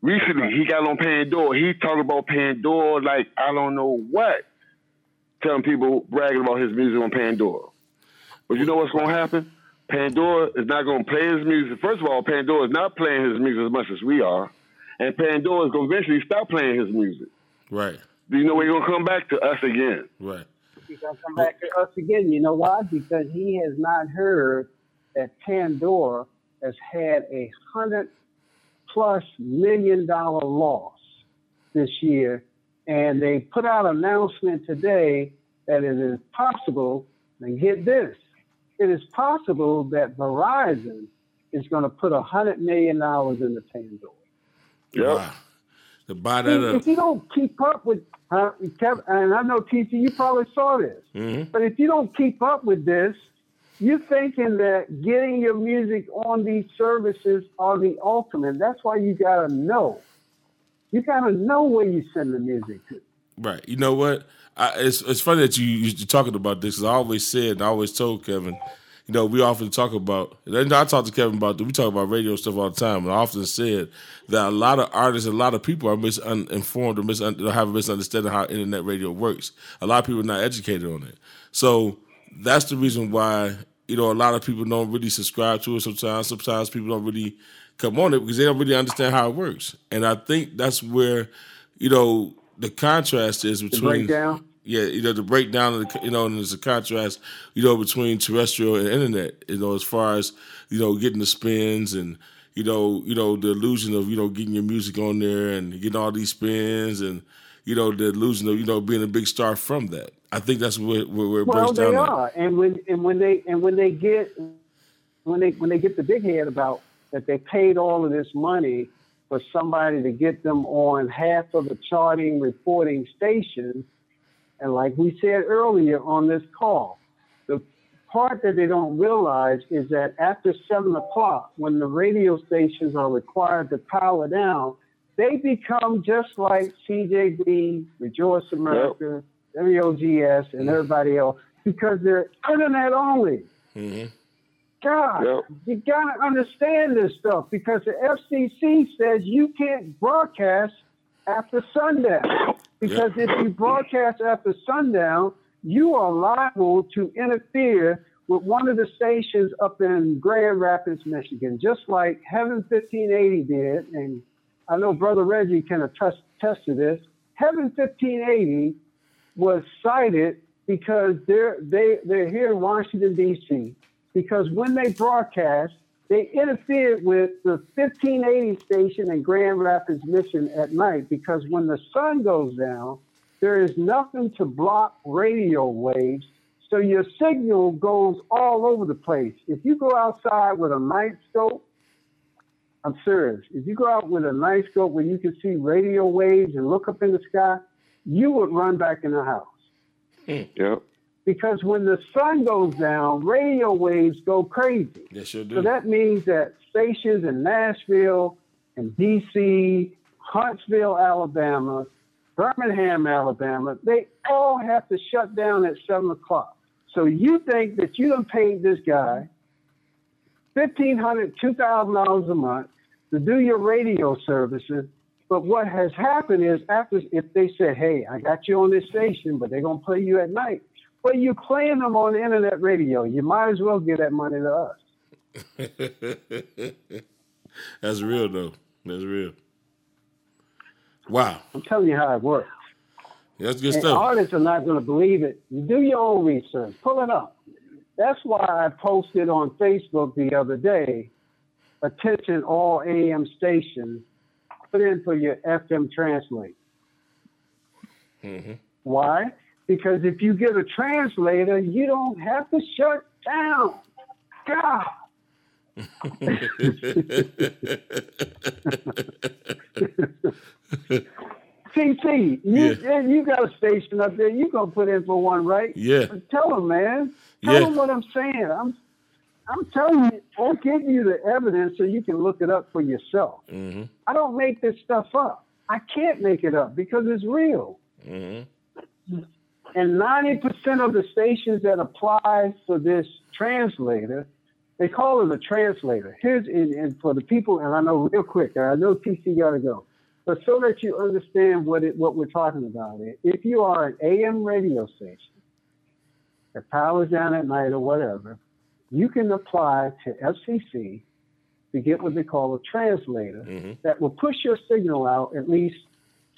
Recently, he got on Pandora. He talked about Pandora like I don't know what. Telling people bragging about his music on Pandora. But you know what's going to happen? Pandora is not going to play his music. First of all, Pandora is not playing his music as much as we are. And Pandora is going to eventually stop playing his music. Right. Do you know when he's going to come back to us again? Right. He's going to come back to us again. You know why? Because he has not heard that Pandora has had a hundred plus million dollar loss this year. And they put out an announcement today that it is possible, and get this, it is possible that Verizon is going to put a hundred million dollars into Pandora. Wow. To buy that if up. you don't keep up with, uh, Kev- and I know TC, you probably saw this, Mhm. but if you don't keep up with this, you're thinking that getting your music on these services are the ultimate. That's why you gotta know. You gotta know where you send the music to. Right. You know what? I, it's it's funny that you you're talking about this because I always said and I always told Kevin, you know, we often talk about. And I talk to Kevin about we talk about radio stuff all the time, and I often said that a lot of artists, a lot of people are misinformed or misun- have a misunderstanding how internet radio works. A lot of people are not educated on it, so that's the reason why you know a lot of people don't really subscribe to it. Sometimes, sometimes people don't really come on it because they don't really understand how it works. And I think that's where you know the contrast is between breakdown? Yeah, you know, the breakdown of the, you know, and there's a contrast, you know, between terrestrial and internet, you know, as far as, you know, getting the spins and, you know, you know, the illusion of, you know, getting your music on there and getting all these spins and, you know, the illusion of, you know, being a big star from that. I think that's where, where, where it Well, breaks they down. at. are, and when and when they and when they get when they when they get the big head about that they paid all of this money for somebody to get them on half of the charting reporting stations, and like we said earlier on this call, the part that they don't realize is that after seven o'clock, when the radio stations are required to power down, they become just like CJB, Rejoice America, WOGS, and everybody else because they're internet only. Mm-hmm. God, Yep. you gotta understand this stuff because the FCC says you can't broadcast after sundown. Because if you broadcast after sundown, you are liable to interfere with one of the stations up in Grand Rapids, Michigan, just like Heaven 1580 did. And I know Brother Reggie can attest, attest to this. Heaven 1580 was cited because they're they they're here in Washington D.C. because when they broadcast, they interfered with the 1580 station in Grand Rapids, Michigan at night because when the sun goes down, there is nothing to block radio waves, so your signal goes all over the place. If you go outside with a night scope, I'm serious. If you go out with a night scope where you can see radio waves and look up in the sky, you would run back in the house mm. Yep. Because when the sun goes down, radio waves go crazy. Yes, sure So that means that stations in Nashville and DC, Huntsville, Alabama, Birmingham, Alabama, they all have to shut down at seven o'clock. So you think that you done paid this guy fifteen hundred, two thousand dollars a month to do your radio services. But what has happened is after if they said, Hey, I got you on this station, but they're gonna play you at night. Well, you're playing them on internet radio. You might as well give that money to us. That's real though. That's real. Wow, I'm telling you how it works. that's good And stuff. artists are not going to believe it. You do your own research. Pull it up. That's why I posted on Facebook the other day, attention all AM stations, put in for your FM translate. Mhm. Why? Because if you get a translator, you don't have to shut down. God. CC, you, Yeah. you got a station up there. You gonna put in for one, right? Yeah. Tell them, man. Tell Yeah. them what I'm saying. I'm, I'm telling you. I'll give you the evidence so you can look it up for yourself. hmm I don't make this stuff up. I can't make it up because it's real. hmm And 90% of the stations that apply for this translator, they call it a translator. Here's, and, and for the people, and I know real quick, I know TC got to go, but so that you understand what it, what we're talking about, if you are an AM radio station that powers down at night or whatever, you can apply to FCC to get what they call a translator hmm that will push your signal out at least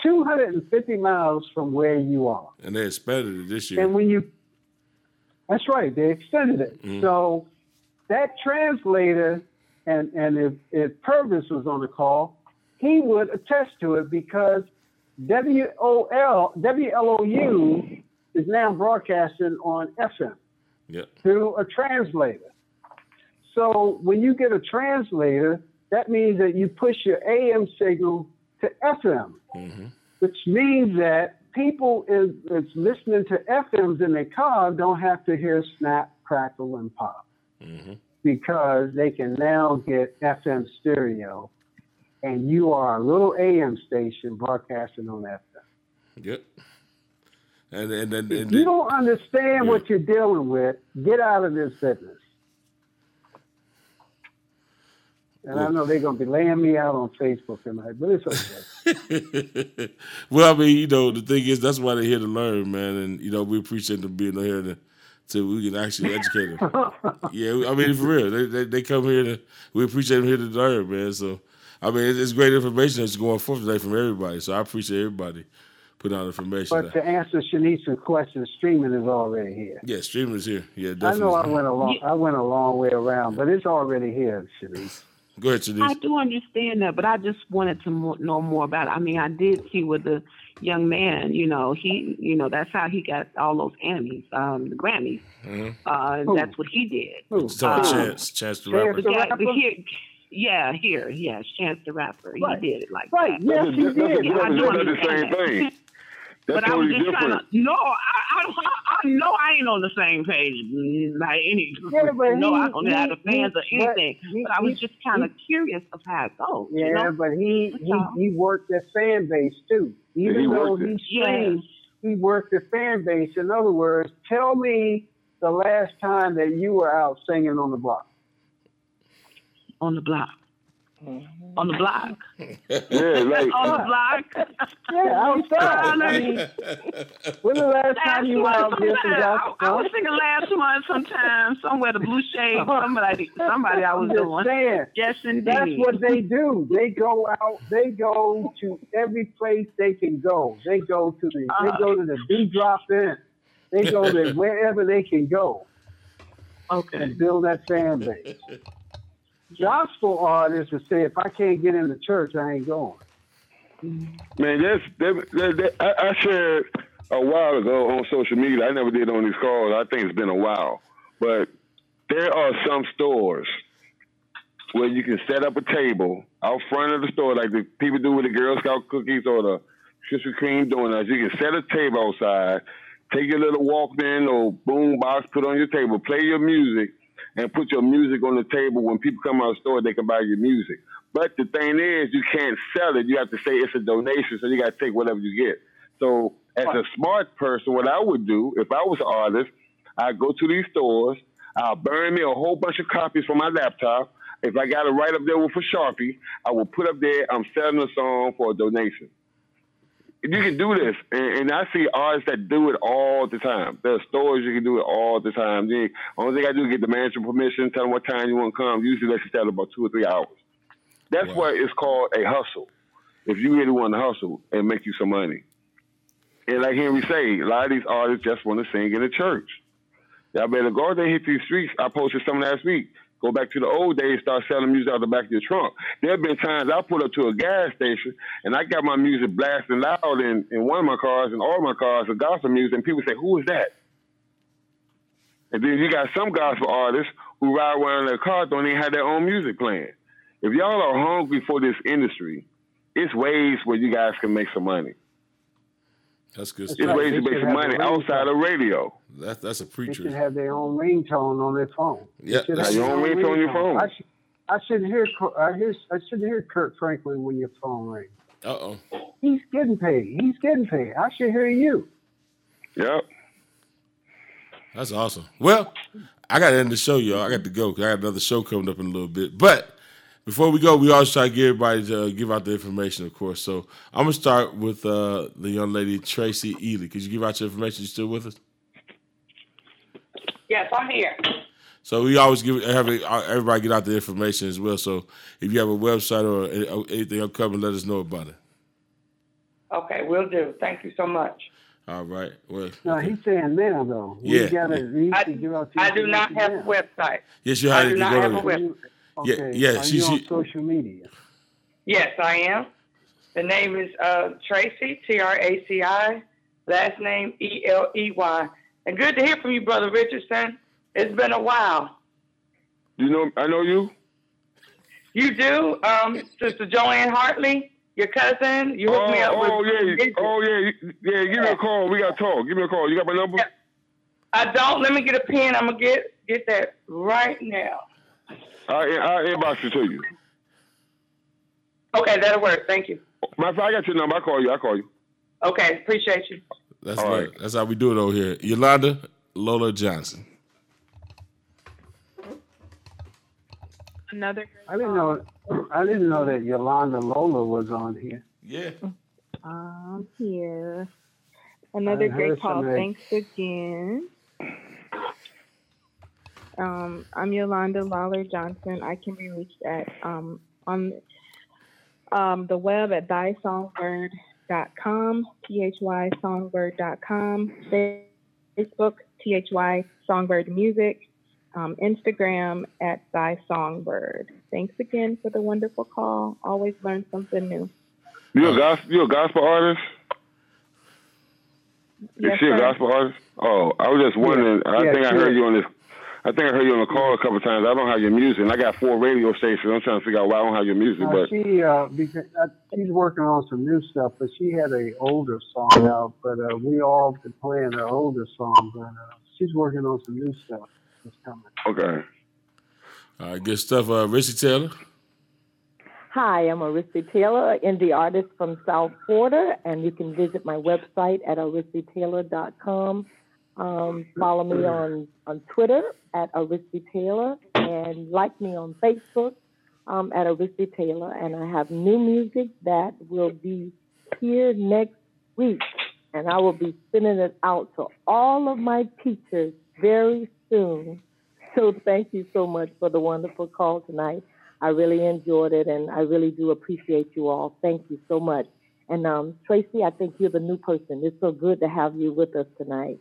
250 miles from where you are. And they expanded it this year. And when you, that's right, they extended it. Mhm. So that translator, and and if, if Purvis was on the call, he would attest to it because WOL WLOU is now broadcasting on FM Yep. through a translator. So when you get a translator, that means that you push your AM signal to FM hmm which means that people is, is listening to FMs in their car don't have to hear snap, crackle, and pop hmm because they can now get FM stereo, and you are a little AM station broadcasting on FM. Yep. And and and, If and, you don't understand Yeah. what you're dealing with, get out of this business. And I know they're gonna be laying me out on Facebook tonight, but it's okay. well, I mean, you know, the thing is, that's why they're here to learn, man. And you know, we appreciate them being here to, to we can actually educate them. yeah, I mean, for real, they, they they come here to. We appreciate them here to learn, man. So, I mean, it's, it's great information that's going forth today from everybody. So, I appreciate everybody putting out information. but to answer Shanice's question, streaming is already here. yeah, streaming is here. Yeah, I know I went a long I went a long way around, but it's already here, Shanice. Go ahead, I do understand that, but I just wanted to mo- know more about it. I mean, I did see with the young man, you know, he, you know, that's how he got all those Emmys, um, the Grammys. Mm-hmm. Uh, Who? that's what he did. Who? Talking about Uh, Chance, Chance the rapper. The rapper? here, yeah, here, yeah, Chance the Rapper. Right. He did it like Right, that. yes, he that's, that's, did. Yeah, I that's, do that's the understand same thing. That's but I was totally just trying to. No, I, I, I, I know I ain't on the same page by any. Yeah, but no, he- I don't have the he- fans or he- but anything. he- But I was he- just kind of curious of how it goes. Yeah, you know? but he he, he worked the fan base too. Even he though worked he it. Yeah. he worked the fan base. In other words, tell me the last time that you were out singing on the block? On the block. On the block. Yeah, like on the block. Yeah, outside. I I mean, mean, when the last time you were out there some I, I was gospel? thinking last month sometime, somewhere the blue shade, somebody somebody I was I'm just doing. saying. Yes indeed. That's what they do. They go out. They go to every place they can go. They go to the. They Uh-huh. go to the D drop in. They go to wherever they can go Okay. and build that fan base. Gospel artists will say, if I can't get in the church, I ain't going. Man, that's that, that, that, I, I shared a while ago on social media. I never did on these calls. I think it's been a while, but there are some stores where you can set up a table out front of the store, like the people do with the Girl Scout cookies or the Krispy Kreme donuts. You can set a table outside, take your little Walkman or boom box, put on your table, play your music, and put your music on the table. When people come out of the store, they can buy your music. But the thing is, you can't sell it. You have to say it's a donation, so you got to take whatever you get. So, as a smart person, what I would do if I was an artist, I'd go to these stores, I'll burn me a whole bunch of copies from my laptop. If I got it right up there with a Sharpie, I will put up there, I'm selling a song for a donation. You can do this, and, and I see artists that do it all the time. There are stores you can do it all the time. The only thing I do is get the management permission, tell them what time you want to come. Usually, let you start about two or three hours. That's Wow. what it's called a hustle. If you really want to hustle and make you some money. And like Henry say, a lot of these artists just want to sing in the church. Y'all better go out there hit these streets. I posted something last week. Go back to the old days, start selling music out of the back of your trunk. There have been times I pulled up to a gas station and I got my music blasting loud in, in one of my cars and all my cars are gospel music and people say, Who is that? And then you got some gospel artists who ride around in their car don't even have their own music playing. If y'all are hungry for this industry, it's ways where you guys can make some money. That's good It's stuff. ways to make some money outside of radio. That, that's a preacher. They preacher. should have their own ringtone on their phone. They Yeah, should have Your own their ringtone on your phone. I should, I should hear. I hear. I should hear Kirk Franklin when your phone rings. Uh oh. He's getting paid. He's getting paid. I should hear you. Yep. That's awesome. Well, I got to end the show, y'all. I got to go 'cause I got another show coming up in a little bit. But before we go, we always try to get everybody to uh, give out the information, of course. So I'm gonna start with uh, the young lady Traci Eley. Could you give out your information? You still with us? Yes, I'm here. So we always give have uh, everybody get out the information as well. So if you have a website or any- anything upcoming, let us know about it. Okay, we'll do. Thank you so much. All right. Well, No, he's saying now though. Yeah, We gotta. yeah. I, should give out the I do not have a website. yes, you I have do to not go have to a web- now. Yeah, yeah, Are she- you on she- social media? Yes, I am. The name is uh, Traci, T R A C I. Last name E L E Y. And good to hear from you, Brother Richardson. It's been a while. You know, I know you. You do, um, Sister Joanne Hartley, your cousin. You hooked Oh, me up with. oh yeah, oh yeah, yeah. Give me a call. We got to talk. Give me a call. You got my number? I don't. Let me get a pen. I'm gonna get get that right now. I I inbox it to you. Okay, that'll work. Thank you. Matter of fact, I got your number. I'll call you. I'll call you. Okay, appreciate you. That's All right. That's how we do it over here. Yolanda Lola Johnson. Another. I didn't know. I didn't know that Yolanda Lola was on here. Yeah. Um, here. Another great call. Thanks again. Um, I'm Yolanda Lawler Johnson. I can be reached at um, on um, the web at thysongbird.com, T-H-Y songbird.com, Facebook, T-H-Y songbird music, um, Instagram at thysongbird. Thanks again for the wonderful call. Always learn something new. You a gospel? You a gospel artist? Yes, Is she a gospel artist? Oh, I was just wondering. I Yeah, think I heard is. you on this. I think I heard you on the call a couple of times. I don't have your music. and I got four radio stations. I'm trying to figure out why I don't have your music. Uh, But she uh, because, uh, she's working on some new stuff, but she had a older song out. But uh, we all been playing her older song. But uh, she's working on some new stuff that's coming. okay. All right, good stuff. Uh, Richie Taylor. Hi, I'm Arissa Taylor, indie artist from South Florida, and you can visit my website at arissataylor.com. Um, follow me on, on Twitter at Aristi Taylor and like me on Facebook um, at Aristi Taylor. And I have new music that will be here next week. And I will be sending it out to all of my teachers very soon. So thank you so much for the wonderful call tonight. I really enjoyed it, and I really do appreciate you all. Thank you so much. And um, Traci, I think you're the new person. It's so good to have you with us tonight.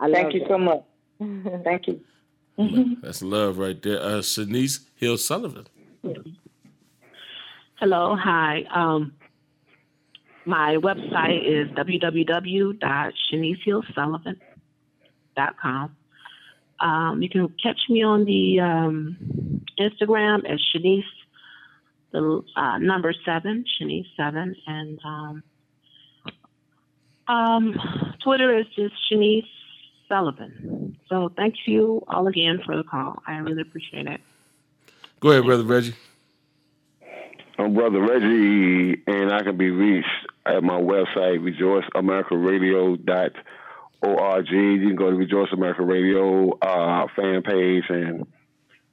I Thank you it. so much. Thank you. That's love right there. Uh, Shanice Hill Sullivan. Hello, hi. Um, my website is www.shanicehillsullivan.com. Um, you can catch me on the um, Instagram as Shanice, the uh, number seven, Shanice seven, and um, um, Twitter is just Shanice Sullivan. So thank you all again for the call. I really appreciate it. Go ahead, brother Reggie. I'm Brother Reggie, and I can be reached at my website, rejoiceamericaradio.org. You can go to Rejoice America Radio uh, fan page, and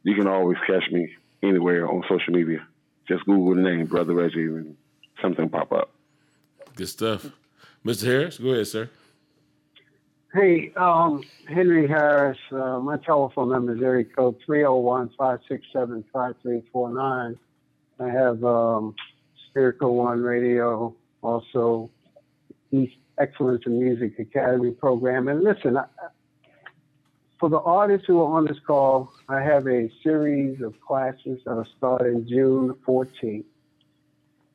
you can always catch me anywhere on social media. Just Google the name Brother Reggie, and something pop up. Good stuff. Mr. Harris, go ahead, sir. Hey, um, Henry Harris. Uh, my telephone number is area code 301 567 5349. I have um, Spherical One Radio, also East Excellence in Music Academy program. And listen, I, for the artists who are on this call, I have a series of classes that'll start in June 14th.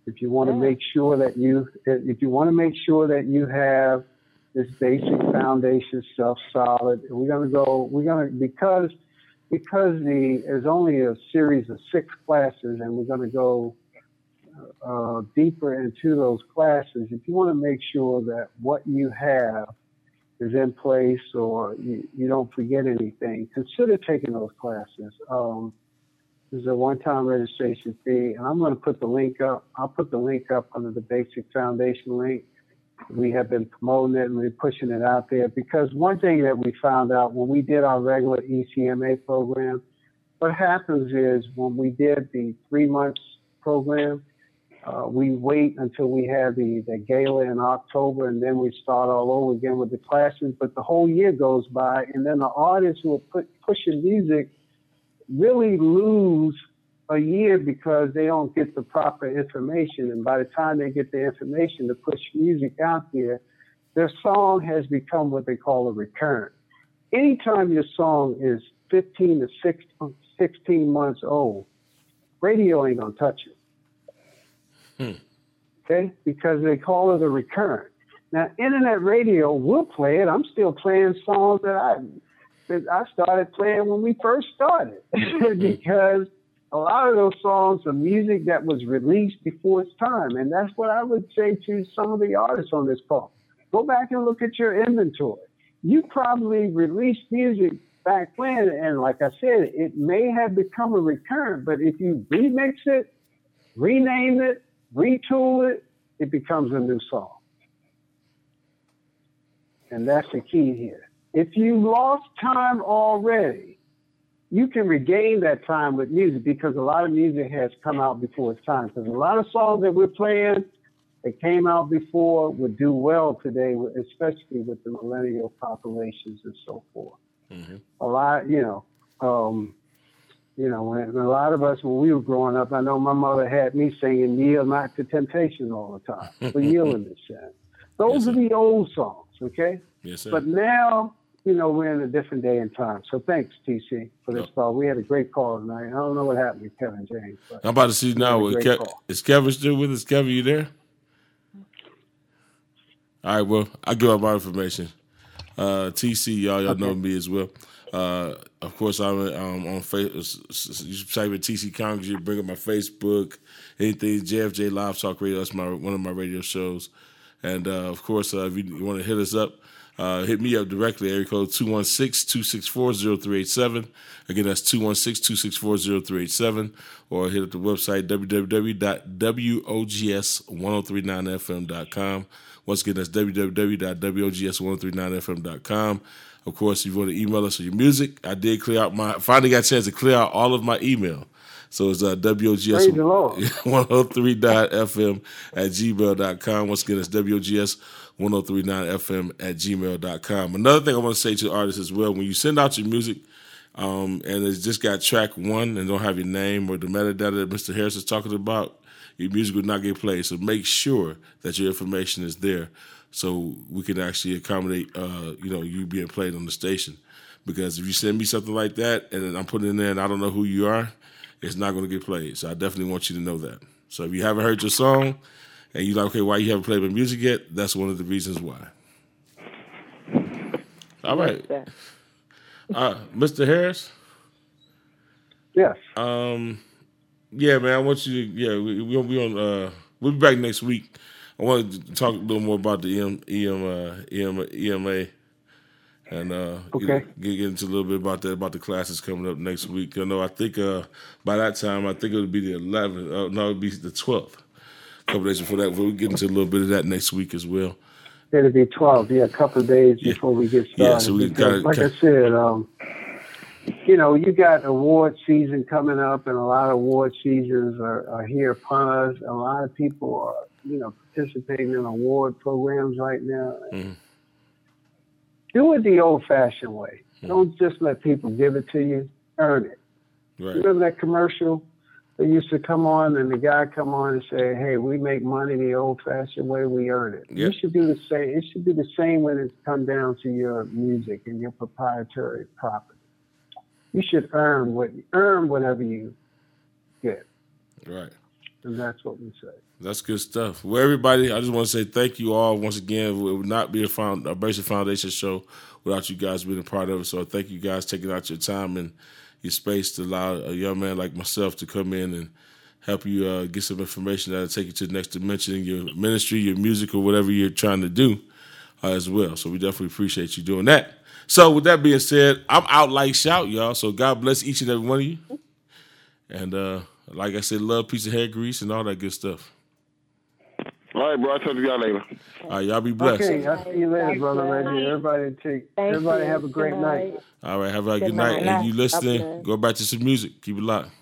If you want to make sure that you, if you want to make sure that you have this basic foundation stuff solid, we're going to go, we're going to because because the there's only a series of six classes, and we're going to go uh, deeper into those classes. If you want to make sure that what you have is in place or you, you don't forget anything, consider taking those classes. Um, there's a one-time registration fee, and I'm going to put the link up. I'll put the link up under the Basic Foundation link. We have been promoting it and we're pushing it out there because one thing that we found out when we did our regular ECMA program, what happens is when we did the three months program, uh, we wait until we have the, the gala in October and then we start all over again with the classes. But the whole year goes by and then the artists who are pushing music really lose a year because they don't get the proper information. And by the time they get the information to push music out there, their song has become what they call a recurrent. Anytime your song is 15 to 16 months old, radio ain't gonna touch it. Hmm. Okay? Because they call it a recurrent. Now, internet radio will play it. I'm still playing songs that I that I started playing when we first started hmm. because a lot of those songs are music that was released before its time. And that's what I would say to some of the artists on this call. Go back and look at your inventory. You probably released music back when, and like I said, it may have become a recurrent, but if you remix it, rename it, retool it, it becomes a new song. And that's the key here. If you lost time already, you can regain that time with music because a lot of music has come out before its time. Because a lot of songs that we're playing that came out before would do well today, especially with the millennial populations and so forth. Mm-hmm. A lot, you know, um, you know, when, a lot of us when we were growing up, I know my mother had me singing "Yield Not to Temptation" all the time. For yielding this sense. Those Yes, are the old songs, okay? Yes, sir. But now, you know, we're in a different day and time. So thanks, TC, for this call. We had a great call tonight. I don't know what happened with Kevin James. I'm about to see now. What a With great Kev- is Kevin still with us? Kevin, you there? All right. Well, I give out my information. Uh, TC, y'all, y'all know me as well. Uh, of course, I'm um, on Facebook. You type in TC Congress, you bring up my Facebook, anything JFJ Live Talk Radio. That's my one of my radio shows. And uh, of course, uh, if you want to hit us up, uh, hit me up directly, area code 216-264-0387. Again, that's 216-264-0387. Or hit up the website, www.wogs1039fm.com. Once again, that's www.wogs1039fm.com. Of course, if you want to email us for your music, I did clear out my, finally got a chance to clear out all of my email. So it's uh, WOGS 103.fm at gmail.com. Once again, it's WOGS 1039fm at gmail.com. Another thing I want to say to artists as well when you send out your music um, and it's just got track one and don't have your name or the metadata that Mr. Harris is talking about, your music would not get played. So make sure that your information is there so we can actually accommodate uh, you know you being played on the station. Because if you send me something like that and I'm putting it in there and I don't know who you are, it's not going to get played. So I definitely want you to know that. So if you haven't heard your song and you're like, okay, why you haven't played my music yet? That's one of the reasons why. All right, uh, Mr. Harris. Yes. Um, yeah, man. I want you. To, yeah, we we we on. Uh, we'll be back next week. I want to talk a little more about the EM, EM, uh, EM, EMA, and uh, Okay. get, get into a little bit about that about the classes coming up next week. I know. I think uh, by that time, I think it'll be the 11th. Uh, no, it'll be the 12th. Couple days before that, we'll get into a little bit of that next week as well. It'll be 12, yeah, a couple of days before we get started. Yeah, so we gotta- like I said, um, you know, you got award season coming up, and a lot of award seasons are, are here upon us. A lot of people are, you know, participating in award programs right now. Mhm. Do it the old-fashioned way. Don't just let people give it to you. Earn it. Right. Remember that commercial that used to come on, and the guy come on and say, "Hey, we make money the old-fashioned way. We earn it." Yep. You should do the same. It should be the same when it come down to your music and your proprietary property. You should earn what earn whatever you get, Right. and that's what we say. That's good stuff. Well, everybody, I just want to say thank you all once again. It would not be a, found, a Basic Foundation show without you guys being a part of it. So thank you guys taking out your time and your space to allow a young man like myself to come in and help you uh, get some information that'll take you to the next dimension in your ministry, your music, or whatever you're trying to do uh, as well. So we definitely appreciate you doing that. So with that being said, I'm out like shout, y'all. So God bless each and every one of you. And uh, like I said, love, peace of hair grease, and all that good stuff. All right, bro. I'll talk to y'all later. All right, y'all be blessed. Okay, I'll see you later, brother Reggie. Everybody take. Thank everybody you. have a great night. night. All right, have a good, Good night. night. And you God listening, go back to some music. Keep it locked.